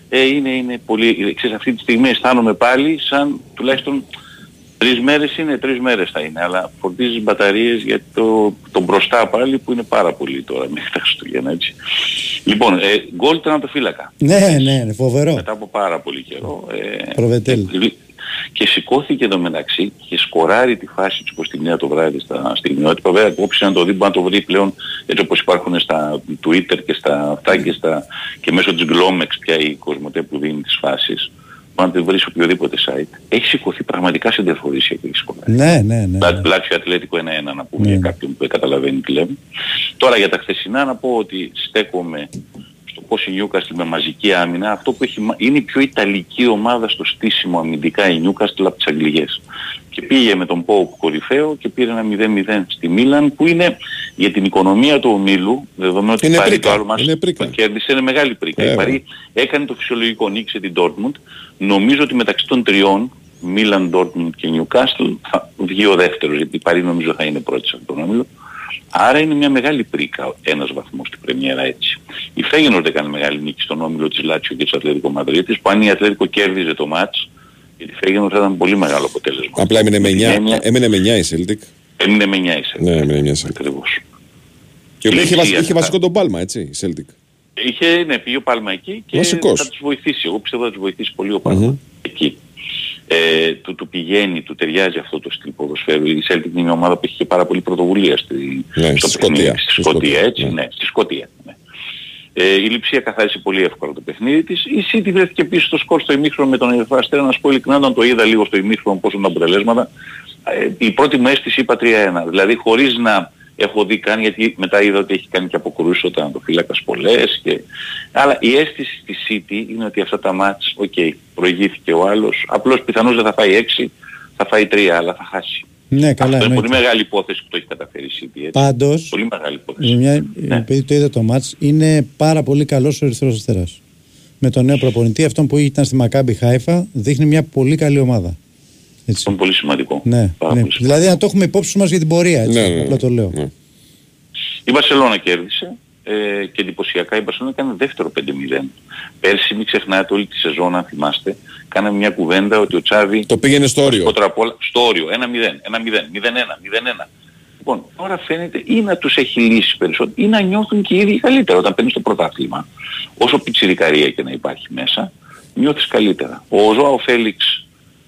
Ε, είναι, είναι πολύ, ξέρεις, αυτή τη στιγμή αισθάνομαι πάλι σαν τουλάχιστον τρεις μέρες είναι, τρεις μέρες θα είναι, αλλά φορτίζεις μπαταρίες για το, το μπροστά πάλι που είναι πάρα πολύ τώρα μέχρι τα Χριστούγεννα, έτσι. Λοιπόν, ε, γκολ τερματοφύλακα Ναι, ναι, ναι, φοβερό. μετά από πάρα πολύ καιρό. Ε, Προβετέλ. Και σηκώθηκε εδώ μεταξύ και σκοράρει τη φάση του προς τη μία το βράδυ στα στιγμιότυπα. Βέβαια κόψει να το δει, μπορεί να το βρει πλέον έτσι όπως υπάρχουν στα Twitter και στα αυτά και, στα, και μέσω της Glomex πια η Κοσμοτέ που δίνει τις φάσεις. Μπορεί να τη βρει σε οποιοδήποτε site. Έχει σηκωθεί πραγματικά σε διαφορήσια και έχει σκοράρει. Ναι, ναι, ναι. Λα- Λάτσιο Ατλέτικο 1-1 να πούμε για κάποιον που καταλαβαίνει τι λέμε. Τώρα για τα χθεσινά να πω ότι στέκομαι στο πώς η Newcastle με μαζική άμυνα, αυτό που έχει, μα- είναι η πιο ιταλική ομάδα στο στήσιμο αμυντικά η Newcastle από τις Αγγλικές. Και πήγε με τον Pope κορυφαίο και πήρε ένα 0-0 στη Μίλαν που είναι για την οικονομία του ομίλου, δεδομένου ότι Είναι πάρει πρίκα, το άλλο μας είναι πρίκα. το κέρδισε, είναι μεγάλη πρίκα. Η Βέβαια. Παρί έκανε το φυσιολογικό, νίκησε την Dortmund. Νομίζω ότι μεταξύ των τριών, Μίλαν, Dortmund και Newcastle, θα βγει ο δεύτερος, γιατί η Παρί νομίζω θα είναι πρώτη σε αυτόν τον όμιλο. Άρα είναι μια μεγάλη πρίκα ένας βαθμός στην Πρεμιέρα έτσι. Η Φέγενορντ έκανε μεγάλη νίκη στον όμιλο της Λάτσιο και της Ατλέτικο Μαδρίτης, που αν η Ατλέτικο κέρδιζε το μάτς, γιατί η Φέγενορντ θα ήταν πολύ μεγάλο αποτέλεσμα. Απλά έμεινε με Με την 9, έννοια- έμεινε με 9 η Celtic. Έμεινε με 9 η Ναι, έμεινε 9 η Celtic. Ακριβώς. Και η οποία είχε, Η βασ- Λιψία είχε θα- βασικό τον Πάλμα, έτσι, η Celtic. Είχε, ναι, πήγε ο Πάλμα εκεί και Βασικός. θα τους βοηθήσει. Εγώ πιστεύω θα τους βοηθήσει πολύ ο Πάλμα εκεί. Ε, του, του πηγαίνει, του ταιριάζει αυτό το στυλ ποδοσφαίρου. Η Celtic είναι μια ομάδα που έχει και πάρα πολύ πρωτοβουλία στη, Ναι, στο στη παιχνίδι, Σκωτία. Στη Στη Σκωτία, Σκωτία, έτσι, ναι. ναι. στη Σκωτία. Ναι. Ε, η Λειψία καθάρισε πολύ εύκολα το παιχνίδι της. Η City βρέθηκε πίσω στο σκορ στο ημίχρονο με τον Ερυθρό Αστέρα. Να σου πω ειλικρινά, όταν το είδα λίγο στο ημίχρονο πόσο ήταν τα αποτελέσματα, ε, η πρώτη μου αίσθηση είπα 3-1. Δηλαδή χωρίς να έχω δει καν, γιατί μετά είδα ότι έχει κάνει και αποκρούσεις ο τερματοφύλακας πολλές. Και... Αλλά η αίσθηση της City είναι ότι αυτά τα ματς, οκ, προηγήθηκε ο άλλος. Απλώς πιθανώς δεν θα φάει 6, θα φάει 3, αλλά θα χάσει. Ναι, καλά. Αυτό είναι πολύ εννοείται. μεγάλη υπόθεση που το έχει καταφέρει η City. Έτσι. Πάντως, Πολύ μεγάλη υπόθεση. με μια, Ναι. επειδή το είδα το μάτς, είναι πάρα πολύ καλός ο Ερυθρός Αστέρας. Με τον νέο προπονητή, αυτόν που ήταν στη Μακάμπι Χάιφα, δείχνει μια πολύ καλή ομάδα. Έτσι. Αυτό είναι πολύ σημαντικό. Ναι, Πάρα ναι. πολύ σημαντικό. Δηλαδή να το έχουμε υπόψη μας για την πορεία, έτσι. Ναι, ναι, ναι. Απλά το λέω. Η Βαρσελόνα κέρδισε ε, και εντυπωσιακά η Βαρσελόνα έκανε δεύτερο 5-0. Πέρσι μην ξεχνάτε όλη τη σεζόν αν θυμάστε κάναμε μια κουβέντα ότι ο Τσάβη Το πήγαινε στο όριο. βασικότερα απ' όλα, στο όριο 1-0, 1-0, 0-1, 0-1. Λοιπόν, τώρα φαίνεται ή να τους έχει λύσει περισσότερο ή να νιώθουν και οι ίδιοι καλύτερα όταν παίρνεις το πρωτάθλημα. Όσο πιτσιρικαρία και να υπάρχει μέσα, νιώθεις καλύτερα. Ο Ζωάο Φέλιξ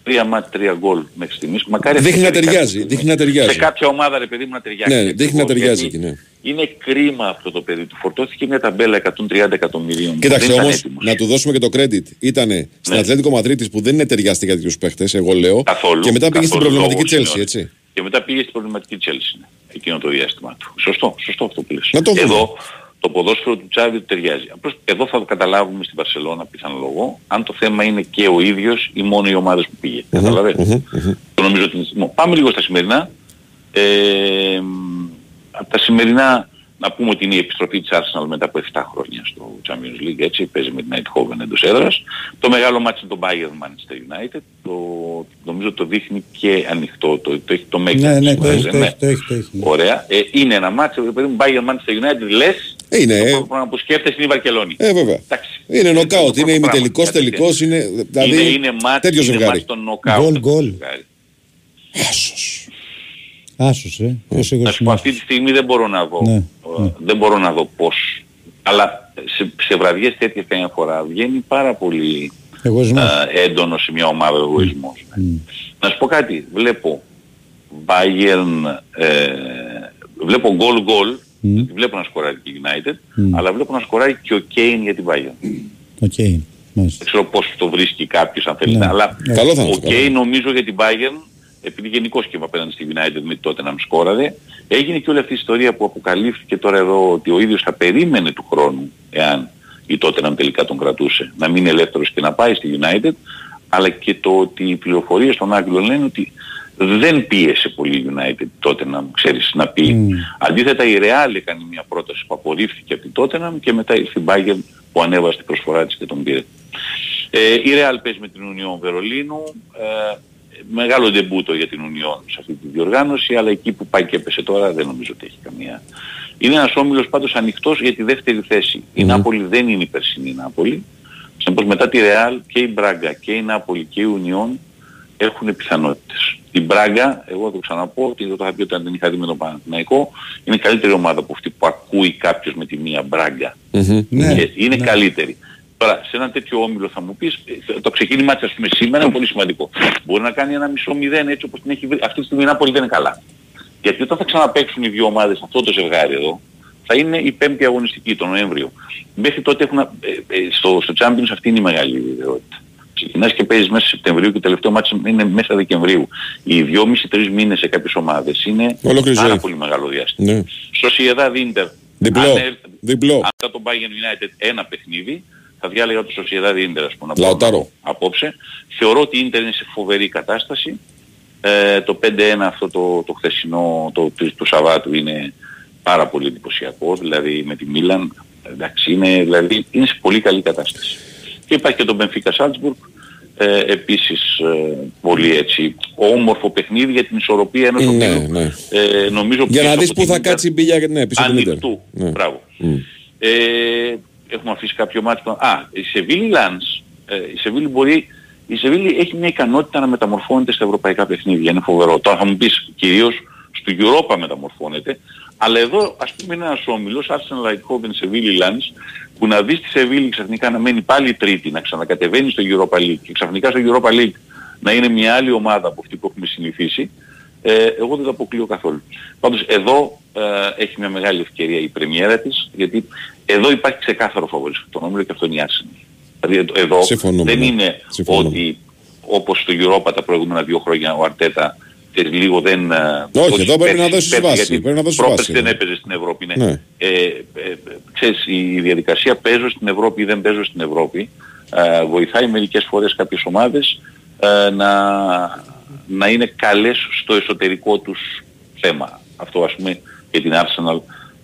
τρία μάτς, τρία γκολ μέχρι στιγμής. Μακάρι Δείχνει να αυτή η ταιριάζει, κάποια δείχνει να ταιριάζει. Σε κάποια ομάδα ρε παιδί μου να ταιριάζει. Ναι, δείχνει να ακριβώς, ταιριάζει γιατί εκεί, ναι. Είναι κρίμα αυτό το παιδί του. Φορτώθηκε μια ταμπέλα 130 εκατομμυρίων. Κοίταξε Δεν ήταν όμως, έτοιμος. να του δώσουμε και το credit. Ήτανε στην Ναι. Ατλέτικο Μαδρίτης που δεν είναι ταιριαστή για τέτοιους παίχτες, εγώ λέω. Καθόλου, και μετά πήγε στην καθόλου προβληματική λόγος Chelsea, είναι. έτσι. Και μετά πήγε στην προβληματική Chelsea ναι, εκείνο το διάστημα του. Σωστό, σωστό αυτό που λες. Να το δούμε. Εδώ το ποδόσφαιρο του Τσάβη του ταιριάζει. Απλώς εδώ θα το καταλάβουμε στην Βαρσελόνα πιθανολογώ αν το θέμα είναι και ο ίδιος ή μόνο οι ομάδες που πήγε. Καταλαβες; Το νομίζω ότι είναι σημαντικό. Πάμε λίγο στα σημερινά. Ε, από τα σημερινά να πούμε ότι είναι η επιστροφή της Arsenal μετά από 7 χρόνια στο Champions League, έτσι, παίζει με την Eindhoven εντός έδρας. Το μεγάλο μάτι είναι το Bayern Manchester United, το, νομίζω το δείχνει και ανοιχτό, το, το έχει το make Ναι, ναι, το σημαίνει, έχει, το ναι. έχει, το έχει, το έχει. Ωραία. Ε, είναι ένα μάτσο, παιδί μου, Bayern Manchester United, λες, Είναι, το ε. πρώτο πράγμα που σκέφτεσαι είναι η Βαρκελόνη. Ε, βέβαια. Εντάξει. Είναι νοκάουτ, είναι πράγμα, ημιτελικός, κάτι τελικός, είναι. Δηλαδή, είναι, είναι μάτς, τέτοιο είναι ζευγάρι. μάτς των νοκάουτ. Γκολ, γκολ. ζευγάρι. Άσος, ε. Ποιος Να σου πω αυτή τη στιγμή δεν μπορώ να δω. Ναι. ε, Δεν μπορώ να δω πώς. Αλλά σε, σε βραδιές τέτοιες καμιά φορά βγαίνει πάρα πολύ Εγωισμός. ε, έντονος σε μια ομάδα ο εγωισμός. Να σου πω κάτι. Βλέπω Bayern, ε, βλέπω goal goal, γιατί βλέπω να σκοράει και η United, Μμ. αλλά βλέπω να σκοράει και ο Kane για την Bayern. OK. Μάλιστα. Δεν ξέρω πώς το βρίσκει κάποιος αν θέλει Ναι. να, αλλά Ναι. Καλό θα είναι ο αυτό, Kane καλό. νομίζω για την Bayern, επειδή γενικώς και απέναντι στη United με Τότεναμ σκόραρε, έγινε και όλη αυτή η ιστορία που αποκαλύφθηκε τώρα εδώ ότι ο ίδιος θα περίμενε του χρόνου, εάν η τότε τελικά τον κρατούσε, να μείνει ελεύθερος και να πάει στη United, αλλά και το ότι οι πληροφορίες των Άγγλων λένε ότι δεν πίεσε πολύ η United τότε να ξέρεις να πει. Αντίθετα η Real έκανε μια πρόταση που απορρίφθηκε από την Tottenham και μετά ήρθε η Bayern που ανέβασε την προσφορά της και τον πήρε. Ε, η Real παίζει με την Union Βερολίνου. Ε, μεγάλο ντεμπούτο για την Union σε αυτή τη διοργάνωση, αλλά εκεί που πάει και έπεσε τώρα δεν νομίζω ότι έχει καμία. Είναι ένας όμιλος πάντως ανοιχτός για τη δεύτερη θέση. Η Νάπολη δεν είναι η περσινή Νάπολη. Συνεπώς μετά τη Real και η Μπράγκα και η Νάπολη και η Union έχουν πιθανότητες. Η Μπράγκα, εγώ θα το ξαναπώ, ότι δεν το είχα πει όταν δεν είχα δει με τον Παναθηναϊκό, είναι καλύτερη ομάδα από αυτή που ακούει κάποιος με τη μία Μπράγκα. Ναι, Και είναι καλύτερη. Τώρα, σε ένα τέτοιο όμιλο θα μου πεις, ε, το ξεκίνημά της ας πούμε σήμερα είναι πολύ σημαντικό. Μπορεί να κάνει ένα μισό μηδέν έτσι όπως την έχει βρει. Αυτή τη στιγμή η Νάπολη δεν είναι καλά. Γιατί όταν θα ξαναπαίξουν οι δύο ομάδες αυτό το ζευγάρι εδώ, θα είναι η πέμπτη αγωνιστική, τον Νοέμβριο. Μέχρι τότε έχουν, ε, ε, στο, στο Champions αυτή είναι η μεγάλη ιδιαιότητα. Ξεκινάς και παίζεις μέσα Σεπτεμβρίου και το τελευταίο μάτι είναι μέσα Δεκεμβρίου. Οι 2,5-3 μήνες σε κάποιες ομάδες είναι Ολόκληρη πάρα ζωή. πολύ μεγάλο διάστημα. Ναι. Sociedad Inter. Διπλό. Αν έρθει- Διπλό. αν θα τον Bayern United ένα παιχνίδι, θα διάλεγα το Sociedad Inter ας πούμε. να πω Λαουτάρο. Απόψε. Θεωρώ ότι η Inter είναι σε φοβερή κατάσταση. Ε, το 5-1 αυτό το, το χθεσινό, το, του, του Σαββάτου είναι πάρα πολύ εντυπωσιακό. Δηλαδή με τη Μίλαν, εντάξει, είναι, δηλαδή, είναι σε πολύ καλή κατάσταση. Και υπάρχει και το Benfica Salzburg, ε, επίσης ε, πολύ έτσι όμορφο παιχνίδι για την ισορροπία ενός Ναι, ομίλου. ναι. Ε, νομίζω Για να πίσω δεις από πού την θα Inter κάτσει η μπίλια ναι, πίσω από την Ιντερ. ανοιχτού. Ναι. Μπράβο. Μμ. Ε, έχουμε αφήσει κάποιο μάτι. Α, η Σεβίλη Λάνς, ε, η Σεβίλη μπορεί, η Σεβίλη έχει μια ικανότητα να μεταμορφώνεται στα ευρωπαϊκά παιχνίδια. Είναι φοβερό. Τώρα θα μου πεις κυρίως στο Europa μεταμορφώνεται. Αλλά εδώ ας πούμε είναι ένας όμιλος, Arsenal Eindhoven, Σεβίλη Λάνς, που να δεις τη Σεβίλη ξαφνικά να μένει πάλι τρίτη, να ξανακατεβαίνει στο Europa League και ξαφνικά στο Europa League να είναι μια άλλη ομάδα από αυτή που έχουμε συνηθίσει, ε, εγώ δεν το αποκλείω καθόλου. Πάντως εδώ ε, έχει μια μεγάλη ευκαιρία η πρεμιέρα της, γιατί εδώ υπάρχει ξεκάθαρο φαβορής στον όμιλο και αυτό είναι η Arsenal. Δηλαδή εδώ- εδώ Συμφωνούμε, δεν ναι. είναι Συμφωνούμε. ότι όπως στο Europa τα προηγούμενα δύο χρόνια ο Αρτέτα και λίγο δεν... ε, Όχι, εδώ πρέπει να πέρσι- δώσεις πέρσι, βάση, γιατί πρέπει να δώσεις πρόπερσι βάση, δεν ναι. έπαιζε στην Ευρώπη, ναι. Ναι. Ε, ε, ε, ξέρεις, η διαδικασία παίζω στην Ευρώπη ή δεν παίζω στην Ευρώπη ε, βοηθάει μερικές φορές κάποιες ομάδες ε, να, να είναι καλές στο εσωτερικό τους θέμα. Αυτό ας πούμε για την Arsenal,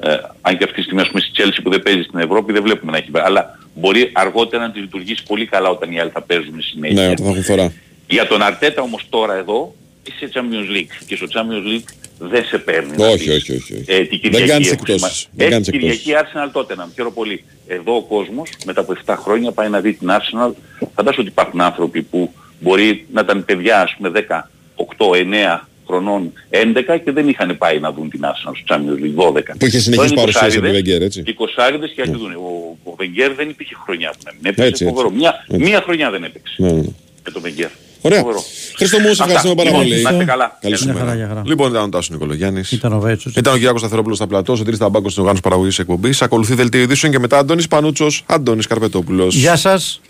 ε, αν και αυτή τη στιγμή ας πούμε στη Chelsea που δεν παίζει στην Ευρώπη δεν βλέπουμε να έχει βάλει. Αλλά μπορεί αργότερα να τη λειτουργήσει πολύ καλά όταν οι άλλοι θα παίζουν συνέχεια. Ναι, όταν θα έχουν φορά. Για τον Αρτέτα όμως τώρα εδώ είσαι Champions League και στο Champions League δεν σε παίρνει. να Όχι, πεις. όχι, όχι. όχι. Ε, την Δεν Κυριακή κάνεις έχουμε εκτόσεις. σημα- Δεν Έχει κάνεις εκτόσεις. Κυριακή Arsenal τότε να χαίρομαι πολύ. Εδώ ο κόσμος μετά από 7 χρόνια πάει να δει την Arsenal. Φαντάζομαι ότι υπάρχουν άνθρωποι που μπορεί να ήταν παιδιά ας πούμε 10, 8, 9 χρονών, 11 και δεν είχαν πάει να δουν την Arsenal στο Champions League 12. Που είχε συνεχίσει Τώρα είναι παρουσίαση από τον 20 Wenger, έτσι. Οι 20 και άρχισαν. Ο, ο Wenger δεν υπήρχε χρονιά που να μην έπαιξε. Έτσι, έτσι. φοβερό. Μια, Έτσι. μία χρονιά δεν έπαιξε Ναι, ναι, ναι. με τον Wenger. Ωραία. Φοβερό. Χρήστο μου, σε Αυτά. ευχαριστούμε πάρα Λοιπόν, πολύ. να είστε καλά. Καλή Γεια σου χαρά, μέρα. γεια χαρά. Λοιπόν, ήταν ο Τάσος Νικολογιάννης. Ήταν ο Βέτσος. Ήταν ο Κυριάκο Σταθερόπουλος στα πλατό, ο Τρίτη Ταμπάκο στην οργάνωσης παραγωγής εκπομπής. Ακολουθεί δελτίο ειδήσεων και μετά Αντώνης Πανούτσος, Αντώνης Καρπετόπουλος. Γεια σας.